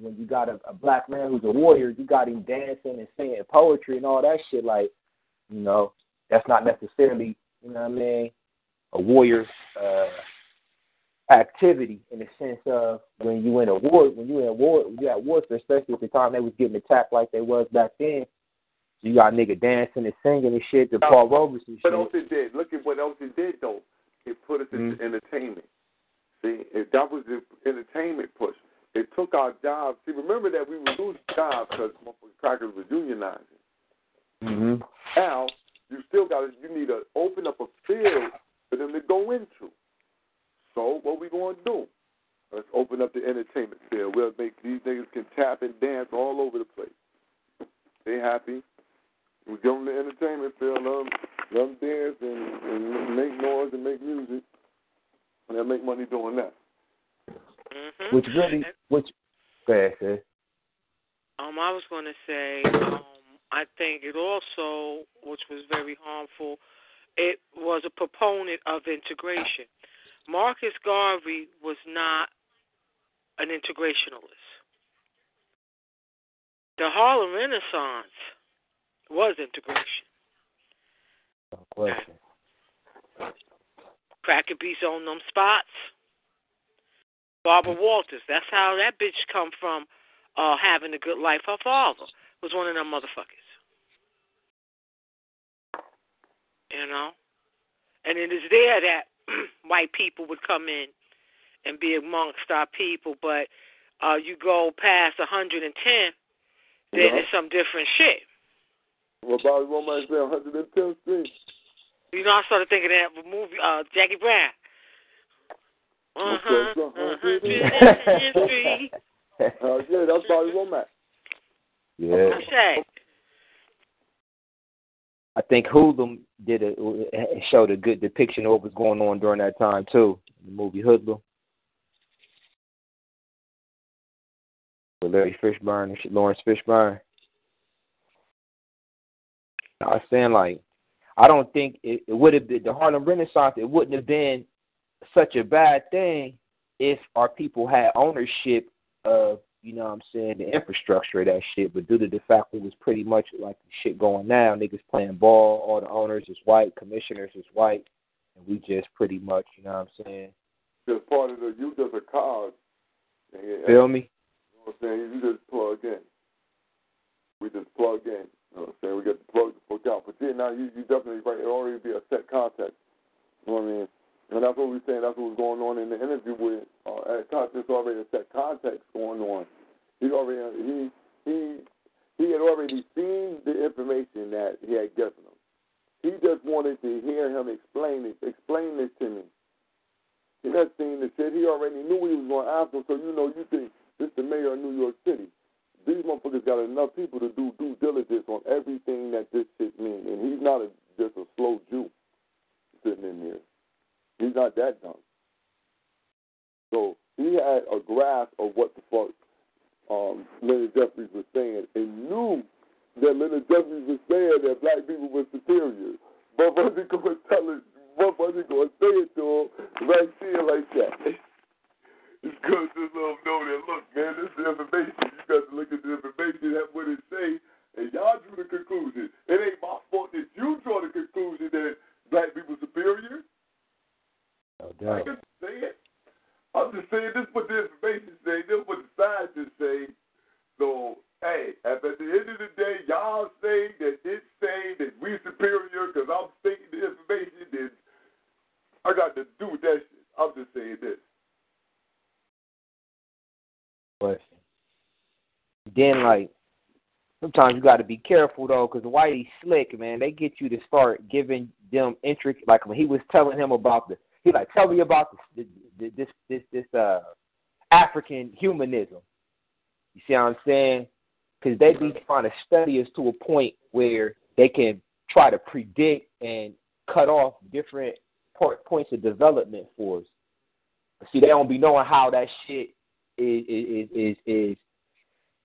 When you got a, a black man who's a warrior, you got him dancing and saying poetry and all that shit. Like, you know, that's not necessarily, you know what I mean, a warrior uh, activity in the sense of when you in a war, when you in a war, you at war, especially at the time they was getting attacked like they was back then. You got nigga dancing and singing and shit to Paul Robeson What shit. else it did? Look at what else it did, though. It put us into Mm-hmm. entertainment. See, if that was the entertainment push. It took our jobs. See, remember that we were losing jobs because crackers were unionizing. Mm-hmm. Now you still got to. You need to open up a field for them to go into. So what we going to do? Let's open up the entertainment field. We'll make these niggas can tap and dance all over the place. They happy. We give them the entertainment field. Let them, let them dance and, and make noise and make music. And they'll make money doing that. Mm-hmm. Which really, which, go ahead, sis. Um, I was going to say, um, I think it also, which was very harmful, it was a proponent of integration. Marcus Garvey was not an integrationalist. The Harlem Renaissance was integration. No question. Cracker beats on them spots. Barbara Walters. That's how that bitch come from uh having a good life. Her father was one of them motherfuckers. You know? And it is there that white people would come in and be amongst our people, but uh you go past a hundred and ten, then Yeah. it's some different shit. What Bobby Womack say, 110th Street? You know, I started thinking of that movie, uh, Jackie Brown. Uh-huh. uh-huh. Street. Uh, yeah, that's Bobby Womack. Yeah. Shay. I think Hoodlum did a showed a good depiction of what was going on during that time too. The movie Hoodlum. With Larry Fishburne and Lawrence Fishburne. I was saying like I don't think it, it would have been the Harlem Renaissance, it wouldn't have been such a bad thing if our people had ownership of, you know what I'm saying, the infrastructure of that shit. But due to the fact it was pretty much like the shit going now, niggas playing ball, all the owners is white, commissioners is white, and we just pretty much, you know what I'm saying? Just part of the, you just a. And, Feel me? You know what I'm saying? You just plug in. We just plug in. You know what I'm saying? We got the plug to plug out. But then now you, you definitely right. It already be a set context. You know what I mean? And that's what we're saying. That's what was going on in the interview with uh, at There's already a set context going on. He already he he he had already seen the information that he had given him. He just wanted to hear him explain it, explain this to me. He had seen the shit. He already knew he was going to ask him. So you know, you think this the mayor of New York City. These motherfuckers got enough people to do due diligence on everything that this shit means, and he's not a, just a slow Jew sitting in there. He's not that dumb. So he had a grasp of what the fuck um, Leonard Jeffries was saying, and knew that Leonard Jeffries was saying that black people were superior. But wasn't going to tell it, but wasn't going to say it to him right there like that. It's good to let them know that, look, man, this is information. You got to look at the information, That what it say, and y'all drew the conclusion. It ain't my fault that you draw the conclusion that black people superior. No doubt. I can say it. I'm just saying this is what the information say, this is what the scientists say. So, hey, at the end of the day, y'all say that it's saying that we superior because I'm taking the information that I got to do with that shit. I'm just saying this then like sometimes you got to be careful though, because Whitey slick man, they get you to start giving them intricate. Like when he was telling him about the, he like tell me about the, this this this uh African humanism. You see what I'm saying? Because they be trying to study us to a point where they can try to predict and cut off different point, points of development for us. See, they don't be knowing how that shit is is is, is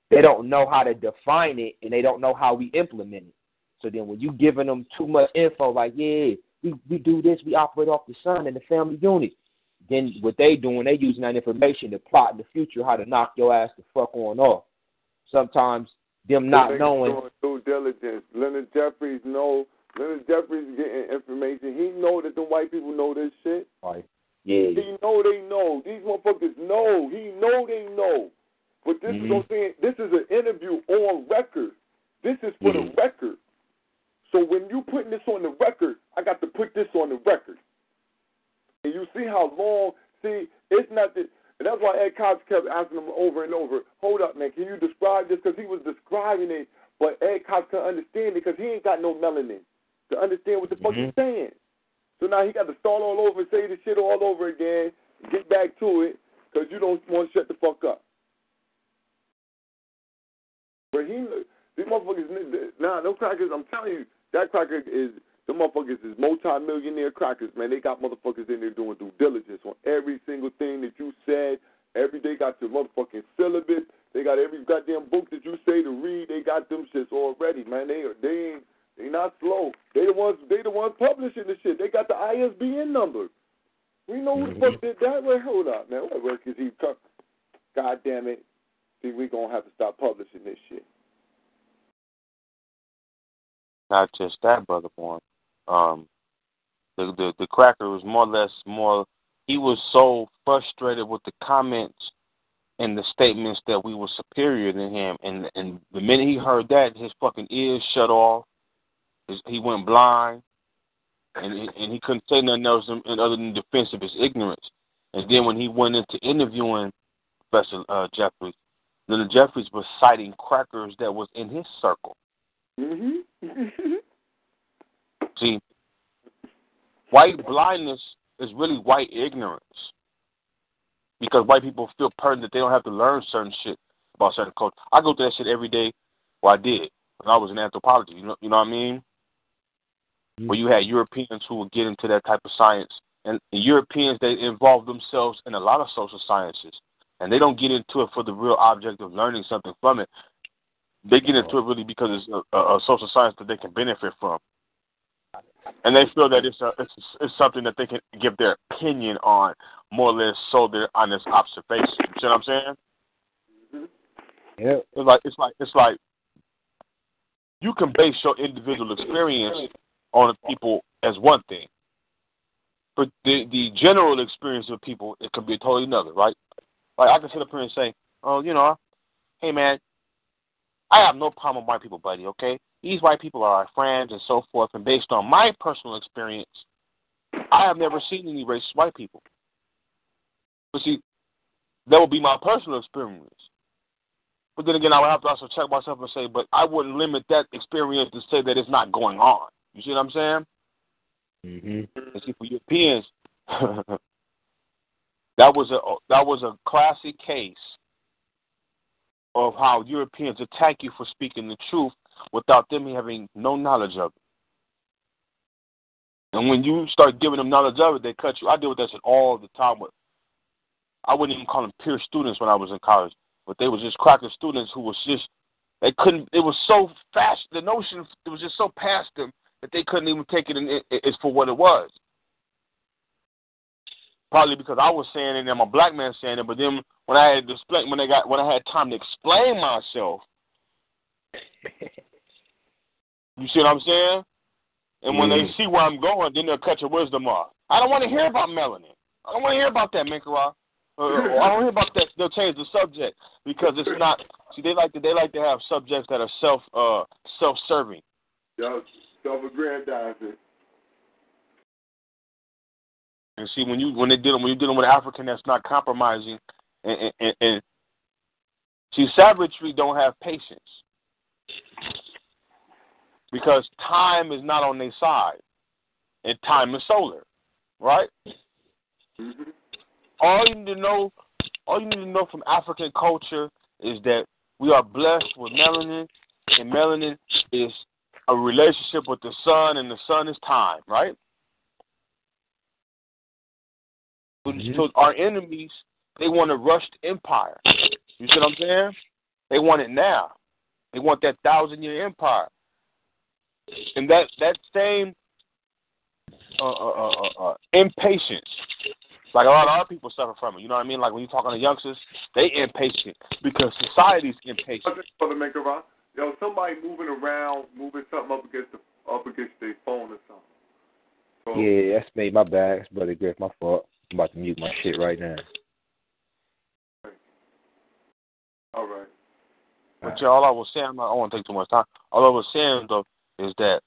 they don't know how to define it and they don't know how we implement it. So then when you giving them too much info, like, yeah, we, we do this, we operate off the sun and the family unit. Then what they doing, they using that information to plot in the future how to knock your ass the fuck on off. Sometimes them not knowing due diligence. Leonard Jeffries know. Leonard Jeffries getting information. He know that the white people know this shit. Right. Yeah. He know they know. These motherfuckers know. He know they know. But this Mm-hmm. is what I'm saying. This is an interview on record. This is for the record. So when you putting this on the record, I got to put this on the record. And you see how long. See, it's not that. And that's why Ed Koch kept asking him over and over, hold up, man, can you describe this? Because he was describing it, but Ed Koch couldn't understand it because he ain't got no melanin to understand what the fuck he's saying. So now he got to start all over and say the shit all over again, get back to it, because you don't want to shut the fuck up. But he, these motherfuckers, nah, no crackers, I'm telling you, that cracker is, the motherfuckers is multi-millionaire crackers, man. They got motherfuckers in there doing due diligence on every single thing that you said. Every day got your motherfucking syllabus. They got every goddamn book that you say to read. They got them shits already, man. They are, they ain't, they not slow. They the ones, they the ones publishing the shit. They got the ISBN number. We know who the fuck did that. Wait, hold up, man. What work is he? co- God damn it. See, we gonna have to stop publishing this shit. Not just that, brother born. Um, the the the cracker was more or less more. He was so frustrated with the comments and the statements that we were superior than him, and and the minute he heard that, his fucking ears shut off. He went blind, and he, and he couldn't say nothing else other than defense of his ignorance. And then when he went into interviewing Professor uh, Jeffries, the Jeffries was citing crackers that was in his circle. Mm-hmm. See, white blindness is really white ignorance. Because white people feel burdened that they don't have to learn certain shit about certain culture. I go through that shit every day. Well, I did when I was in anthropology. You know, you know what I mean? Mm-hmm. Where you had Europeans who would get into that type of science, and the Europeans they involve themselves in a lot of social sciences, and they don't get into it for the real object of learning something from it. They get into it really because it's a, a, social science that they can benefit from and they feel that it's a, it's it's something that they can give their opinion on, more or less, so their honest observation. You see what I'm saying? Mm-hmm. Yeah. It's like it's like it's like you can base your individual experience on people as one thing, but the the general experience of people it could be totally another, right? Like I can sit up here and say, oh, you know, hey man, I have no problem with white people, buddy. Okay, these white people are our friends and so forth. And based on my personal experience, I have never seen any racist white people. But see, that would be my personal experience. But then again, I would have to also check myself and say, but I wouldn't limit that experience to say that it's not going on. You see what I'm saying? Mm-hmm. See, for Europeans, that was a that was a classic case of how Europeans attack you for speaking the truth without them having no knowledge of it. And when you start giving them knowledge of it, they cut you. I deal with that shit all the time. With I wouldn't even call them peer students when I was in college, but they were just cracker students who was just they couldn't. It was so fast. The notion it was just so past them that they couldn't even take it in, it, it's for what it was. Probably because I was saying it and I'm a black man saying it, but then when I had to display, when I got when I had time to explain myself, you see what I'm saying? And when they see where I'm going, then they'll cut your wisdom off. I don't want to hear about melanin. I don't want to hear about that, Minkara. Uh, I don't hear about that. They'll change the subject because it's not. See, they like to they like to have subjects that are self uh self serving. Yo, self-aggrandizing. And see, when you when they dealing when you're dealing with an African that's not compromising, and, and, and See, savagery don't have patience because time is not on their side, and time is solar, right? Mm-hmm. All you need to know, all you need to know from African culture is that we are blessed with melanin, and melanin is a relationship with the sun, and the sun is time, right? Mm-hmm. So our enemies, they want a rushed empire. You see what I'm saying? They want it now. They want that thousand year empire. And that that same uh, uh, uh, uh, uh, impatience, like a lot of other people suffer from it. You know what I mean? Like when you talk on the youngsters, they impatient because society's impatient. For the maker rock, yo, somebody moving around, moving something up against the up against their phone or something. So, Yeah, that's me. My bad. It's Brother Griff. My fault. I'm about to mute my shit right now. All right. But y'all, I was saying, I don't want to take too much time. All I was saying though is that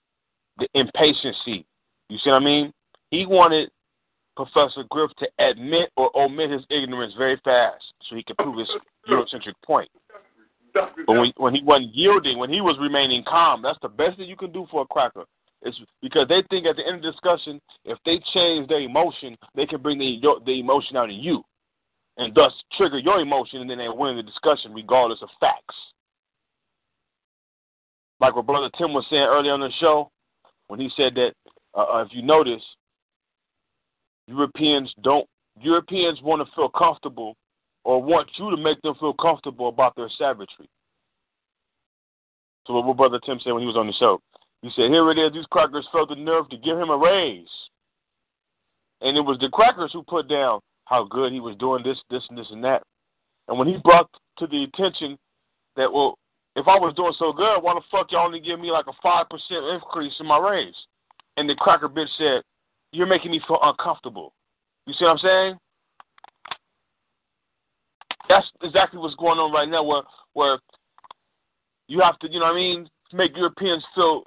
the impatiency. You see what I mean? He wanted Professor Griff to admit or omit his ignorance very fast so he could prove his Eurocentric point. But when when he wasn't yielding, when he was remaining calm, that's the best thing you can do for a cracker. It's because they think at the end of the discussion, if they change their emotion, they can bring the the emotion out of you, and thus trigger your emotion, and then they win the discussion regardless of facts. Like what Brother Tim was saying earlier on the show, when he said that uh, if you notice, Europeans don't Europeans want to feel comfortable or want you to make them feel comfortable about their savagery. So what Brother Tim said when he was on the show, he said, "Here it is. These crackers felt the nerve to give him a raise, and it was the crackers who put down how good he was doing this, this, and this, and that. And when he brought to the attention that, well, if I was doing so good, why the fuck y'all only give me like a five percent increase in my raise?" And the cracker bitch said, "You're making me feel uncomfortable." You see what I'm saying? That's exactly what's going on right now, where where you have to, you know what I mean, make Europeans feel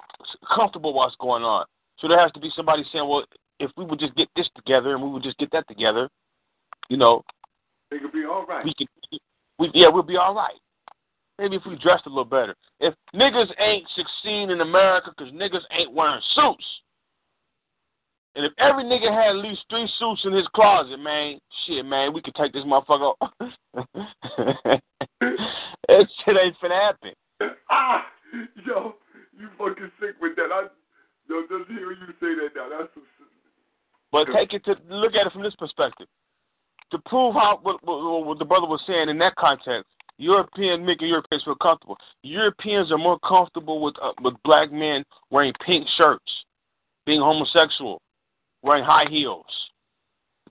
comfortable what's going on. So there has to be somebody saying, well, if we would just get this together and we would just get that together, you know, they could be all right. we could, we yeah, we'll be all right. Maybe if we dressed a little better. If niggas ain't succeeding in America because niggas ain't wearing suits, and if every nigga had at least three suits in his closet, man, shit, man, we could take this motherfucker. that shit ain't finna happen. Ah, yo, you fucking sick with that. I, yo, just hearing you say that now, that's some. But take it to look at it from this perspective. To prove how what, what, what the brother was saying in that context, European making Europeans feel comfortable. Europeans are more comfortable with uh, with black men wearing pink shirts, being homosexual, wearing high heels,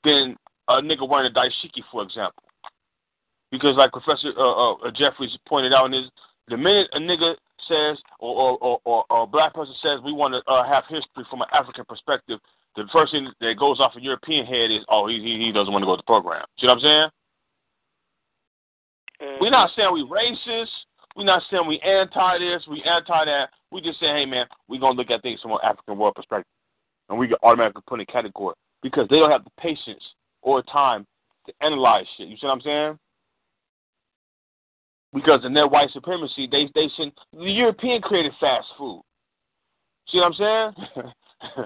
than a nigga wearing a dashiki, for example. Because like Professor uh, uh, Jeffries pointed out in his, the minute a nigga says or or, or, or a black person says we want to uh, have history from an African perspective, the first thing that goes off a European head is, oh, he he, he doesn't want to go to the program. See what I'm saying? We're not saying we racist. We're not saying we anti this, we anti that. We just saying, hey man, we're gonna look at things from an African world perspective, and we get automatically put in a category because they don't have the patience or time to analyze shit. You see what I'm saying? Because in their white supremacy, they they send the European created fast food. See what I'm saying?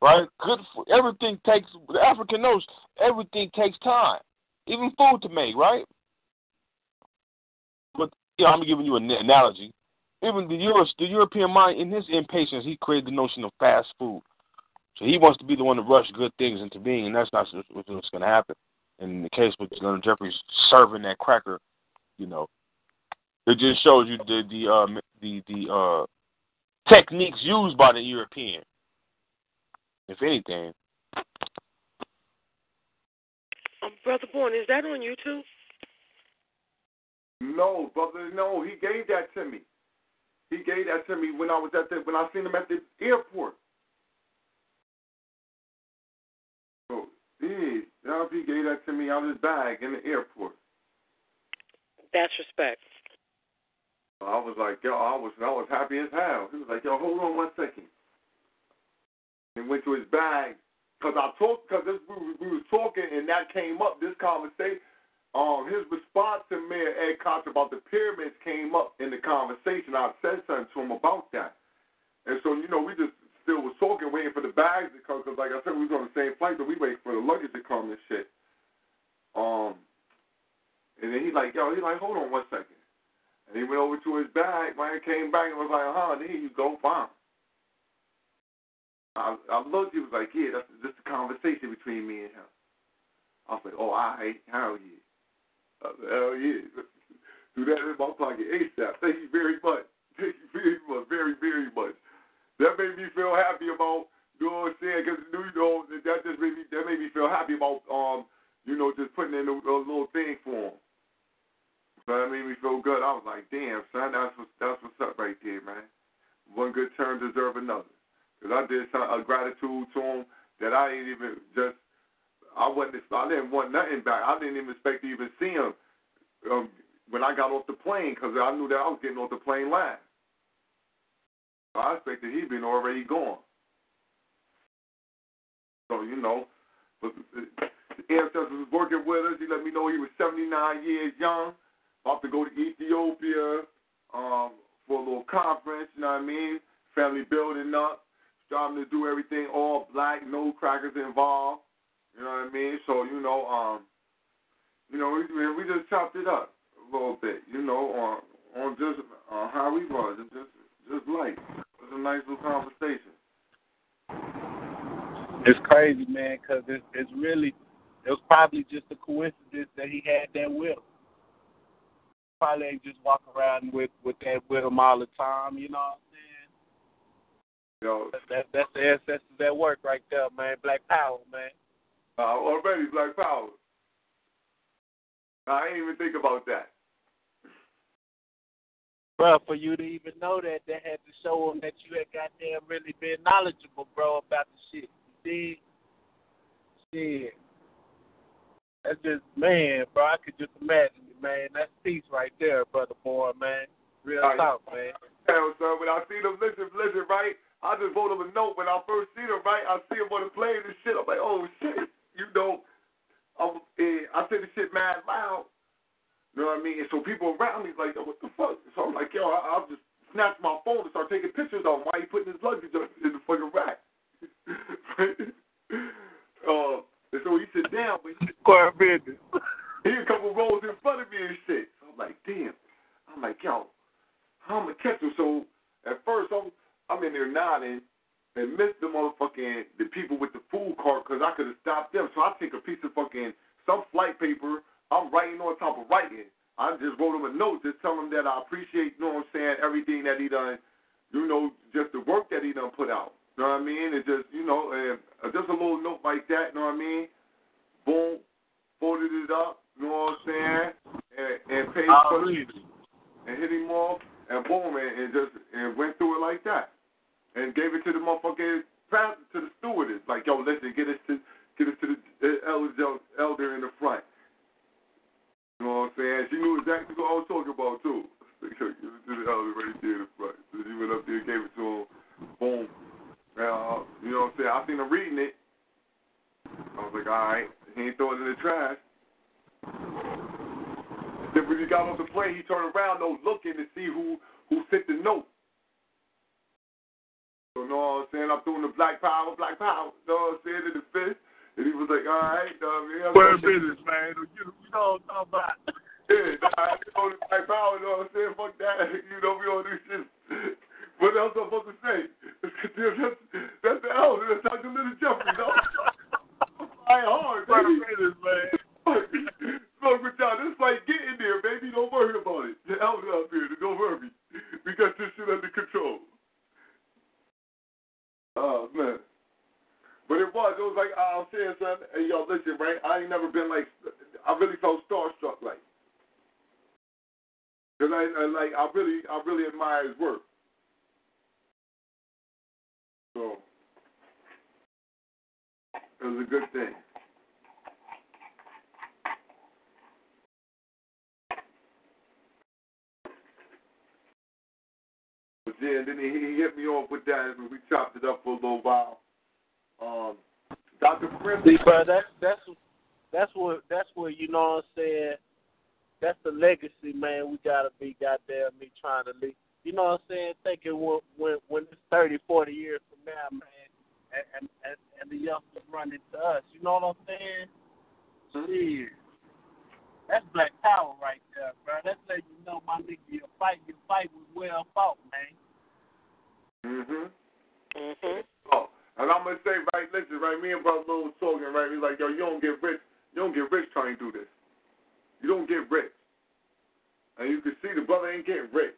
right? Good food. Everything takes the African knows everything takes time, even food to make, right? But yeah, I'm giving you an analogy. Even the Euro, the European mind, in his impatience, he created the notion of fast food. So he wants to be the one to rush good things into being, and that's not what's going to happen. In the case with Leonard Jeffries serving that cracker, you know, it just shows you the the uh, the the uh, techniques used by the European. If anything, Um, Brother Born, is that on YouTube? No, brother, no, he gave that to me. He gave that to me when I was at the when I seen him at the airport. Now he gave that to me out of his bag in the airport. That's respect. I was like, yo, I was I was happy as hell. He was like, yo, hold on one second. And went to his bag because I talked because we, we was talking and that came up. This conversation, um, his response to Mayor Ed Koch about the pyramids came up in the conversation. I said something to him about that. And so, you know, we just still was talking, waiting for the bags to come, because like I said, we was on the same flight, but we waiting for the luggage to come and shit. Um, and then he like, yo, he like, hold on one second. And he went over to his bag, man, came back and was like, huh, here you go, fine. I, I looked, he was like, yeah, that's just a conversation between me and him. I was like, oh, all right, hell yeah. I hell yeah. Do that in my pocket ASAP. Thank you very much. Thank you very much, very, very much. That made me feel happy about, you know? Because, you know, that just made me, that made me feel happy about, um, you know, just putting in a, a little thing for him. So that made me feel good. I was like, damn, son, that's what, that's what's up right there, man. One good turn deserve another. Because I did some, a gratitude to him that I didn't even just, I wasn't, I didn't want nothing back. I didn't even expect to even see him um, when I got off the plane because I knew that I was getting off the plane last. I expected he'd been already gone. So, you know, but the ancestors was working with us. He let me know he was 79 years young, about to go to Ethiopia um, for a little conference, you know what I mean? Family building up, striving to do everything all black, no crackers involved, you know what I mean? So, you know, um, you know, we, we just chopped it up a little bit, you know, on on just uh, how we was, just just like it was a nice little conversation. It's crazy, man, because it's, it's really, it was probably just a coincidence that he had that him. Probably ain't just walk around with with that with him all the time, you know what I'm saying? Yo, that, that, that's the ancestors at work right there, man. Black power, man. Uh, already Black Power. I didn't even think about that. Bro, for you to even know that, they had to show them that you had goddamn really been knowledgeable, bro, about the shit. You see? Shit. That's just, man, bro, I could just imagine it, man. That's peace right there, brother boy, man. Real Right. talk, man. Hell, son, when I see them, listen, listen, right? I just wrote them a note when I first see them, right? I see them on the plane and shit. I'm like, oh shit, you know. I'm, eh, I say the shit mad loud. You know what I mean? And so people around me like, yo, what the fuck? So I'm like, yo, I, I'll just snatch my phone and start taking pictures of him while he putting his luggage up in the fucking rack. uh, and so he sit down, but he, Quiet business. he a couple rows in front of me and shit. So I'm like, damn. I'm like, yo, how am I catch him? So at first I'm I'm in there nodding and missed the motherfucking the people with the food cart because I could have stopped them. So I take a piece of fucking some flight paper. I'm writing on top of writing. I just wrote him a note, just tell him that I appreciate, you know what I'm saying, everything that he done, you know, just the work that he done put out. You know what I mean? And just, you know, and uh, just a little note like that, you know what I mean? Boom, folded it up, you know what I'm saying? And, and paid for it and hit him off, and boom, and, and just and went through it like that, and gave it to the motherfucking to the stewardess, like, yo, listen, get us to get us to the elder, elder in the front. You know what I'm saying? She knew exactly what I was talking about too. To the elder right there in the front. So she went up there, and gave it to him, boom. Now, you know what I'm saying? I seen him reading it. I was like, all right, he ain't throwing it in the trash. Then when he got off the plane, he turned around, though, looking to see who who sent the note. You know what I'm saying? I'm doing the black power, black power. You know what I'm saying? In the fist. And he was like, all right, you know what I mean? I'm Quiet business, man. You, you know what I'm talking about. Yeah, nah, you know the black power, you know what I'm saying? Fuck that. You know, we don't do shit. What else am I supposed to say? That's, that's the elder. That's Dr. Little Jeffrey, know? Flying hard, baby. business, man. Look, with y'all, this fight get in there, baby. Don't worry about it. The elder up here, don't worry. We got this shit under control. Oh, man. But it was, it was like, uh, I'm saying, son, yo, listen, right? I ain't never been like, I really felt starstruck, like. Because I, I, like, I really, I really admire his work. So, it was a good thing. But yeah, then he, he hit me off with that, and we chopped it up for a little while. Um, Dr. Prince. See, bro, that's that's that's what that's what you know what I'm saying. That's the legacy, man. We gotta be goddamn me trying to leave. You know what I'm saying? Thinking when when when it's 30, 40 years from now, man, and and and the youngsters run into us. You know what I'm saying? Shit. That's black power right there, bro. That's letting you know, my nigga, your fight, your fight was well fought, man. Mhm. Mhm. Oh, and I'm gonna say right, listen, right. Me and brother Lil was talking, right. He's like, yo, you don't get rich. You don't get rich trying to do this. You don't get rich. And you can see the brother ain't getting rich.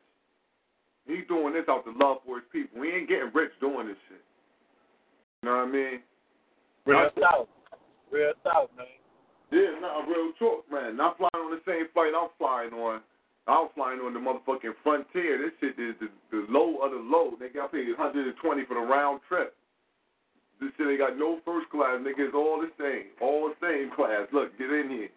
He's doing this out the love for his people. He ain't getting rich doing this shit. You know what I mean? Real south. Real south, man. Yeah, nah, real talk, man. Not flying on the same flight I'm flying on. I'm flying on the motherfucking frontier. This shit is the, the low of the low. Nigga, I paid 120 for the round trip. This shit ain't got no first class, nigga. It's all the same. All the same class. Look, get in here.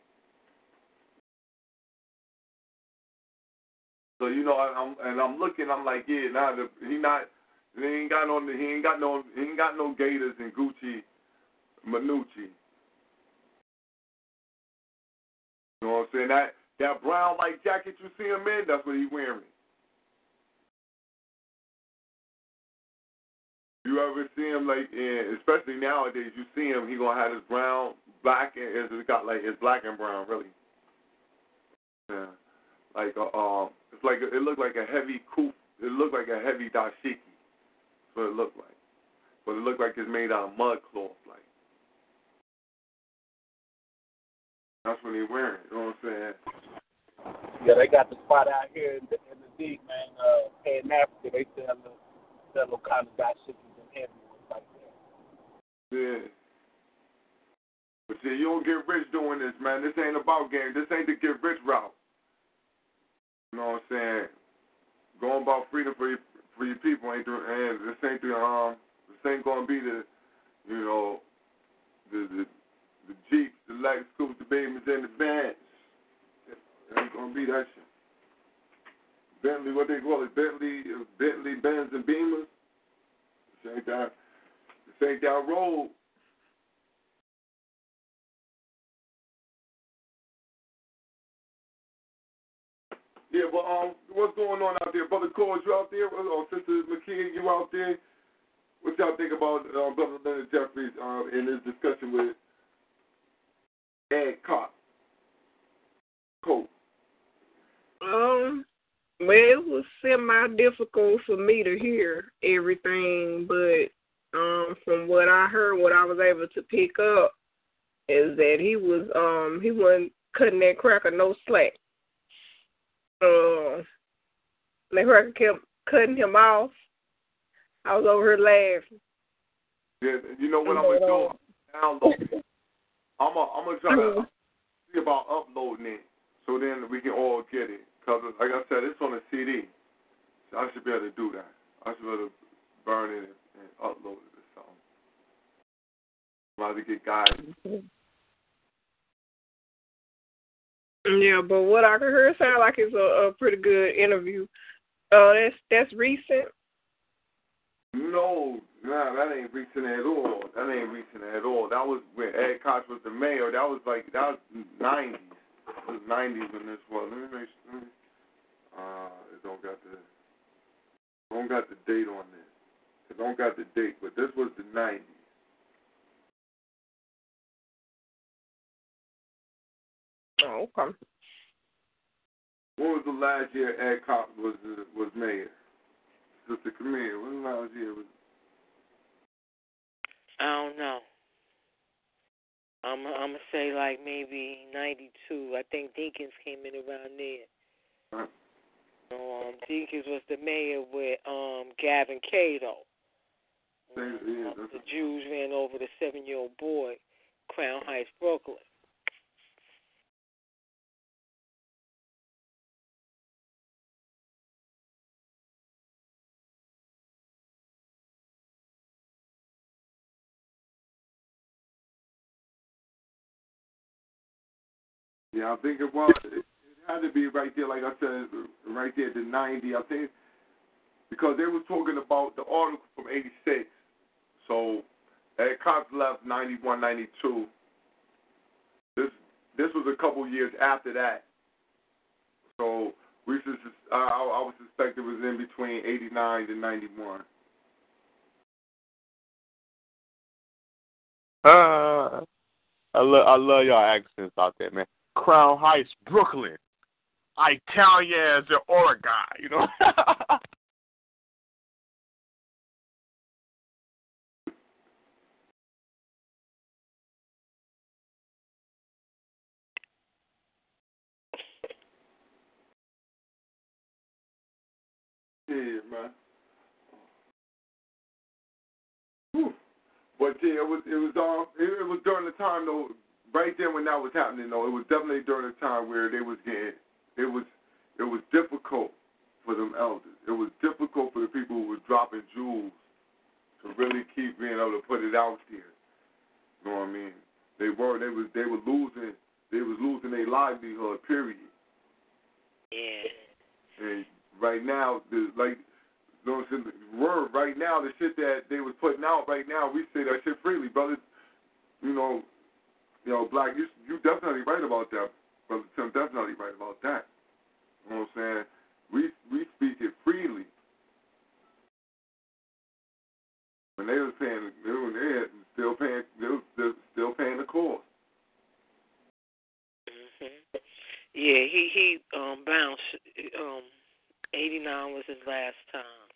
So you know, I'm and I'm looking. I'm like, yeah, nah, the, he not. He ain't got no. He ain't got no. He ain't got no Gators and Gucci, Manucci. You know what I'm saying? That that brown light jacket you see him in, that's what he wearing. You ever see him like, in, especially nowadays, you see him, he gonna have his brown, black, and it's got like it's black and brown, really. Yeah, like a, um, it's like a, it looked like a heavy coupe. It looked like a heavy dashiki. That's what it looked like. But it looked like it's made out of mud cloth, like. That's what he wearing. You know what I'm saying? Yeah, they got the spot out here in the, in the deep, man. Uh, in Africa, they sell sell all kind of dashikis Yeah. But see, you don't get rich doing this, man. This ain't about game. This ain't the get rich route. You know what I'm saying? Going about freedom for your for your people ain't the and this ain't the um this ain't gonna be the you know the the the Jeeps, the Lex Coupes, the Beamers, and the Benz. It ain't gonna be that shit. Bentley, what they call it, Bentley, uh, Bentley, Benz, and Beamers. That. This ain't that road. Yeah, but um, what's going on out there, brother Cole? You out there? Or sister McKee, you out there? What y'all think about uh, brother Leonard Jeffries uh, in his discussion with Ed Koch? Cole. Um, well, it was semi difficult for me to hear everything, but um, from what I heard, what I was able to pick up is that he was um he wasn't cutting that cracker no slack. Uh, that cracker kept cutting him off. I was over here laughing. Yeah, you know what I'm gonna do? Download. I'm gonna I'm gonna try to see about uploading it so then we can all get it. Cause like I said, it's on a CD. So I should be able to do that. I should be able to burn it and upload it or something. I'm about to get guys. Yeah, but what I can hear sound like it's a, a pretty good interview. Uh, that's that's recent. No, nah, that ain't recent at all. That ain't recent at all. That was when Ed Koch was the mayor. That was like that was nineties. It was nineties when this was. Let me make sure. Uh, it don't got the don't got the date on this. It don't got the date, but this was the nineties. Oh, okay. When was the last year Ed Koch was uh, was mayor? Sister Camille, when the last year was? I don't know. I'm I'm gonna say like maybe '92. I think Dinkins came in around there. Huh? Um, Dinkins was the mayor with um Gavin Cato. Um, the Jews ran over the seven-year-old boy, Crown Heights, Brooklyn. Yeah, I think it was. Had to be right there, like I said, right there, the 90. I think because they were talking about the article from 86. So Ed Koch left 91, 92. This this was a couple years after that. So we should, uh, I, I would suspect it was in between 89 to 91. Uh, I love I love y'all accents out there, man. Crown Heights, Brooklyn. Italia as the Oregon, you know. Yeah, man. Whew. But yeah, it was it was um it was during the time though. Right then when that was happening though, it was definitely during the time where they was getting it was it was difficult for them elders. It was difficult for the people who were dropping jewels to really keep being able to put it out there. You know what I mean? They were they was they were losing they was losing their livelihood. Period. Yeah. And right now, the like you know what I'm saying, word right now, the shit that they was putting out right now, we say that shit freely, brother. You know, you know, black, you you definitely right about that, brother Tim. Definitely right about that. You know what I'm saying? We we speak it freely. When they was paying, they they still paying, they was still, paying the cost. hmm Yeah, he he um bounced. Um, eighty nine was his last time.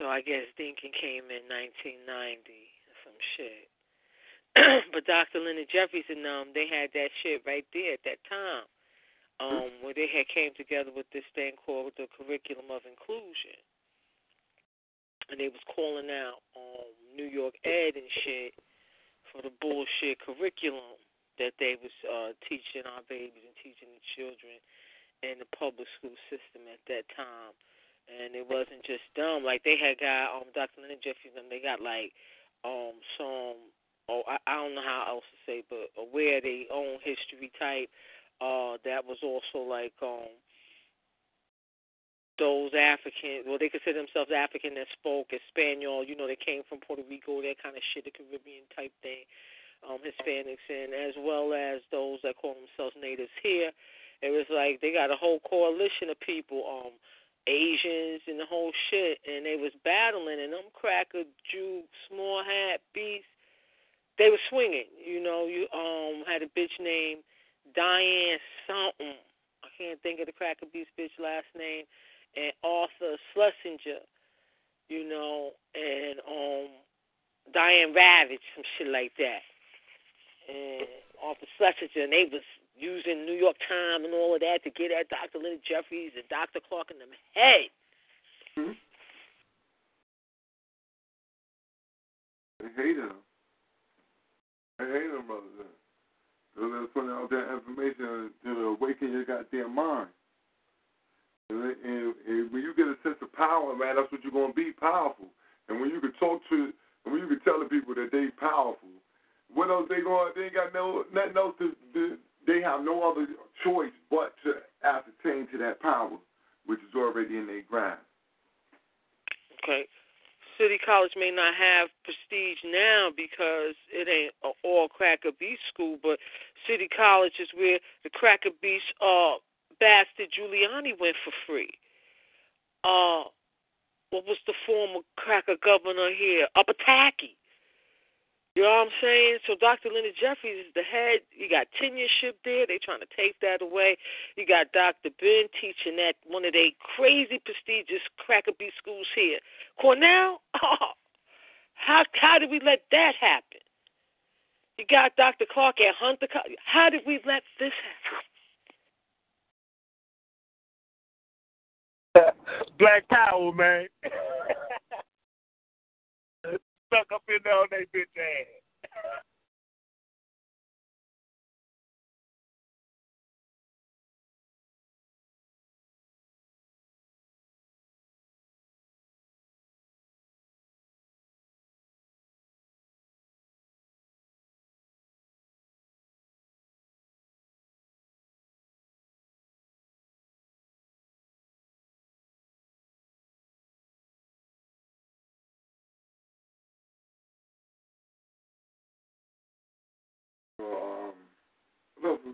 So I guess Dinkin came in nineteen ninety some shit. but Dr. Leonard Jeffries and um they had that shit right there at that time. Um, where they had came together with this thing called the curriculum of inclusion. And they was calling out um New York Ed and shit for the bullshit curriculum that they was uh teaching our babies and teaching the children in the public school system at that time. And it wasn't just them. Like they had got um Dr. Leonard Jeffries and they got like um some oh I, I don't know how else to say but aware they own history type uh that was also like um those African well they consider themselves African that spoke Espanol, you know, they came from Puerto Rico, that kind of shit, the Caribbean type thing, um, Hispanics and as well as those that call themselves natives here. It was like they got a whole coalition of people, um, Asians and the whole shit, and they was battling, and them cracker, Jew, small hat, beast, they were swinging. You know, you um had a bitch named Diane something. I can't think of the cracker beast bitch last name, and Arthur Schlesinger. You know, and um Diane Ravage, some shit like that, and Arthur Schlesinger, and they was using New York Times and all of that to get at Dr. Leonard Jeffries and Dr. Clarke in them head. Hmm? I hate them. I hate them, brother. So they're putting out that information to awaken your goddamn mind. And, and, and when you get a sense of power, man, that's what you're gonna be powerful. And when you can talk to, and when you can tell the people that they powerful, what else they going? They ain't got no nothing else to. to they have no other choice but to ascertain to that power, which is already in their grasp. Okay. City College may not have prestige now because it ain't an all cracker beast school, but City College is where the cracker beast uh bastard Giuliani went for free. Uh what was the former cracker governor here? Upataki. You know what I'm saying? So Dr. Leonard Jeffries is the head. You got tenureship there. They're trying to take that away. You got Dr. Ben teaching at one of their crazy prestigious cracker beast schools here. Cornell? Oh, how how did we let that happen? You got Dr. Clarke at Hunter College. How did we let this happen? Black power, man. Stuck up in there on that bitch ass.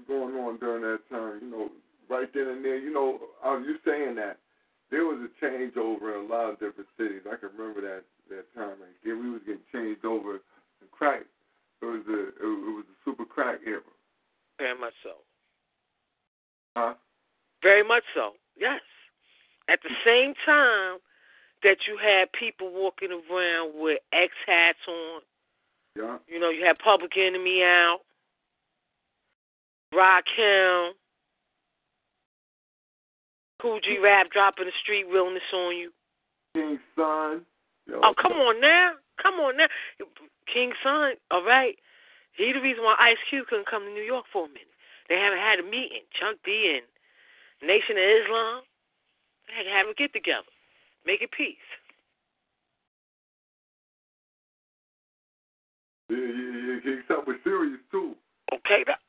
going on during that time? You know, right then and there. You know, was you saying that there was a changeover in a lot of different cities. I can remember that that time. Like, we was getting changed over to crack. It was a it, it was a super crack era. Very much so. Huh? Very much so. Yes. At the same time that you had people walking around with X hats on. Yeah. You know, you had Public Enemy out. Rakim. Kool G Rap dropping the street realness on you. King Sun. Yo, Oh, come on now. Come on now. King Sun, all right. He the reason why Ice Cube couldn't come to New York for a minute. They haven't had a meeting. Chuck D and Nation of Islam. They had to have a get together. Make it peace. Yeah, yeah, yeah. King Sun was serious too. Okay, that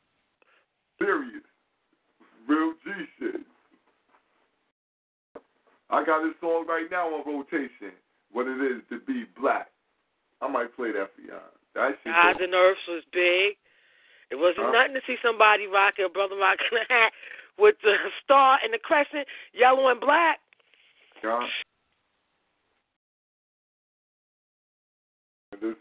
Serious. Real G shit. I got this song right now on rotation. What it is to be black. I might play that for y'all. That shit. Eyes and Earths was big. It wasn't Huh? nothing to see somebody rocking a brother rocking a hat with the star and the crescent, yellow and black. Yeah. This,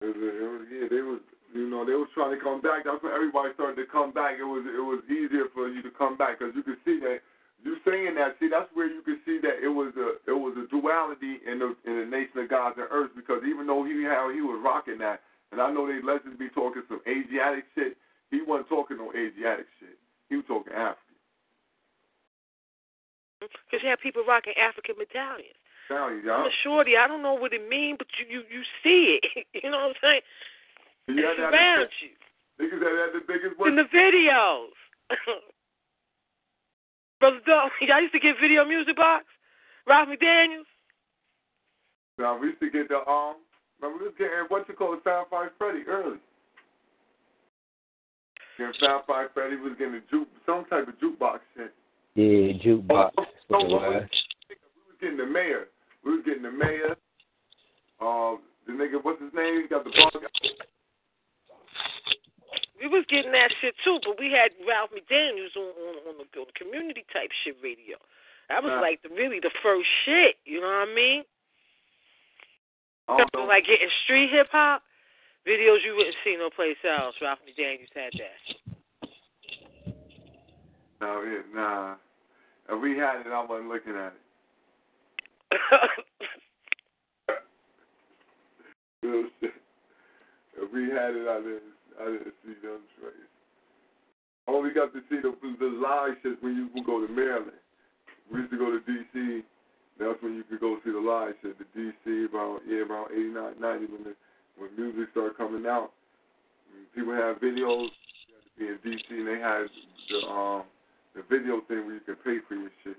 it was, it was, yeah, they was, you know, they was trying to come back. That's when everybody started to come back. It was, it was easier for you to come back because you could see that. You saying that, see, that's where you could see that it was a, it was a duality in the, in the nation of gods and earth because even though he how he was rocking that, and I know they legends be talking some Asiatic shit, he wasn't talking no Asiatic shit. He was talking African. Because you have people rocking African medallions. Now, I'm a shorty. I don't know what it means, but you you, you see it. you know what I'm saying? Yeah, it's that- around you. Niggas that had the biggest in the videos. Brother Dog, y'all used to get video music box. Ralph McDaniels. Now we used to get the um. Remember we was getting what you call it, Fab Five Freddy early. Getting Fab Five Freddy was getting a juke, some type of jukebox shit. Yeah, jukebox. That's No, what was. was, we was getting the mayor. We was getting the mayor. Um, the nigga, what's his name? He got the bug. We was getting that shit too, but we had Ralph McDaniels on on, on, the, on the community type shit radio. That was Nah. like the, really the first shit. You know what I mean? I don't Something like getting street hip hop videos you wouldn't see no place else. Ralph McDaniels had that. No, yeah, nah. If we had it, I wasn't looking at it. If we had it, I didn't, I didn't see them trades. Only got to see the the live shit when you would go to Maryland. We used to go to D.C. That's when you could go see the live shit. The D.C. around yeah around eighty nine ninety when the when music started coming out. People had videos. In D.C. and they had the um the video thing where you can pay for your shit,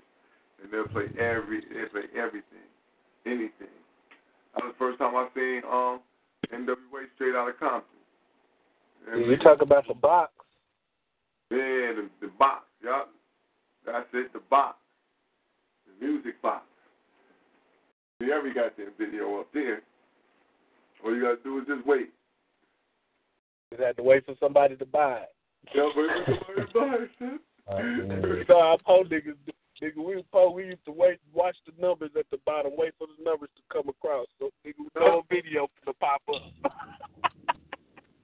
and they'll play every they play everything, anything. That was the first time I seen um NWA straight out of Compton. And You talk about the box. yeah, the, the box, yup. That's it, the box. The music box. See got goddamn video up there. All you gotta do is just wait. You had to wait for somebody to buy it. Yeah, wait for somebody to buy it, son. so our po niggas, nigga, we po, we used to wait, and watch the numbers at the bottom, wait for the numbers to come across. So nigga, no video to pop up.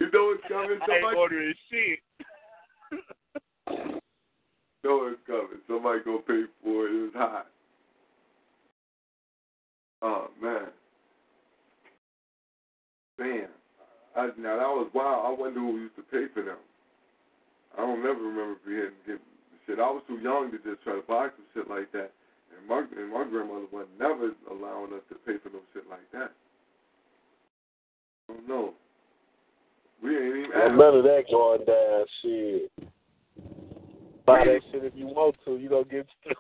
You know it's coming. I Somebody ordering shit. know it's coming. Somebody gonna pay for it. It was hot. Oh man. Damn. I, now that was wild. I wonder who used to pay for them. I don't never remember being getting shit. I was too young to just try to buy some shit like that. And my and my grandmother was never allowing us to pay for no shit like that. I don't know. We ain't even asked. None of that going down. Shit. Buy that shit if you want to. You don't get. Yeah,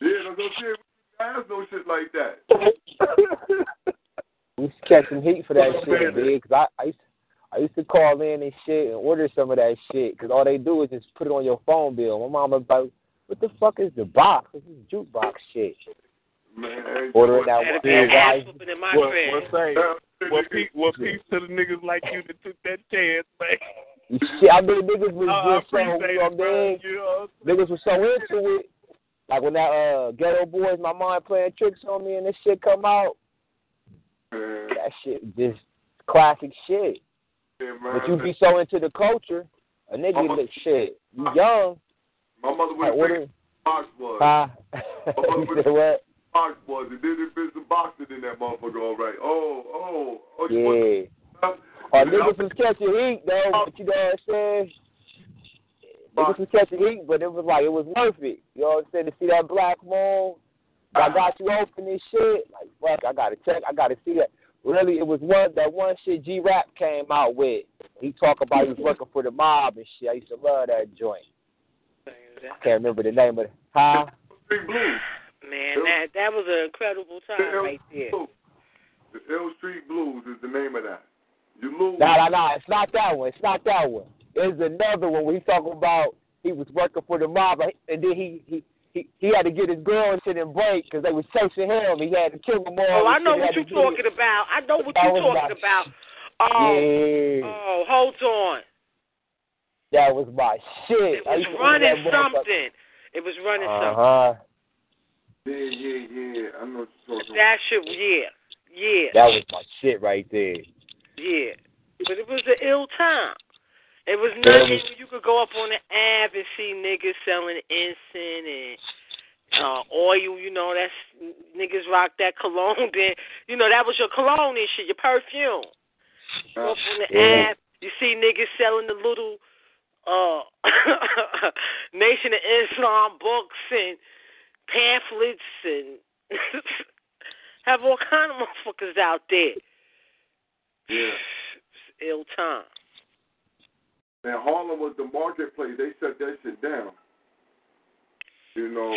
that's what I'm saying. We ain't no shit like that. We used to catch some heat for that shit, man. big. Cause I, I used, I used to call in and shit and order some of that shit. Cause all they do is just put it on your phone bill. My mama about, what the fuck is the box? This is jukebox shit. Man, Ordering that one. big ass that whooping in my What, crib. what say? Yeah, What peace, what peace to the niggas like you that took that chance, man. Shit, I mean, niggas was Oh, just so, you know appreciate what I it, bro. You know? Niggas was so into it. Like when that uh Geto Boys, my mind playing tricks on me and this shit come out, that shit just classic shit. Yeah. But you be so into the culture, a nigga look shit. You young. My mother Like, would what say is- box was. Huh? My mother would what? Box was. And then if there's some boxing in that motherfucker, all right. Oh, oh, oh. you want Yeah. some- Or niggas was catching heat though, oh. but you know what I'm saying? Niggas was catching heat, but it was like it was worth it. You know what I'm saying? To see that black moon, I ah. got you open this shit. Like fuck, I gotta check, I gotta see that. Really, it was one that one shit G Rap came out with. He talk about he was mm-hmm. working for the mob and shit. I used to love that joint. Can't remember the name of it. Huh? Street Blues. Man, that that was an incredible time right there. The L Street Blues is the name of that. You lose. No, no, no. It's not that one. It's not that one. There's another one where he's talking about he was working for the mob, and then he he he, he had to get his girl into them break because they was chasing him. He had to kill them all. Oh, I know what you're had to do it. talking about. I know what you're talking about. Oh, Yeah. oh, hold on. That was my shit. It was running love that motherfucker. something. It was running something. Uh something. Huh. Yeah, yeah, yeah. I know what you're talking That shit, yeah, yeah, That was my shit right there. yeah. But it was an ill time. It was nothing. was- You could go up on the app and see niggas selling incense and uh oil. You know, that's niggas rock that cologne. Then you know that was your cologne and shit, your perfume. Go up on the Yeah. app, you see niggas selling the little uh Nation of Islam books and pamphlets and have all kind of motherfuckers out there. Yeah. It's ill time. And Harlem was the marketplace. They shut that shit down. You know,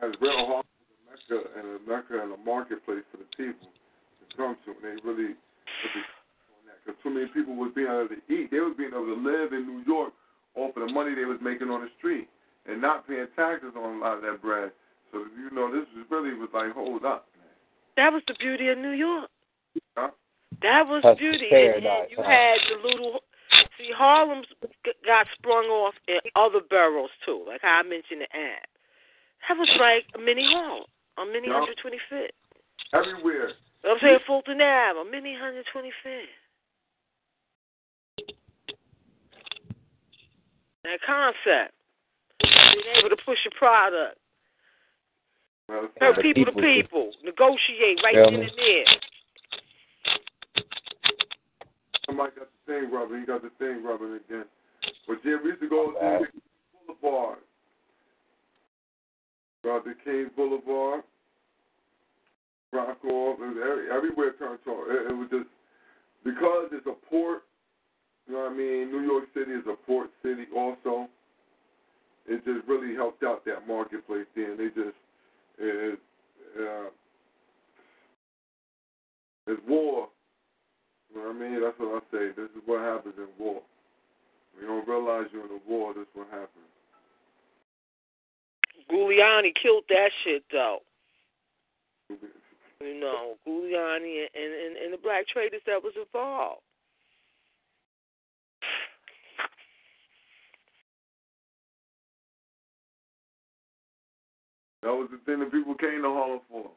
that's real Harlem was a mecca and a mecca and a marketplace for the people to come to. And they really put the on that because too many people was being able to eat. They was being able to live in New York off of the money they was making on the street and not paying taxes on a lot of that bread. So you know, this was really was like, hold up. That was the beauty of New York. Huh? That was That's beauty. and, and you huh? had the little. See, Harlem's g- got sprung off in other boroughs too, like how I mentioned the ad. That was like a mini Harlem, a mini Yeah. 125th. Everywhere. I'm saying Fulton Ave, a mini 125th. That concept. Being able to push a product. Well, Hurt the people to people to- people. Negotiate right Feel then and there. Somebody got the thing rubbing. He got the thing rubbing again. But yeah, we used to go to Boulevard. Go out King Boulevard. Rock off. It every, everywhere turned to it, it was just because it's a port. You know what I mean? New York City is a port city also. It just really helped out that marketplace then. They just it, uh, it's war. You know what I mean? That's what I say. This is what happens in war. When you don't realize you're in a war, this is what happens. Giuliani killed that shit though. You know, Giuliani and, and, and the black traders that was involved. That was the thing that people came to Harlem for.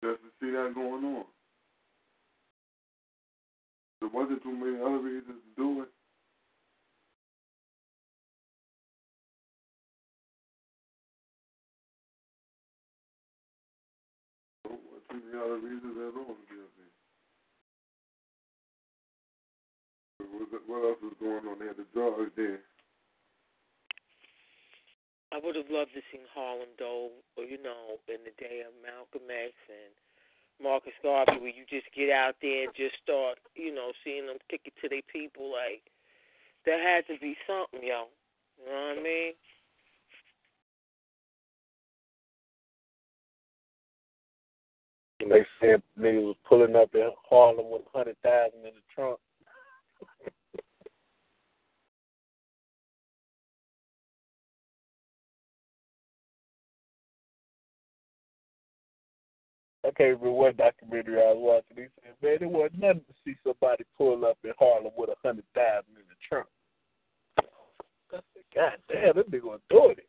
Just to see that going on. There wasn't too many other reasons to do it. There other reasons at all to what else was going on? They had the drugs there. I would have loved to seen Harlem though, or you know, in the day of Malcolm X and Marcus Garvey, where you just get out there and just start, you know, seeing them kick it to their people. Like there had to be something, yo. You know what I mean? And they said niggas was pulling up in Harlem with hundred thousand in the trunk. I can't remember what documentary I was watching. He said, "Man, it wasn't nothing to see somebody pull up in Harlem with a hundred thousand in the trunk." I said, "God damn, that nigga was doing it."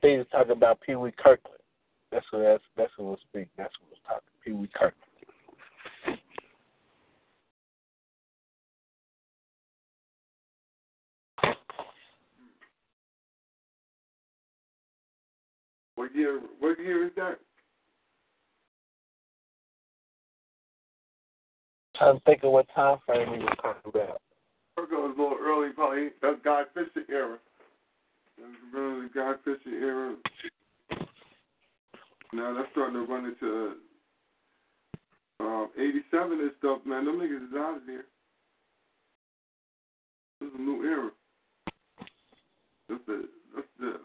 Think he's talking about Pee Wee Kirkland. That's what that's that's what was speaking. That's what was talking. Pee Wee Kirkland. What year? What year is that? Trying to think of what time frame he was talking about. Virgo was a little early, probably. That's Guy Fisher era. Really the Guy Fisher era. Now that's starting to run into um, 87 and stuff, man. Them niggas is out of there. This is a new era. That's the that's the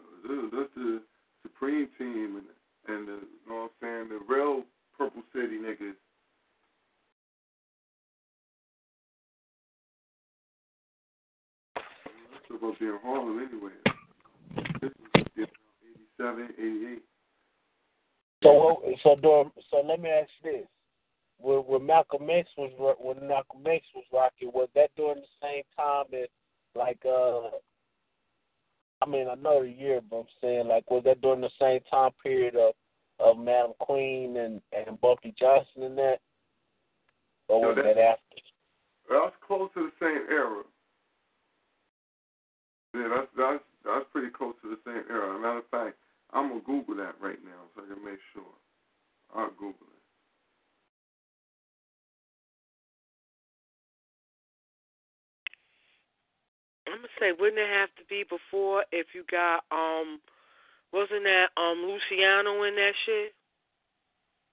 that's the Supreme Team and and the you know what I'm saying the real Purple City niggas. That's about being Harlem anyway. This was yeah, 87, 88. So so during, so let me ask you this: when, when Malcolm X was when Malcolm X was rocking, was that during the same time as like uh? I mean, I know the year, but I'm saying like was that during the same time period of of Madam Queen and and Bumpy Johnson and that, or No, was that after? That's close to the same era. Yeah, that's that's that's pretty close to the same era. As a matter of fact, I'm gonna Google that right now so I can make sure. I'll Google it. I'm gonna say, wouldn't it have to be before if you got um, wasn't that um Luciano in that shit?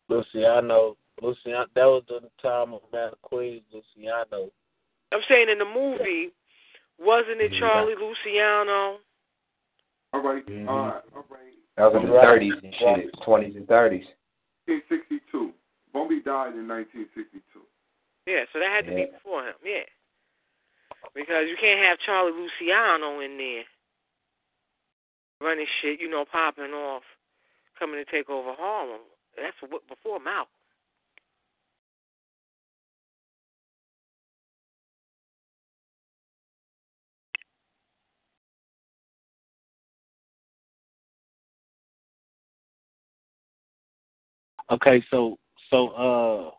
Luciano, Luciano, that was the time of Madam Queen, Luciano. I'm saying in the movie, wasn't it Charlie Luciano? All right, Mhm. all right, all right. That was in the Right. 30s and shit, 20s and 30s. 1962. Bumpy died in 1962. Yeah, so that had to be before him. Yeah, because you can't have Charlie Luciano in there running shit, you know, popping off, coming to take over Harlem. That's what before Malcolm. Okay, so so uh,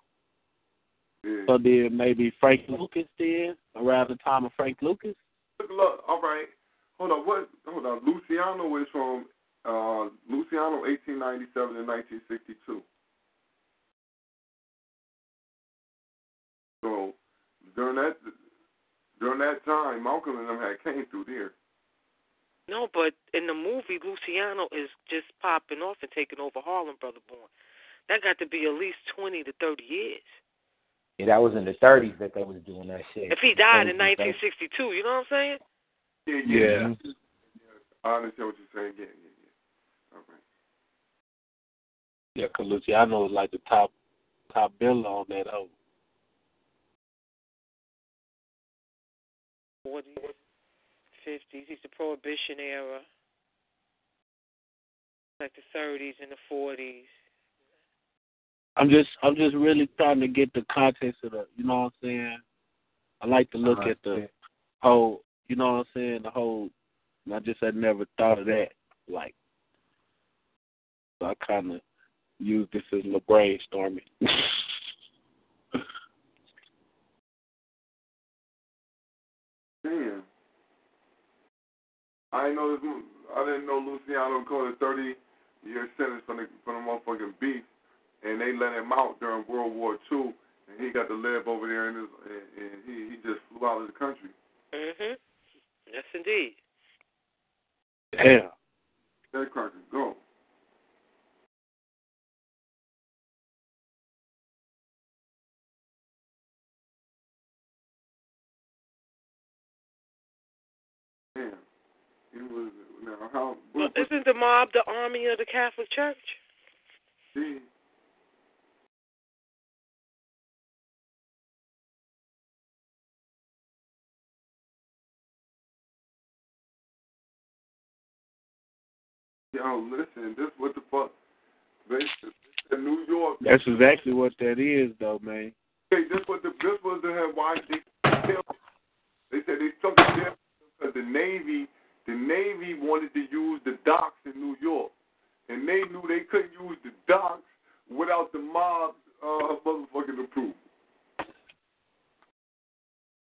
Yeah. so did maybe Frank Lucas then around the time of Frank Lucas? Look, look, all right. Hold on. What? Hold on. Luciano is from uh, Luciano 1897 and 1962. So during that during that time, Malcolm and them had came through there. No, but in the movie, Luciano is just popping off and taking over Harlem, Brother Born. That got to be at least 20 to 30 years. Yeah, that was in the 30s that they was doing that shit. If he died in 1962, you know what I'm saying? Yeah, yeah. Yeah. I understand what you're saying. Yeah, yeah, yeah. Okay. All right. Yeah, 'cause Luciano was like the top top bill on that hoe. 40s, 50s. He's the Prohibition era. Like the 30s and the 40s. I'm just I'm just really trying to get the context of the you know what I'm saying? I like to look Uh-huh. at the whole you know what I'm saying, the whole I just had never thought of that. Like so I kinda use this as my brainstorming. Damn. I didn't know this. I didn't know Luciano caught a 30 year sentence from the from the motherfucking beef, and they let him out during World War II, and he got to live over there, in his, and, and he he just flew out of the country. Mhm. Yes, indeed. Damn. That cracker go. Damn. He was now how? Well, isn't the mob the army of the Catholic Church? See, Yo, listen, this what the fuck? In New York. That's exactly what that is, though, man. Hey, this what the this was the why they they said they took it because the Navy the Navy wanted to use the docks in New York, and they knew they couldn't use the docks without the mob uh, motherfucking approval.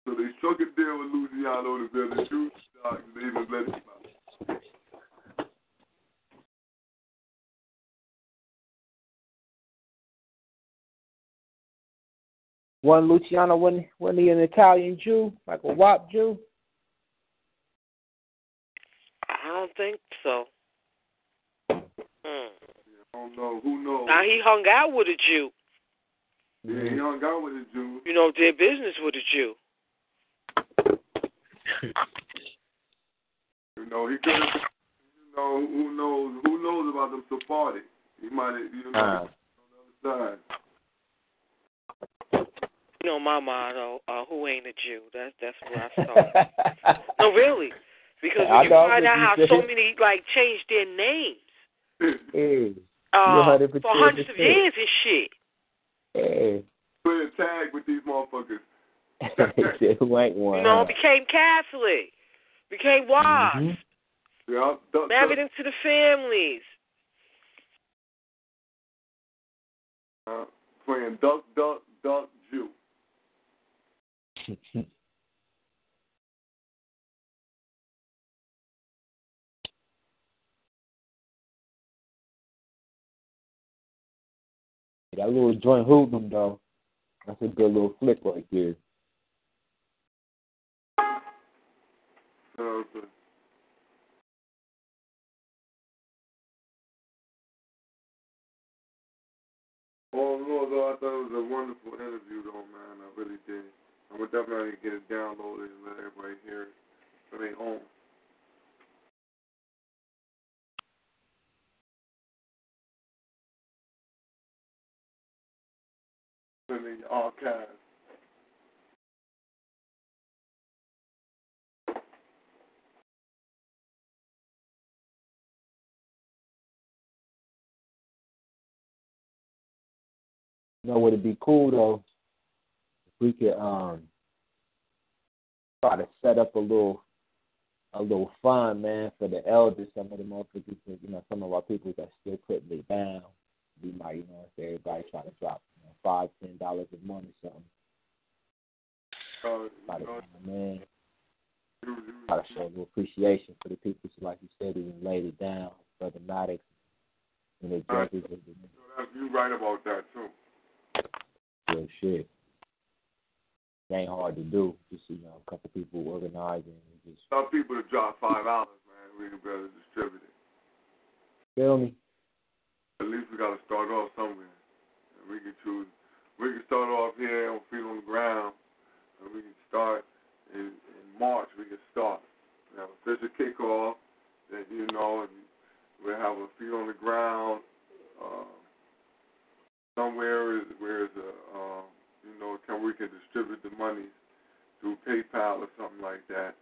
So they struck it down with Luciano to to use the docks, and they even let him out. One Luciano, wasn't, wasn't he an Italian Jew, like a WAP Jew? I don't think so. Hmm. I don't know. Who knows? Now he hung out with a Jew. Yeah, he hung out with a Jew. You know, did business with a Jew. You know, he could have. You know, who knows? Who knows about them Sephardic? He might have. You know, Uh. on the other side. You know my motto, uh, who ain't a Jew? That's that's where I start. no, really. Because I when you know find out how said. so many like changed their names Hey, uh, 100% for hundreds of years and shit. hey. Put a tag with these motherfuckers. he said, who ain't one? You know, became Catholic, became wives, Mhm. Yeah, duck, married duck, into the families. uh, playing duck, duck, duck, Jew. That little joint hoodlum though. That's a good little flick right there. So, so, Oh Lord, though, I thought it was a wonderful interview, though, man. I really did. I'm gonna definitely get it downloaded and let everybody hear it. I mean, home. Put in your archives. You know, would it be cool though we could um try to set up a little a little fund, man, for the elders, some of the motherfuckers, you know, some of our people that still putting it down. We might, you know, if everybody try to drop you know, five, ten dollars a month or something. Uh, Try to, you man, you- try to show a little appreciation for the people, so like you said, who laid it down, Brother Maddox, and the Right. judges you- you right about that too. real shit. It ain't hard to do. Just you know, a couple people organizing and just Tell people to drop five dollars, man. We can better distribute it. feel me. At least we got to start off somewhere. And we can choose. We can start off here on feet on the ground, and we can start in, in March. We can start. We have official kickoff. That you know, and we'll have a feet on the ground. Uh, somewhere is where is a uh, you know can we can distribute the money through PayPal or something like that.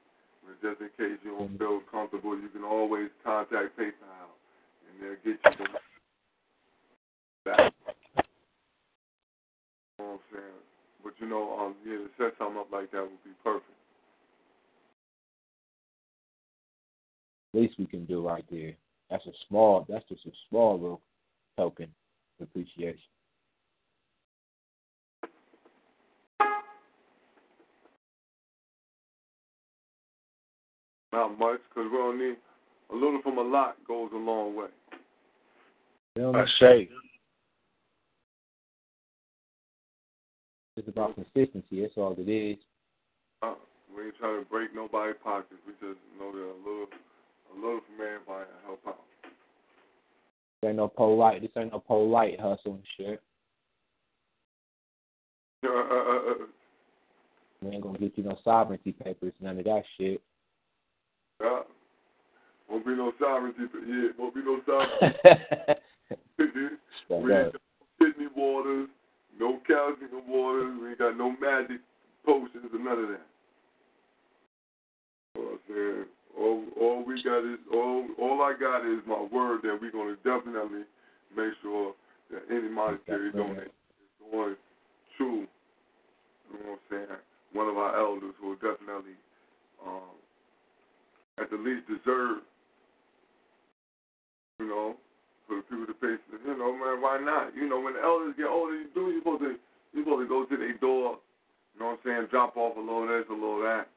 But just in case you don't feel comfortable, you can always contact PayPal, and they'll get you the back. You know what I'm saying? But you know, um, yeah, to set something up like that would be perfect. Least we can do right there. That's a small. That's just a small little token of appreciation. Not much, because we don't need a little from a lot goes a long way. Feel me? I say. It's about consistency. That's all it is. Uh, we ain't trying to break nobody's pockets. We just know that a little, a little from everybody to help out. This ain't no polite. This ain't no polite hustle and shit. We ain't gonna get you no sovereignty papers. None of that shit. Yeah. Won't be no sovereignty. For, yeah, won't be no sovereignty. we ain't got no kidney waters, no calcium waters. We ain't got no magic potions or none of that. You know what I'm saying? All, all we got is all. All I got is my word that we're gonna definitely make sure that any monetary donation is going to, you know what I'm saying, one of our elders will definitely, um, at the least deserve, you know, for the people to pay. You know, man, why not? You know, when the elders get older, you do. You're supposed to. You're supposed to go to their door. You know what I'm saying? Drop off a little this, a little that.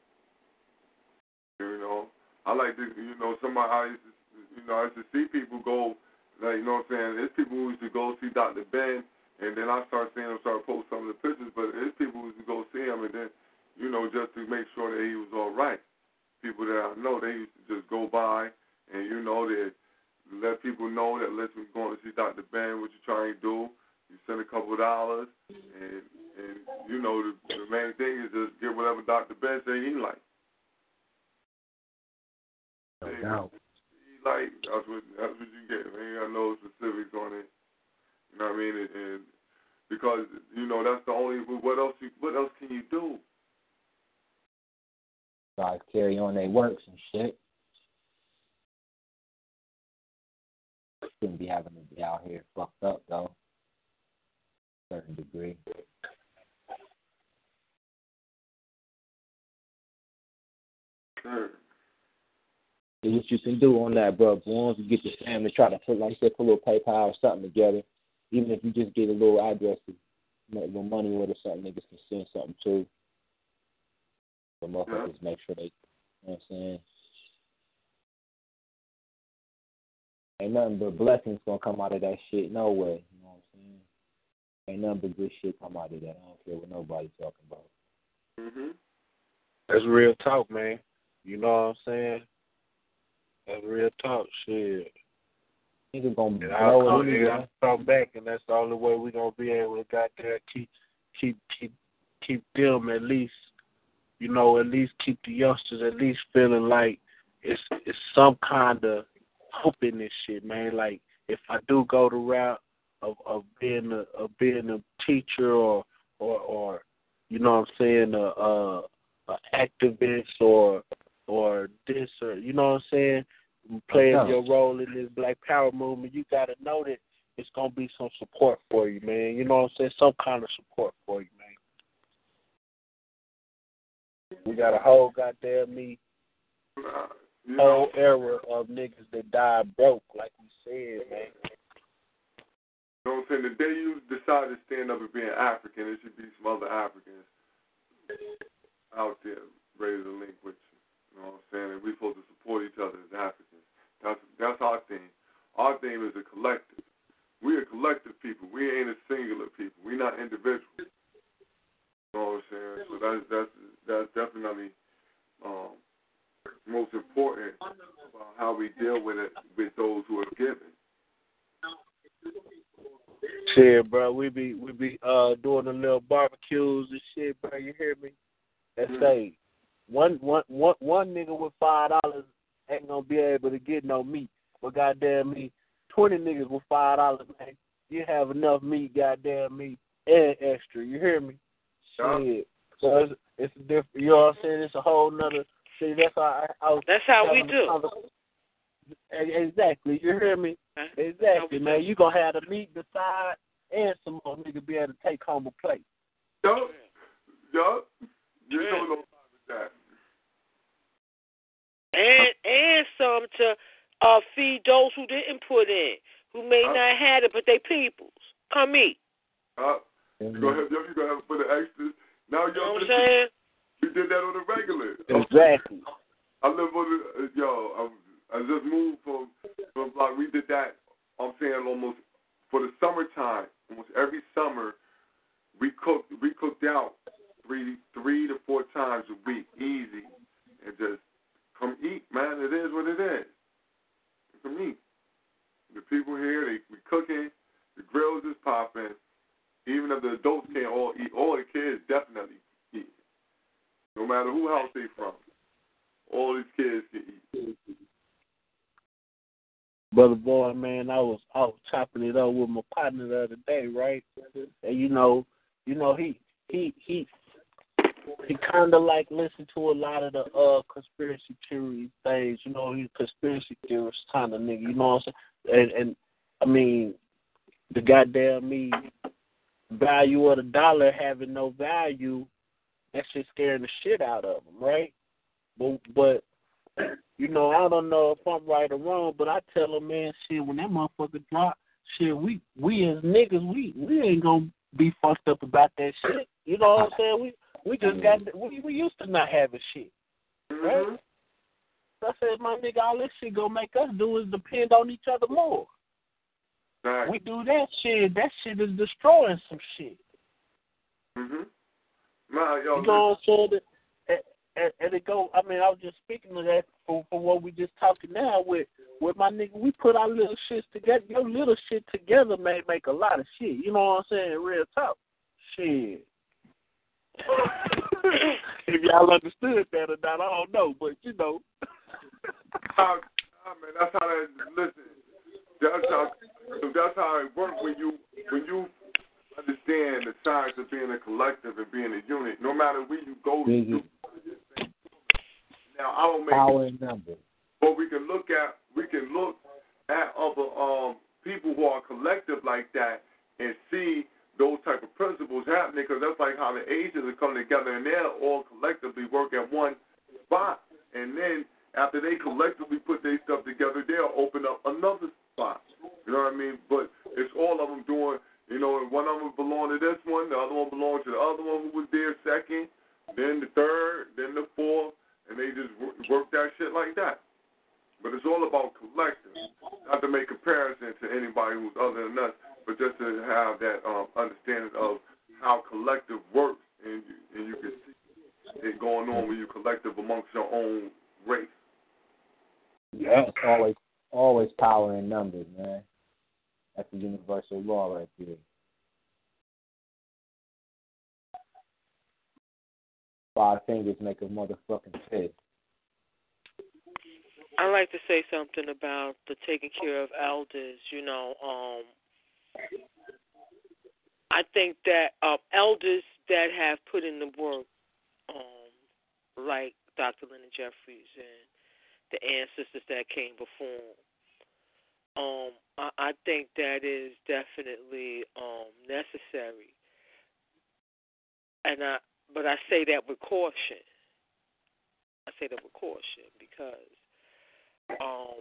You know, I like to. You know, somebody. I used you know, I used to see people go. Like, you know what I'm saying? There's people who used to go see Dr. Ben, and then I start seeing him start post some of the pictures. But there's people who used to go see him, and then, you know, just to make sure that he was all right. People that I know, they used to just go by, and you know, they let people know that listen, we're going to see Dr. Ben. What you trying to do? You send a couple of dollars, and and you know, the, the main thing is just get whatever Dr. Ben say he like. No doubt. He like that's what that's what you get. Man, you got no specifics on it. You know what I mean? And, and because you know that's the only. What else? You, what else can you do? Guys carry on their works and shit. Shouldn't be having to be out here fucked up though. certain degree. What you can do on that, bro. Once you get your family, try to put, like I said, put a little PayPal or something together. Even if you just get a little address to make a little money with or something, niggas can send something too. So motherfuckers Yeah. make sure they, you know what I'm saying? Ain't nothing but blessings gonna come out of that shit, no way. You know what I'm saying? Ain't nothing but good shit come out of that. I don't care what nobody's talking about. Mhm. That's real talk, man. You know what I'm saying? That's real talk, shit. Nigga gonna And blow I'll it come, anyway. and I'll come back, and that's the only way we're gonna be able to goddamn keep, keep, keep, keep them at least, you know, at least keep the youngsters at least feeling like it's it's some kind of hope in this shit, man. Like if I do go the route of of being a of being a teacher or or or you know what I'm saying a a, a activist or or this or you know what I'm saying playing your role in this Black Power movement, you got to know that it's gonna be some support for you, man. You know what I'm saying? Some kind of support for you. We got a whole goddamn me you whole era of niggas that died broke, like we said, man. You know what I'm saying? The day you decide to stand up and be an African, it should be some other Africans out there ready to link with you. You know what I'm saying? And we're supposed to support each other as Africans. That's that's our thing. Our thing is a collective. We're a collective people. We ain't a singular people. We're not individuals. You know what I'm saying? So that's that's that's definitely um, most important about how we deal with it with those who are given. Shit, bro, we be we be uh doing the little barbecues and shit, bro. You hear me? Let's Mm. say one one one one nigga with five dollars ain't gonna be able to get no meat, but goddamn me, twenty niggas with five dollars, man, you have enough meat, goddamn me, and extra. You hear me? Yeah. So it's it's a different. You know what I'm saying? It's a whole nother. See, that's how I, I was. That's how we do. Exactly. You hear me? Huh? Exactly, man. You gonna have to meet the meat beside and some more nigga be able to take home a plate. Yup. Yup. You Yeah. don't know about that. and and some to uh feed those who didn't put in, who may Huh? not have it, but they peoples. Come eat. Uh, you gonna have you gonna have for the extras. Now You know yo, what I'm saying? we did that on the regular. Exactly. I live on the uh, yo. I, I just moved from from block. We did that. I'm saying almost for the summertime. Almost every summer, we cooked we cooked out three three to four times a week, easy, and just come eat, man. It is what it is. Come eat. The people here, they we cooking. The grills is popping. Even if the adults can't all eat, all the kids definitely eat. No matter who house they from, all these kids can eat. brother boy, man, I was was chopping it up with my partner the other day, right? And you know, you know he he he he kind of like listened to a lot of the uh conspiracy theory things. You know, he's conspiracy theorist kind of nigga. You know what I'm saying? And and I mean, the goddamn me value of the dollar having no value, that shit scaring the shit out of them, right? But but you know, I don't know if I'm right or wrong, but I tell him, man, shit, when that motherfucker drop, shit, we we as niggas, we we ain't gonna be fucked up about that shit. You know what I'm saying? We we just got we we used to not having shit, right? Mm-hmm. So I said, my nigga, all this shit gonna make us do is depend on each other more. Right. We do that shit, that shit is destroying some shit. Mhm. Yo, You know what I'm saying? And, and, and it go. I mean, I was just speaking to that for, for what we just talking now with with my nigga. We put our little shits together. Your little shit together may make a lot of shit. You know what I'm saying? Real talk. Shit. if y'all understood that or not, I don't know, but you know. how, nah, man, that's how that. Listen, that's how. That's how it works when you when you understand the science of being a collective and being a unit. No matter where you go, do now I don't make Power in numbers. but we can look at we can look at other um people who are collective like that and see those type of principles happening because that's like how the Asians are coming together and they're all collectively work at one spot and then after they collectively put their stuff together they'll open up another spot you know what I mean but it's all of them doing you know one of them belong to this one the other one belongs to the other one who was there second then the third then the fourth and they just work, that shit like that. But it's all about collective, not to make comparison to anybody who's other than us, but just to have that um, understanding of how collective works, and you, and you can see it going on when you collective amongst your own race. Yeah, always always power in numbers, man. That's the universal law right there. Five fingers make a motherfucking fist. I like to say something about the taking care of elders. You know, um, I think that um, elders that have put in the work, um, like Dr. Leonard Jeffries and the ancestors that came before him, um, I, I think that is definitely um, necessary. And I, but I say that with caution. I say that with caution because um,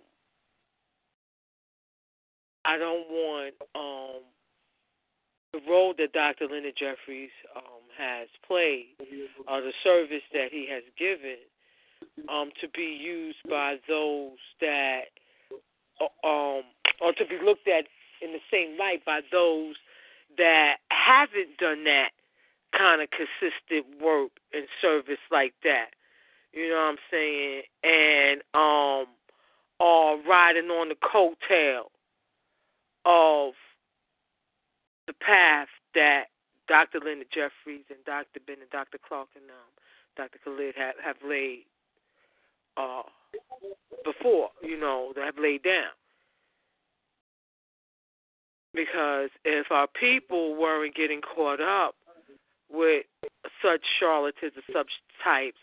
I don't want um, the role that Dr. Leonard Jeffries um, has played, or the service that he has given, um, to be used by those that, uh, um, or to be looked at in the same light by those that haven't done that kind of consistent work and service like that. You know what I'm saying? And um are riding on the coattail of the path that Dr. Leonard Jeffries and Dr. Ben and Dr. Clarke and um, Dr. Khalid have, have laid uh, before, you know, that have laid down. Because if our people weren't getting caught up with such charlatans and such types,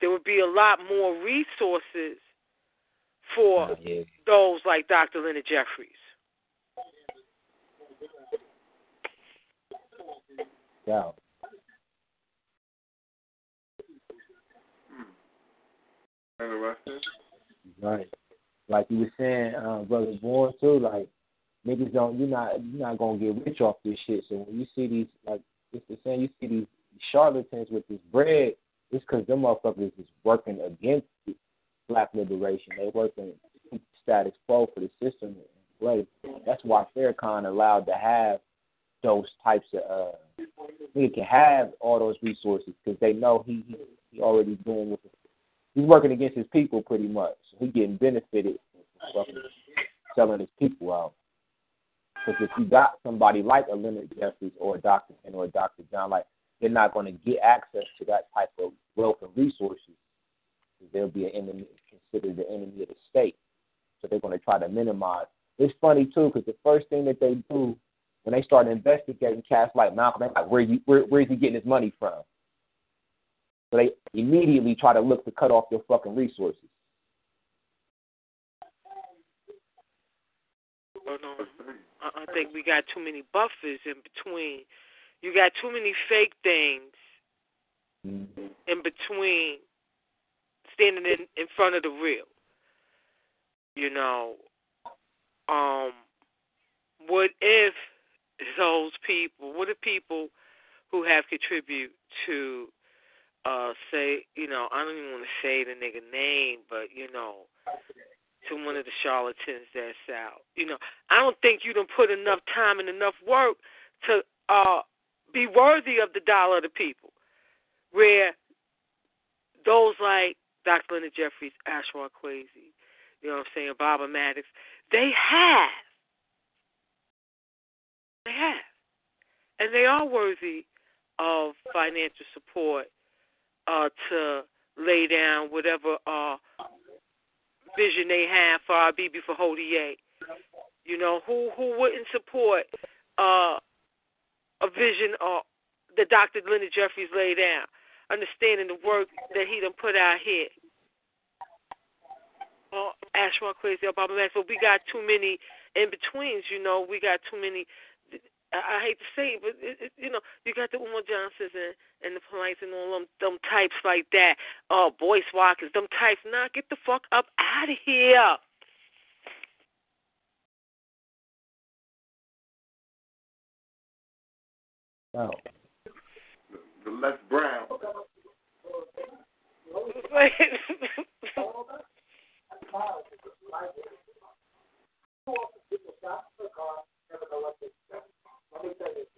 there would be a lot more resources for yeah. those like Dr. Leonard Jeffries. Yeah. Interesting. Right. Like you were saying, uh, brother Born too, like niggas don't you're not you're not gonna get rich off this shit. So when you see these like it's the same you see these charlatans with this bread, it's cause them motherfuckers is working against black liberation. They working status quo for the system in place. That's why Farrakhan allowed to have those types of uh he can have all those resources because they know he, he he already doing with he's working against his people pretty much. He getting benefited from selling his people out. Because if you got somebody like a Leonard Jeffries or a Dr. Ken or a Dr. John, like they're not going to get access to that type of wealth and resources. They'll be an enemy, considered the enemy of the state. so they're going to try to minimize. It's funny too because the first thing that they do when they start investigating cats like Malcolm, they're like, where you where where's he getting his money from? So they immediately try to look to cut off your fucking resources. I think we got too many buffers in between. You got too many fake things Mm-hmm. in between standing in in front of the real. You know, um, what if those people? What if people who have contributed to, uh, say, you know, I don't even want to say the nigga name, but you know, to one of the charlatans that's out. You know, I don't think you don't put enough time and enough work to uh be worthy of the dollar of the people where those like Dr. Leonard Jeffries, Ashra Kwesi, you know what I'm saying, Baba Maddox, they have. They have. And they are worthy of financial support uh, to lay down whatever uh, vision they have for our BB for Hodier. You know, who who wouldn't support uh, a vision uh, that Dr. Leonard Jeffries laid down? understanding the work that he done put out here. Oh, Ashra Kwesi Baba Man. So we got too many in betweens, you know. We got too many. I, I hate to say it, but it, it, you know, you got the Umar Johnsons and and the police and all them them types like that. Uh, oh, Boyce Watkins, them types. Nah, get the fuck up out of here. No. The Les Brown.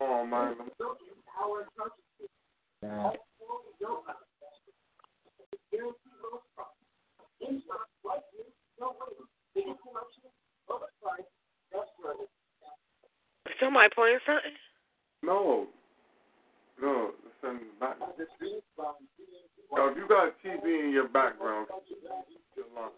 Oh man. Nah. Is somebody playing something? No. No, listen back. Now, if you got TV in your background, your line.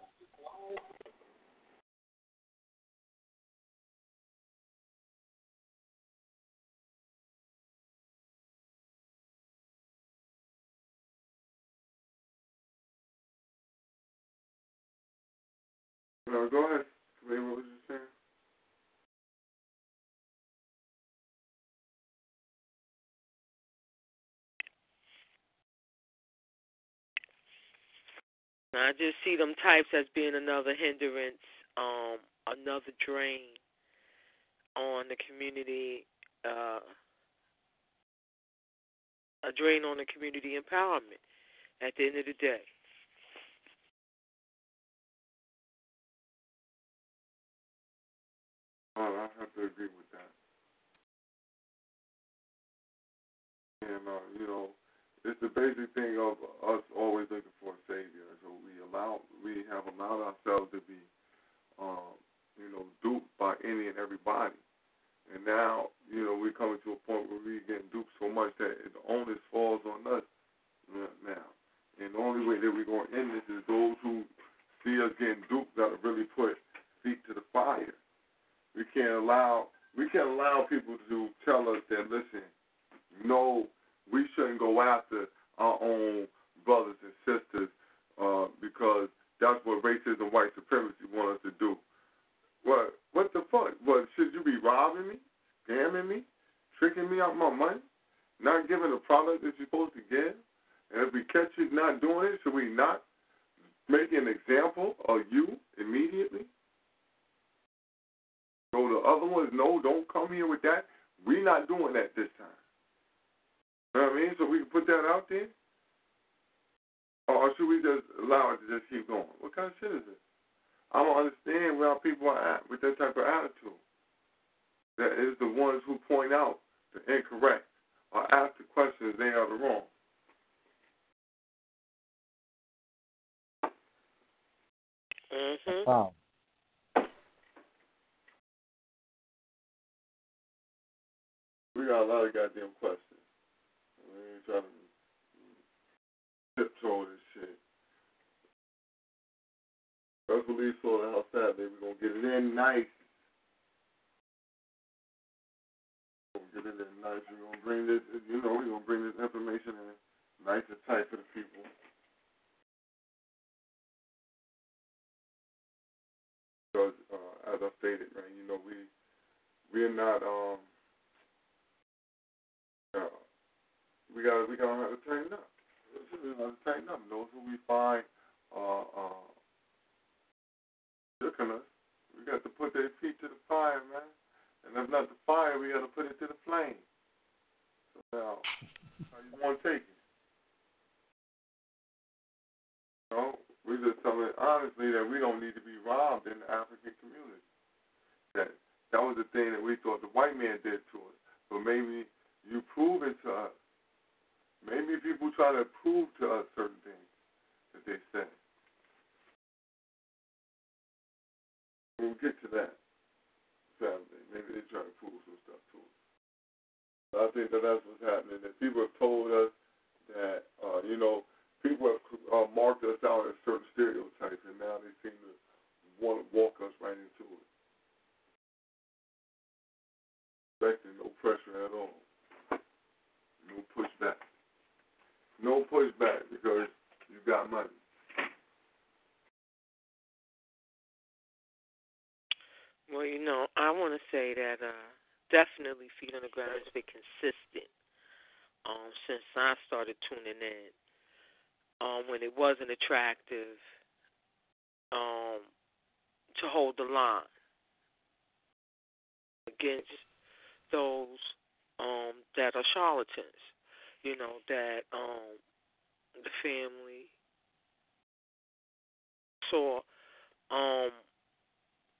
Go ahead. Ray, What was you saying? I just see them types as being another hindrance, um, another drain on the community, uh, a drain on the community empowerment at the end of the day. Oh, I have to agree with that. And uh, you know, it's the basic thing of us always looking for a savior. So we allow, we have allowed ourselves to be, um, you know, duped by any and everybody. And now, you know, we're coming to a point where we're getting duped so much that the onus falls on us now. And the only way that we're going to end this is those who see us getting duped got to really put feet to the fire. We can't allow we can't allow people to tell us that listen, no, we shouldn't go after our own brothers and sisters uh, because that's what racism, white supremacy want us to do. What what the fuck? What should you be robbing me, scamming me, tricking me out my money, not giving the product that you're supposed to give? And if we catch you not doing it, should we not make an example of you immediately? So the other ones, no, don't come here with that. We're not doing that this time. You know what I mean? So we can put that out there. Or Or should we just allow it to just keep going? What kind of shit is this? I don't understand where people are at with that type of attitude. That is the ones who point out the incorrect or ask the questions they are the wrong. Mm-hmm. Wow. We got a lot of goddamn questions. We ain't trying to tiptoe this shit. Let's release all the house Saturday. We're gonna get it in nice. We're gonna get it in nice. We're gonna bring this you know, we're gonna bring this information in nice and tight for the people. Because uh, as I stated, man, you know, we we're not um uh, we got we gotta have to tighten up. We gotta tighten up. Those who we find uh uh us, we got to put their feet to the fire, man. And if not the fire, we got to put it to the flame. So now, how you want to take it? You know, we just telling honestly that we don't need to be robbed in the African community. That that was the thing that we thought the white man did to us. But maybe you prove it to us. Maybe people try to prove to us certain things that they say. We'll get to that Saturday. Maybe they try to prove some stuff to us. But I think that that's what's happening. That people have told us that, uh, you know, people have uh, marked us out as certain stereotypes, and now they seem to want to walk us right into it. Expecting no pressure at all. No pushback. No pushback because you got money. Well, you know, I want to say that uh, definitely Feet on the Ground has been consistent um, since I started tuning in. Um, when it wasn't attractive um, to hold the line against those um, that are charlatans, you know, that um, the family saw um,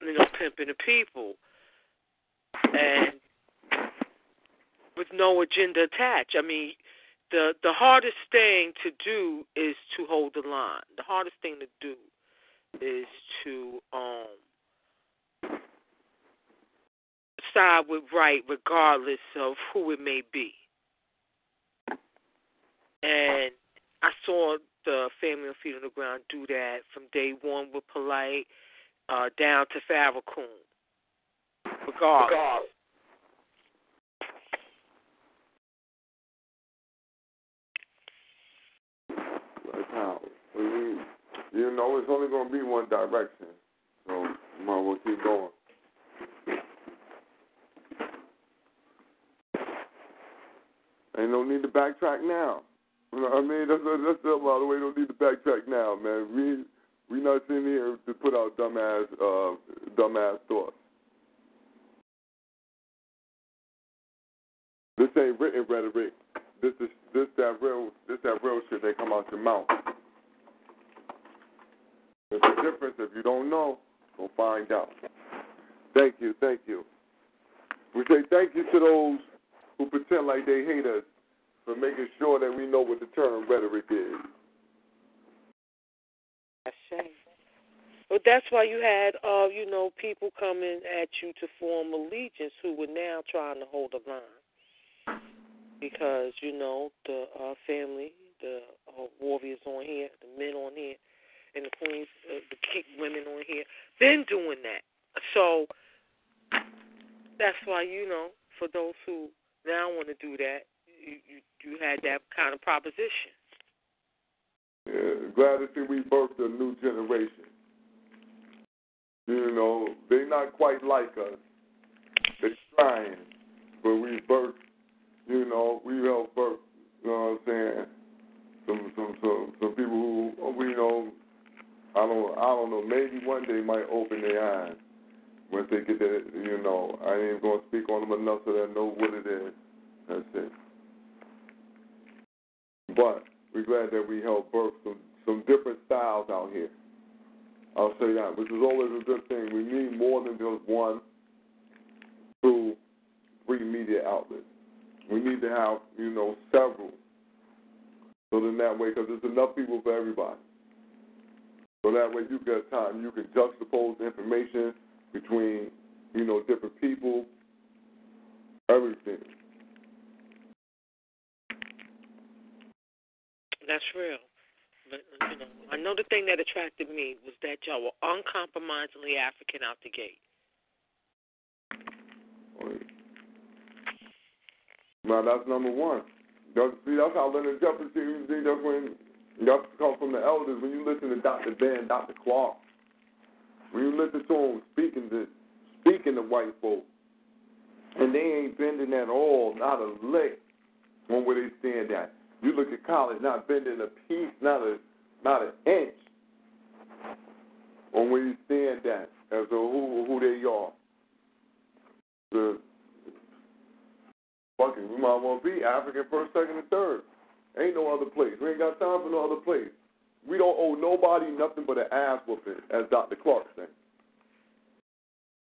you know, pimping the people, and with no agenda attached. I mean, the the hardest thing to do is to hold the line. The hardest thing to do is to um side with right, regardless of who it may be. And I saw the family of Feet on the Ground do that from day one with Polight uh, down to Farrakhan. Regardless. Like how? You know, it's only going to be one direction. So, might as well keep going. Ain't no need to backtrack now. You know what I mean? That's, that's the by the way, don't need to backtrack now, man. We we not sitting here to put out dumbass uh dumbass thoughts. This ain't written rhetoric. This is this that real this that real shit that come out your mouth. There's a difference. If you don't know, go find out. Thank you, thank you. We say thank you to those who pretend like they hate us for making sure that we know what the term rhetoric is. But that's why you had, uh, you know, people coming at you to form allegiance who were now trying to hold a line because you know the uh, family, the uh, warriors on here, the men on here, and the queens, uh, the kick women on here, been doing that. So that's why you know, for those who now I want to do that, you, you you had that kind of proposition. Yeah, glad to see we birthed a new generation. You know, they're not quite like us. They're trying, but we birthed. You know, we helped birth. You know what I'm saying? Some some some some people who we know. I don't I don't know. Maybe one day might open their eyes once they get that. You know, I ain't gonna speak on them enough so they know what it is. That's it. But we're glad that we helped birth some some different styles out here. I'll say that, which is always a good thing. We need more than just one, two, three media outlets. We need to have, you know, several. So then that way, because there's enough people for everybody. So that way you get time, you can juxtapose information between, you know, different people, everything. That's real. But you know, I know the thing that attracted me was that y'all were uncompromisingly African out the gate. Now that's number one. That's, see, that's how Leonard Jeffries. That's when that's come from the elders. When you listen to Dr. Ben, Dr. Clarke, when you listen to them speaking to speaking to white folk, and they ain't bending at all, not a lick on where they stand at. You look at college, not bending a piece, not a not an inch on where you stand at as to who who they are. The fucking we might want to be African first, second, and third. Ain't no other place. We ain't got time for no other place. We don't owe nobody nothing but an ass whooping, as Dr. Clarke said.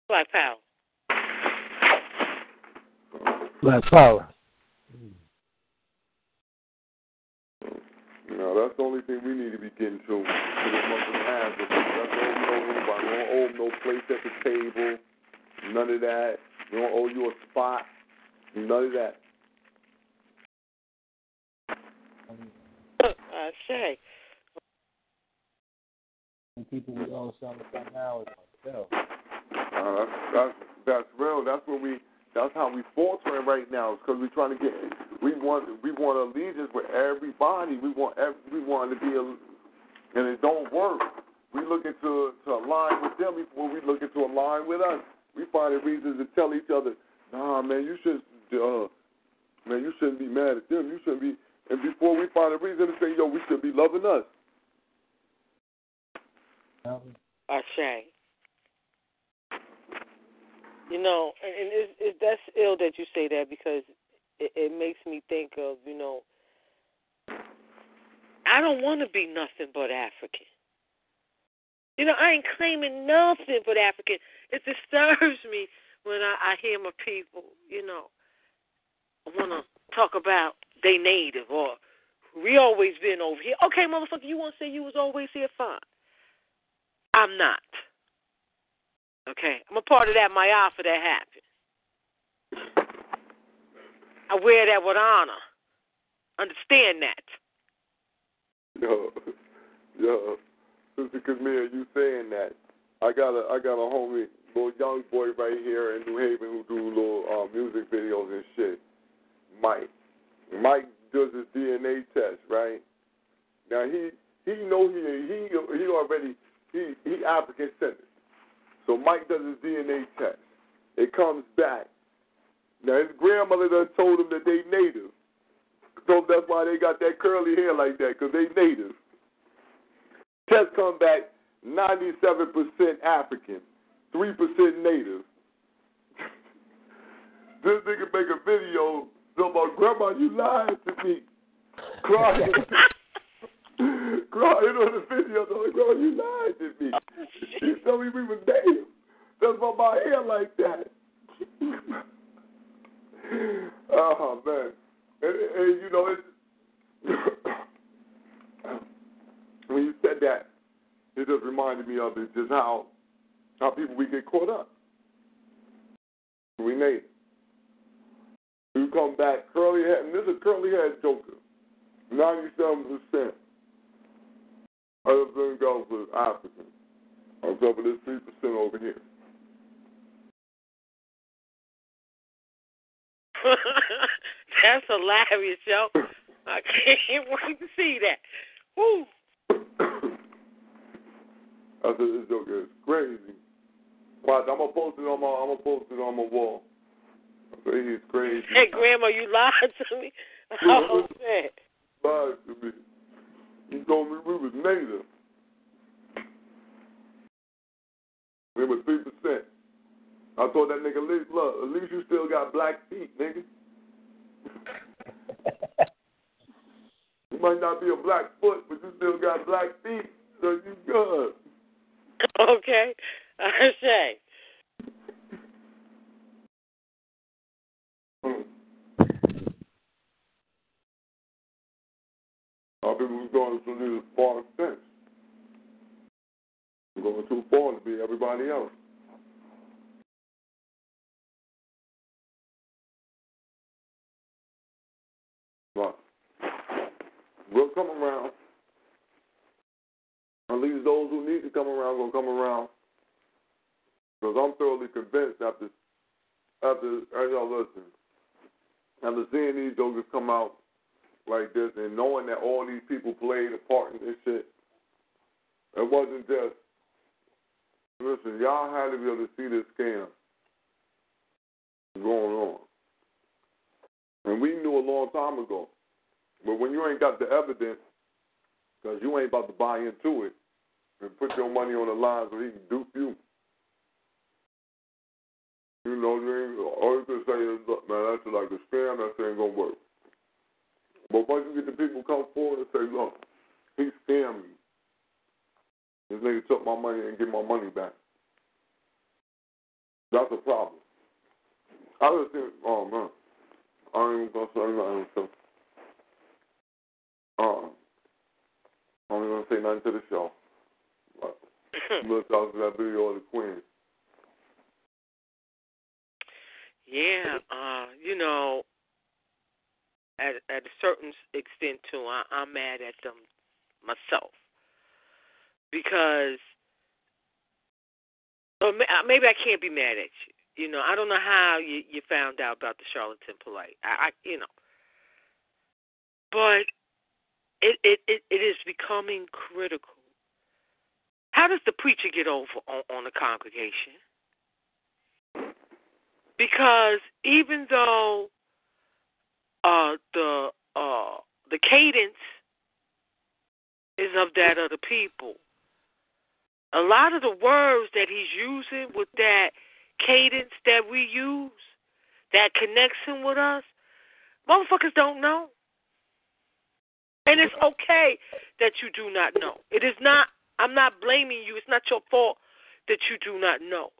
Black power. Black power. You know, that's the only thing we need to be getting to. To the motherfucking ass whooping. That's all we owe anybody. We don't owe them no place at the table. None of that. We don't owe you a spot. None of that. Uh, I say. And people we all sound like now is myself. Uh, that's, that's that's real. That's what we. That's how we faltering right now. Because we're trying to get. We want we want allegiance with everybody. We want every, we want to be a, and it don't work. We looking to to align with them before we looking to align with us. We finding reasons to tell each other, Nah, man, you should. Uh, man, you shouldn't be mad at them. You shouldn't be. And before we find a reason to say, yo, we should be loving us. Say. You know, and, it's, it's that's ill that you say that because it, it makes me think of you know. I don't want to be nothing but African. You know, I ain't claiming nothing but African. It disturbs me when I, I hear my people, you know, want to talk about they native or we always been over here. Okay, motherfucker, you want to say you was always here? Fine. I'm not. Okay, I'm a part of that Maafa that happened. I wear that with honor. Understand that. Yo, yo, Sister Camille, you saying that? I got a I got a homie, little young boy right here in New Haven who do little uh, music videos and shit. Mike, Mike does his DNA test, right? Now he he know he he he already he he African centered. So Mike does his DNA test. It comes back. Now his grandmother done told him that they native. So that's why they got that curly hair like that, because they native. Test come back 97% African, 3% native. this nigga make a video about, Grandma, you lied to me. Crying. Crying on the video, like, Grandma, you lied to me. You told me we were native. That's why my hair like that. oh, man. And, and you know, it's, when you said that, it just reminded me of it, just how how people we get caught up. We made it. You come back curly head, and this is curly head joker. Ninety-seven percent of them girls was African. Top of this three percent over here. That's hilarious, yo. I can't wait to see that. Woo. I said this joke is crazy. Watch, I'm gonna post it on my I'm gonna post it on my wall. I say he's crazy. Hey, Grandma, you lied to me. Oh man. Lied to me. He told me we was native. We was three percent. I told that nigga, look, look, at least you still got black feet, nigga. You might not be a black foot, but you still got black feet, so you good. Okay. I say. Our people was going to the far extent. We're going too far to be everybody else. But we'll come around. At least those who need to come around will come around. Because I'm thoroughly convinced after, after, as y'all listen, after seeing these jokers come out like this and knowing that all these people played a part in this shit, it wasn't just, listen, y'all had to be able to see this scam going on. And we knew a long time ago. But when you ain't got the evidence, because you ain't about to buy into it and put your money on the line so he can dupe you. You know, all you can say is, look, man, that's like a scam, that ain't going to work. But once you get the people come forward and say, look, he scammed me. This nigga took my money and get my money back. That's a problem. I just think, oh man, I ain't even gonna say nothing. So, uh, I'm gonna say nothing to the show. But look out that video of the Queen. Yeah, uh, you know, at at a certain extent too, I, I'm mad at them myself because, or uh, maybe I can't be mad at you. You know, I don't know how you you found out about the charlatan Polight. I, I you know, but it, it it it is becoming critical. How does the preacher get over on, on the congregation? Because even though uh, the uh, the cadence is of that of the people, a lot of the words that he's using with that cadence that we use, that connection with us, motherfuckers don't know. And it's okay that you do not know. It is not, I'm not blaming you. It's not your fault that you do not know.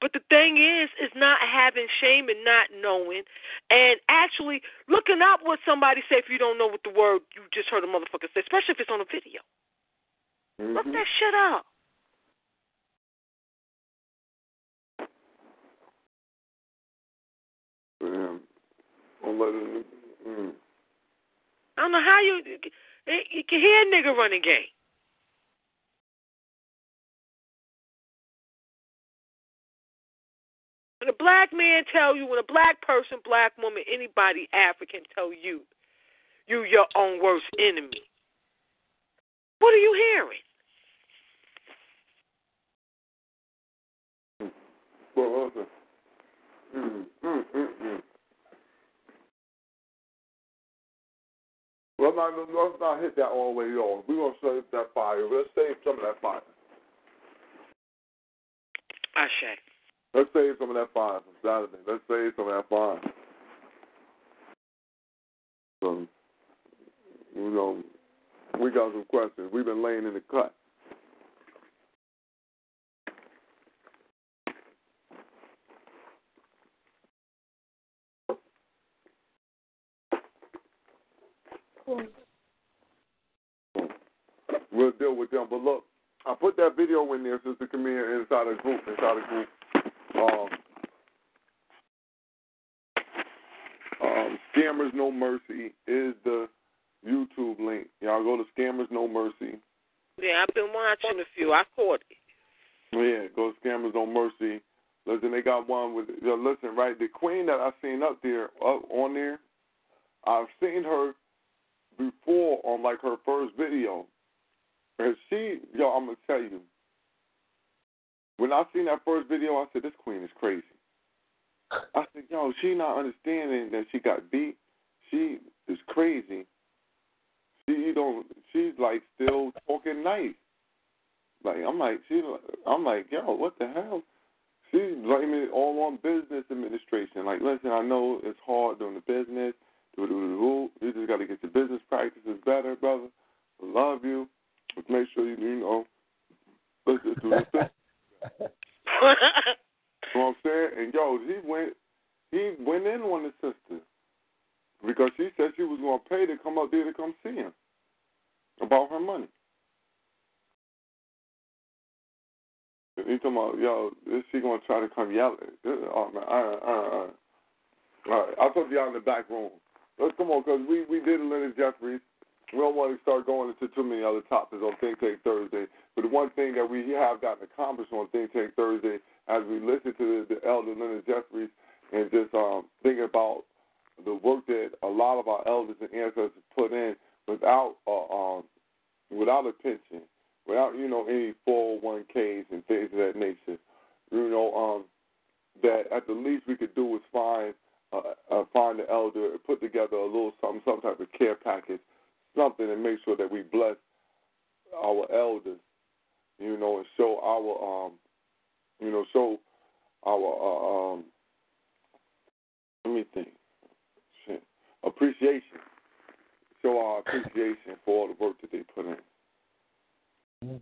But the thing is, is not having shame and not knowing, and actually looking up what somebody say if you don't know what the word you just heard a motherfucker say, especially if it's on a video. Mm-hmm. Look that shit up. Yeah. I'm letting, mm. I don't know how you you can hear a nigga running game. When a black man tell you, when a black person, black woman, anybody African tell you, you your own worst enemy. What are you hearing? Well, okay. Mm, mm, mm, mm. Let's not, let's not hit that all the way on. We're going to save that fire. Let's save some of that fire. I Ashe. Let's save some of that fire from Saturday. Let's save some of that fire. So, you know, we got some questions. We've been laying in the cut. We'll deal with them. But look, I put that video in there, Sister Camille, inside a group, inside a group. Um, um, Scammers No Mercy is the YouTube link. Y'all go to Scammers No Mercy. Yeah, I've been watching a few. I caught it. Yeah, go to Scammers No Mercy. Listen, they got one with. Listen, right? The queen that I seen up there, up on there, I've seen her before on like her first video. And she, yo, I'm gonna tell you, when I seen that first video, I said, this queen is crazy. I said, yo, she not understanding that she got beat. She is crazy. She don't. She's like still talking nice. Like I'm like she. I'm like yo, what the hell? She's blaming it all on business administration. Like, listen, I know it's hard doing the business. You just got to get your business practices better, brother. Love you. Let's make sure you, you know, let's just do this. you know what I'm saying? And yo, he went, he went in on the sister because she said she was to pay to come up there to come see him about her money. He talking about, yo, is she to try to come yell Oh, man, right, all right, all right. I'll talk to y'all in the back room. Let's come on, because we, we did Leonard Jeffries. We don't want to start going into too many other topics on Think Tank Thursday. But the one thing that we have gotten accomplished on Think Tank Thursday, as we listen to the, the elder Leonard Jeffries and just um, thinking about the work that a lot of our elders and ancestors put in without uh, um, without a pension, without you know any 401ks and things of that nature. You know um, that at the least we could do was find uh, uh, find the elder, put together a little something, some type of care package, something, and make sure that we bless our elders. You know, and show our um, you know, show our uh, um. Let me think. Shit. Appreciation. Show our appreciation for all the work that they put in.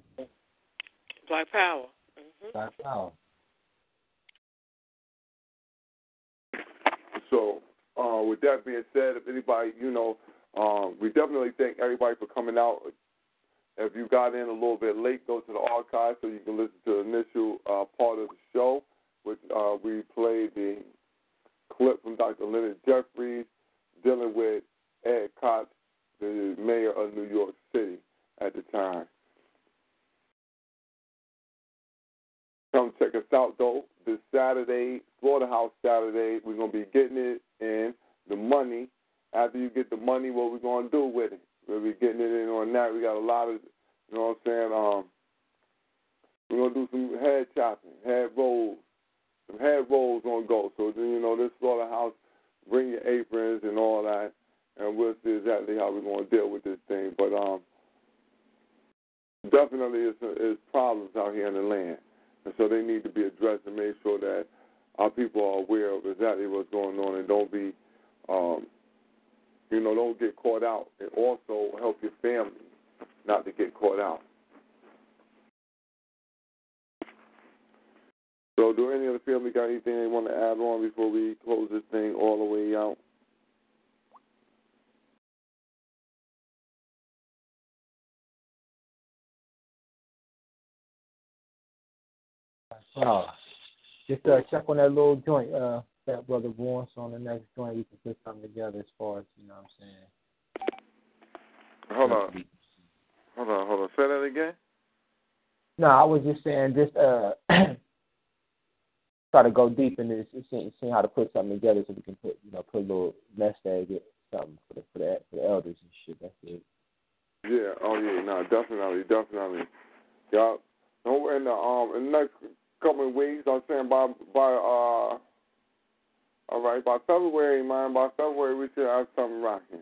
Black Power. Mm-hmm. Black Power. So, uh, with that being said, if anybody, you know, um, we definitely thank everybody for coming out. If you got in a little bit late, go to the archive so you can listen to the initial uh, part of the show. Which uh, we played the clip from Dr. Leonard Jeffries dealing with Ed Koch, the mayor of New York City at the time. Come check us out though this Saturday, Slaughterhouse Saturday. We're gonna be getting it in the money. After you get the money, what we're gonna do with it? We'll be getting it in on that. We got a lot of, you know what I'm saying? Um, we're gonna do some head chopping, head rolls, some head rolls on go. So then you know this slaughterhouse, bring your aprons and all that, and we'll see exactly how we're gonna deal with this thing. But um, definitely, it's, it's problems out here in the land. And so they need to be addressed and make sure that our people are aware of exactly what's going on and don't be, um, you know, don't get caught out. And also help your family not to get caught out. So, do any of the family got anything they want to add on before we close this thing all the way out? Oh, just uh, check on that little joint, uh, that brother. So on the next joint, we can put something together as far as you know what I'm saying. Hold on. Hold on, hold on. Say that again. No, I was just saying, just uh, try to go deep in this, seeing, seeing how to put something together so we can put, you know, put a little nest egg, get something for the for the for the elders and shit. That's it. Yeah. Oh yeah. No. Definitely. Definitely. Yeah. No. In the um in the next couple of weeks, I'm saying by by uh. All right, by February, man, by February we should have something rocking.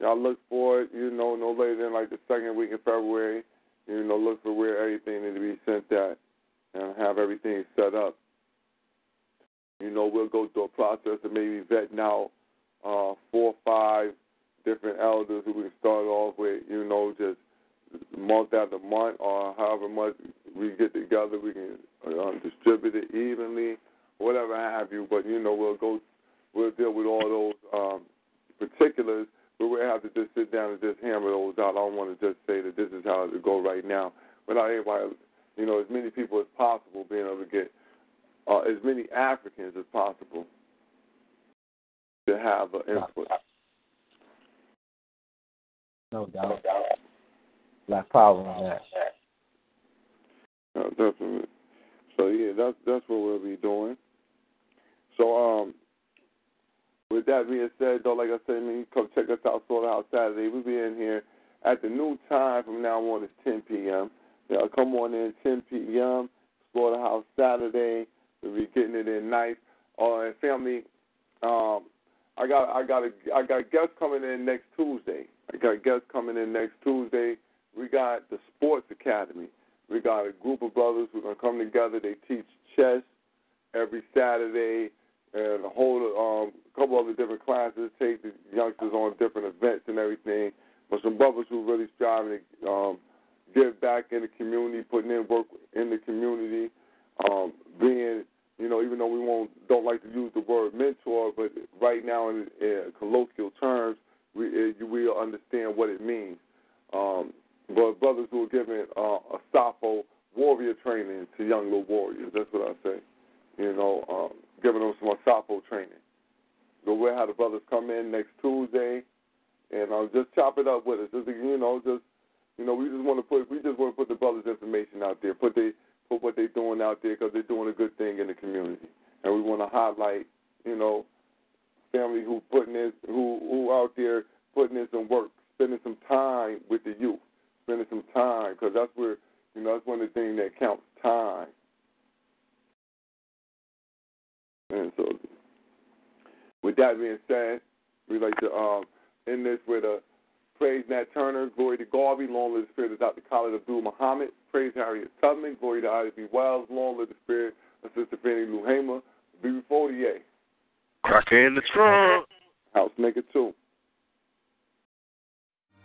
Y'all look for it, you know, no later than like the second week of February. You know, look for where everything needs to be sent at and have everything set up. You know, we'll go through a process of maybe vetting out uh, four or five different elders who we can start off with, you know, just month after month or however much we get together, we can uh, distribute it evenly, whatever I have you. But, you know, we'll go, we'll deal with all those um, particulars but we'll have to just sit down and just hammer those out. I don't want to just say that this is how it go right now. Without everybody, you know, as many people as possible being able to get uh, as many Africans as possible to have an input. No doubt. Black power on that. Uh, definitely. So yeah, that's that's what we'll be doing. So um, with that being said, though, like I said, man, come check us out Slaughterhouse Saturday. We'll be in here at the new time from now on. It's 10 p.m. Yeah, come on in 10 p.m. Slaughterhouse Saturday. We'll be getting it in nice. Uh, and family, um, I got I got a I got guests coming in next Tuesday. I got guests coming in next Tuesday. We got the Sports Academy. We got a group of brothers who are gonna come together. They teach chess every Saturday and hold um couple other different classes, take the youngsters on different events and everything. But some brothers who really striving to um, give back in the community, putting in work in the community, um, being you know, even though we won't don't like to use the word mentor, but right now in, in colloquial terms, we uh, we'll understand what it means. Um, but brothers who are giving uh, a Sappho warrior training to young little warriors, that's what I say. You know, um, giving them some Sappho training. So we'll have the brothers come in next Tuesday, and uh, just chop it up with us. Just you know, just you know, we just want to put we just want to put the brothers' information out there, put the put what they're doing out there because they're doing a good thing in the community, and we want to highlight, you know, family who putting this who who out there putting in some work, spending some time with the youth, spending some time because that's where you know that's one of the things that counts time. And so, with that being said, we'd like to um, end this with a praise Nat Turner, glory to Garvey, long live the spirit of Dr. Khalid Abdul Muhammad, praise Harriet Tubman, glory to Ida B. Wells, long live the spirit of Sister Fannie Lou Hamer, BB48. Cracker in the trunk. House Maker 2.